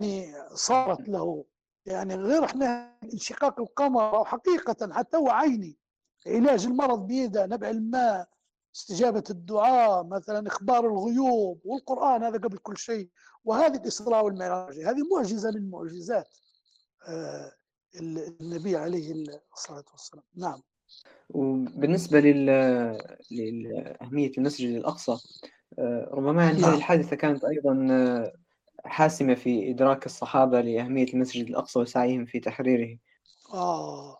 يعني صارت له. يعني غير إحنا انشقاق القمر أو حقيقة حتى هو عيني. علاج المرض بيده نبع الماء استجابة الدعاء مثلا إخبار الغيوب والقرآن هذا قبل كل شيء. وهذه الإسراء والمعراج هذه معجزة من معجزات آه، النبي عليه الصلاة والسلام. نعم. وبالنسبة لل... لأهمية المسجد الأقصى آه، ربما هذه نعم. الحادثة كانت أيضا آه، حاسمة في إدراك الصحابة لأهمية المسجد الأقصى وسعيهم في تحريره. آه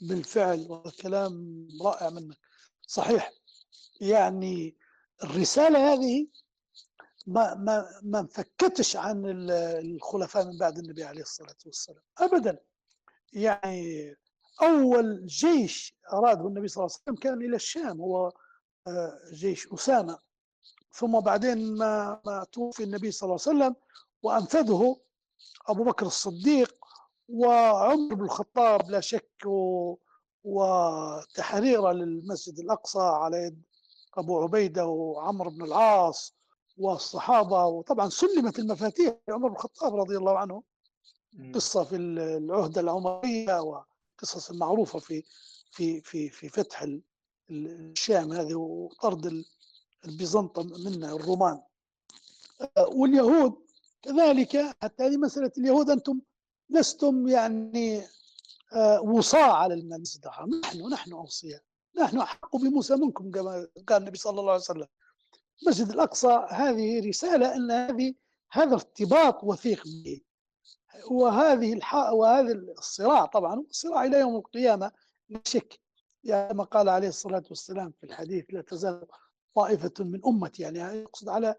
بالفعل كلام رائع منك. صحيح. يعني الرسالة هذه ما ما ما انفكتش عن الخلفاء من بعد النبي عليه الصلاة والسلام أبدا. يعني أول جيش أراده النبي صلى الله عليه وسلم كان إلى الشام هو آه، جيش أسامة. ثم بعدين ما, ما توفي النبي صلى الله عليه وسلم وأنفذه أبو بكر الصديق وعمر بن الخطاب لا شك وتحرير للمسجد الأقصى على يد أبو عبيدة وعمر بن العاص والصحابة. وطبعا سلمت المفاتيح لعمر بن الخطاب رضي الله عنه. قصة في العهدة العمرية القصص المعروفة في في في في فتح الشام هذه وطرد البيزنطة منا الرومان. واليهود كذلك حتى هذه مسألة اليهود أنتم لستم يعني وصاة على المسجد نحن نحن أوصياء نحن أحق بموسى منكم كما قال النبي صلى الله عليه وسلم. المسجد الأقصى هذه رسالة أن هذه هذا ارتباط وثيق به. وهذه الحق وهذا الصراع طبعا الصراع إلى يوم القيامة لا شك. يعني ما قال عليه الصلاة والسلام في الحديث لا تزال طائفة من أمتي. يعني يقصد على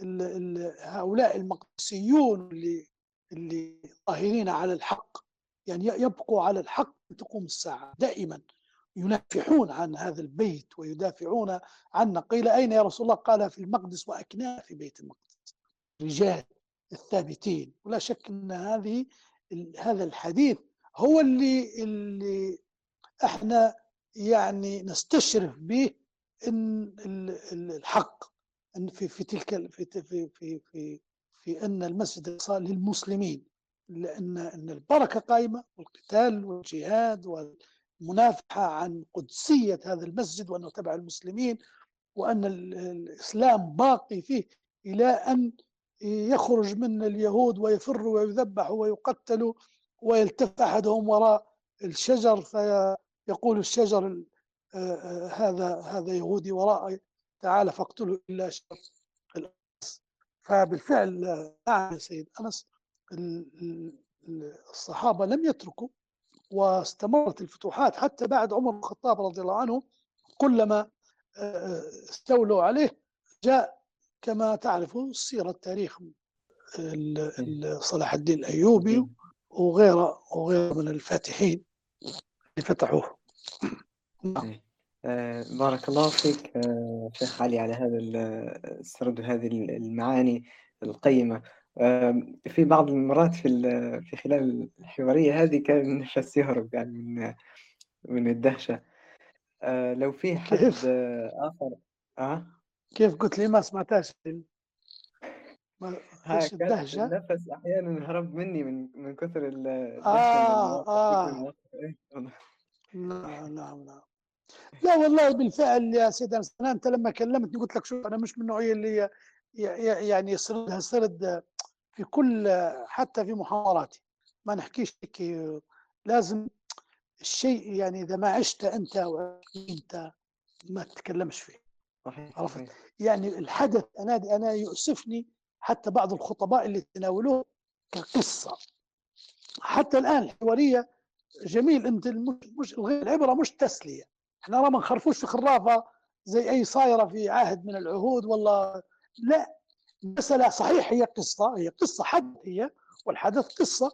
ال ال هؤلاء المقدسيون اللي اللي ظاهرين على الحق يعني يبقوا على الحق تقوم الساعة دائما ينافحون عن هذا البيت ويدافعون عنا قيل أين يا رسول الله؟ قال في المقدس وأكناه في بيت المقدس. رجال الثابتين. ولا شك أن هذه هذا الحديث هو اللي اللي إحنا يعني نستشرف به إن الحق. أن في في تلك في في في في, في أن المسجد صار للمسلمين لأن أن البركة قائمة والقتال والجهاد والمنافحة عن قدسية هذا المسجد وأنه تبع المسلمين وأن الإسلام باقي فيه إلى أن يخرج من اليهود ويفروا ويذبحوا ويقتلوا ويلتف أحدهم وراء الشجر فيقول الشجر هذا هذا يهودي وراء تعال فاقتلوا شر الأنس. فبالفعل نعم سيد أنس الصحابة لم يتركوا واستمرت الفتوحات حتى بعد عمر الخطاب رضي الله عنه كلما استولوا عليه جاء كما تعرفوا السيرة التاريخ صلاح الدين الأيوبي وغيره وغيره من الفاتحين اللي فتحوه. آه بارك الله فيك آه شيخ علي على هذا السرد وهذه المعاني القيمة. آه في بعض المرات في في خلال الحوارية هذه كان النفس يهرب يعني من من الدهشة. آه لو في حد كيف؟ آخر آه؟ كيف؟ قلت لي ما سمعتهاش. ها كان الدهشة؟ النفس أحيانا هرب مني من من كثر الدهشة آه اللي آه. إيه،. نعم نعم نعم. لا والله بالفعل يا سيدي أنا أنت لما كلمتني قلت لك شوف أنا مش من النوعية اللي يعني يسردها سرد في كل حتى في محاضراتي. ما نحكيش هيك لازم الشيء يعني إذا ما عشت أنت وأنت ما تتكلمش فيه. صحيح عرفت؟ يعني الحدث أنا أنا يؤسفني حتى بعض الخطباء اللي تناولوه كقصة. حتى الآن الحوارية جميل أنت المش مش العبرة مش تسلية. إحنا ما نخرفوش في خرافة زي أي صايرة في عهد من العهود والله. لا مسألة صحيح هي قصة هي قصة حدث هي والحدث قصة.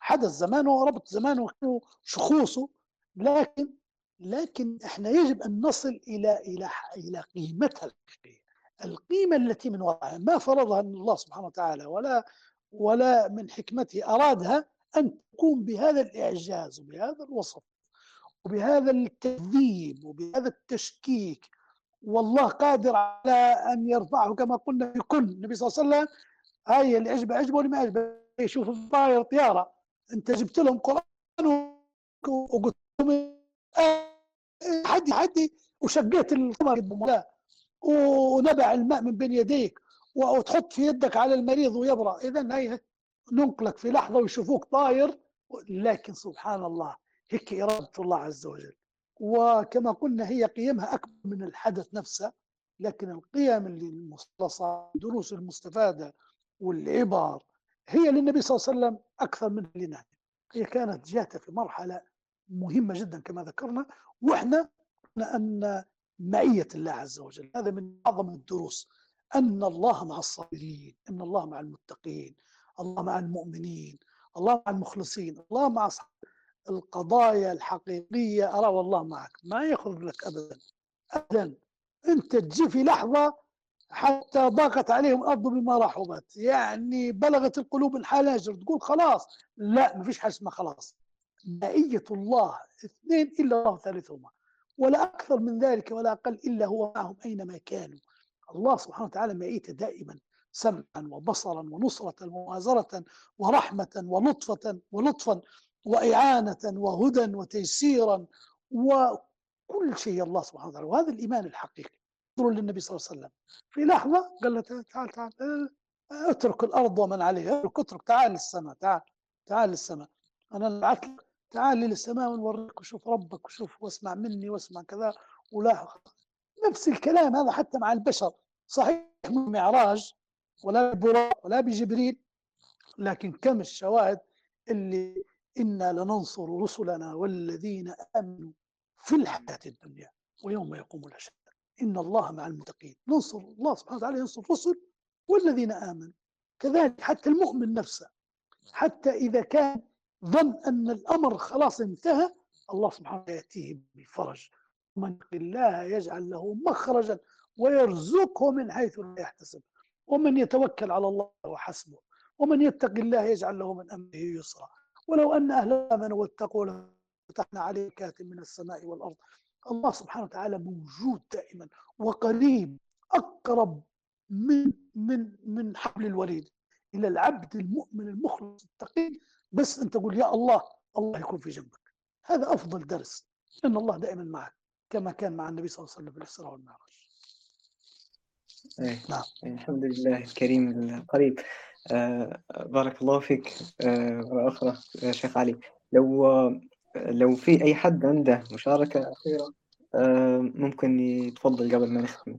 حدث زمانه وربط زمانه وشخوصه لكن لكن إحنا يجب أن نصل إلى إلى إلى قيمتها الحقيقية. القيمة التي من وراءها ما فرضها الله سبحانه وتعالى ولا ولا من حكمته أرادها أن تقوم بهذا الإعجاز وبهذا الوصف. وبهذا التكذيب وبهذا التشكيك والله قادر على أن يرفعه كما قلنا يكن النبي صلى الله عليه وسلم. هاي اللي عجبه عجبه واللي ما عجبه. يشوف الطاير طياره أنت جبت لهم قرآن وقلت لهم حدي حدي. وشقيت القمر. ونبع الماء من بين يديك وتحط في يدك على المريض ويبرأ. إذا هي ننقلك في لحظة ويشوفوك طاير. لكن سبحان الله هيك إرادة الله عز وجل. وكما قلنا هي قيمها أكبر من الحدث نفسه لكن القيم اللي المستلصة الدروس المستفادة والعبر هي للنبي صلى الله عليه وسلم أكثر من لنا هي كانت جاته في مرحلة مهمة جدا كما ذكرنا وإحنا أن معية الله عز وجل هذا من أعظم الدروس. أن الله مع الصابرين أن الله مع المتقين الله مع المؤمنين الله مع المخلصين الله مع أصحاب القضايا الحقيقية أرى والله معك ما يأخذ لك أبدا أبدا. أنت تجي في لحظة حتى ضاقت عليهم الأرض بما رحبت يعني بلغت القلوب الحناجر تقول خلاص لا ما فيش حاجة اسمها خلاص. مائية الله اثنين إلا الله ثالثهما ولا أكثر من ذلك ولا أقل إلا هو معهم أينما كانوا. الله سبحانه وتعالى مائيته دائما سمعا وبصرا ونصرة ومؤازرة ورحمة ولطفة ولطفا. وإعانة وهدى وتيسيرا وكل شيء الله سبحانه وتعالى. وهذا الإيمان الحقيقي. انظروا للنبي صلى الله عليه وسلم. في لحظة قال له تعال تعال اترك الأرض ومن عليها. اترك اترك. تعال للسماء. تعال تعال للسماء. أنا لك. تعال للسماء ونوريك وشوف ربك وشوف واسمع مني واسمع كذا ولا نفس الكلام هذا حتى مع البشر. صحيح من معراج ولا براق ولا بجبريل لكن كم الشواهد اللي إنا لننصر رسلنا والذين آمنوا في الحياة الدنيا ويوم يقوم الأشهاد إن الله مع المتقين. ننصر الله سبحانه وتعالى ينصر الرسل والذين آمنوا. كذلك حتى المؤمن نفسه حتى إذا كان ظن أن الأمر خلاص انتهى الله سبحانه وتعالى يأتيه بالفرج. من الله يجعل له مخرجا ويرزقه من حيث لا يحتسب. ومن يتوكل على الله وحسبه ومن يتق الله يجعل له من أمره يسرا. ولو أن أهل آمنوا واتقوا لفتحنا عليه كاتب من السماء والأرض. الله سبحانه وتعالى موجود دائما وقريب أقرب من من من حبل الوريد إلى العبد المؤمن المخلص التقي. بس أنت تقول يا الله الله يكون في جنبك. هذا أفضل درس أن الله دائما معك كما كان مع النبي صلى الله عليه وسلم في الإسراء والمعراج. أيه. نعم. الحمد لله الكريم القريب. آه بارك الله فيك آه مرة أخرى آه شيخ علي. لو لو في أي حد عنده مشاركة أخيرة آه ممكن يتفضل قبل ما نختم.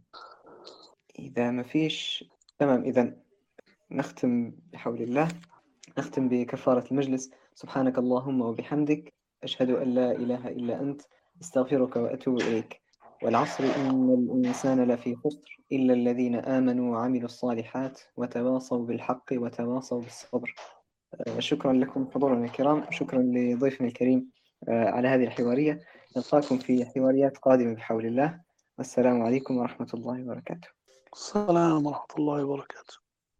إذا ما فيش تمام إذا نختم بحول الله نختم بكفارة المجلس. سبحانك اللهم وبحمدك أشهد أن لا إله إلا أنت أستغفرك وأتوب إليك. والعصر إن الإنسان لفي خسر إلا الذين آمنوا وعملوا الصالحات وتواصوا بالحق وتواصوا بالصبر. آه، شكرا لكم حضورنا الكرام شكرا لضيفنا الكريم آه، على هذه الحوارية. نلقاكم في حواريات قادمة بحول الله. والسلام عليكم ورحمة الله وبركاته. السلام ورحمة الله وبركاته.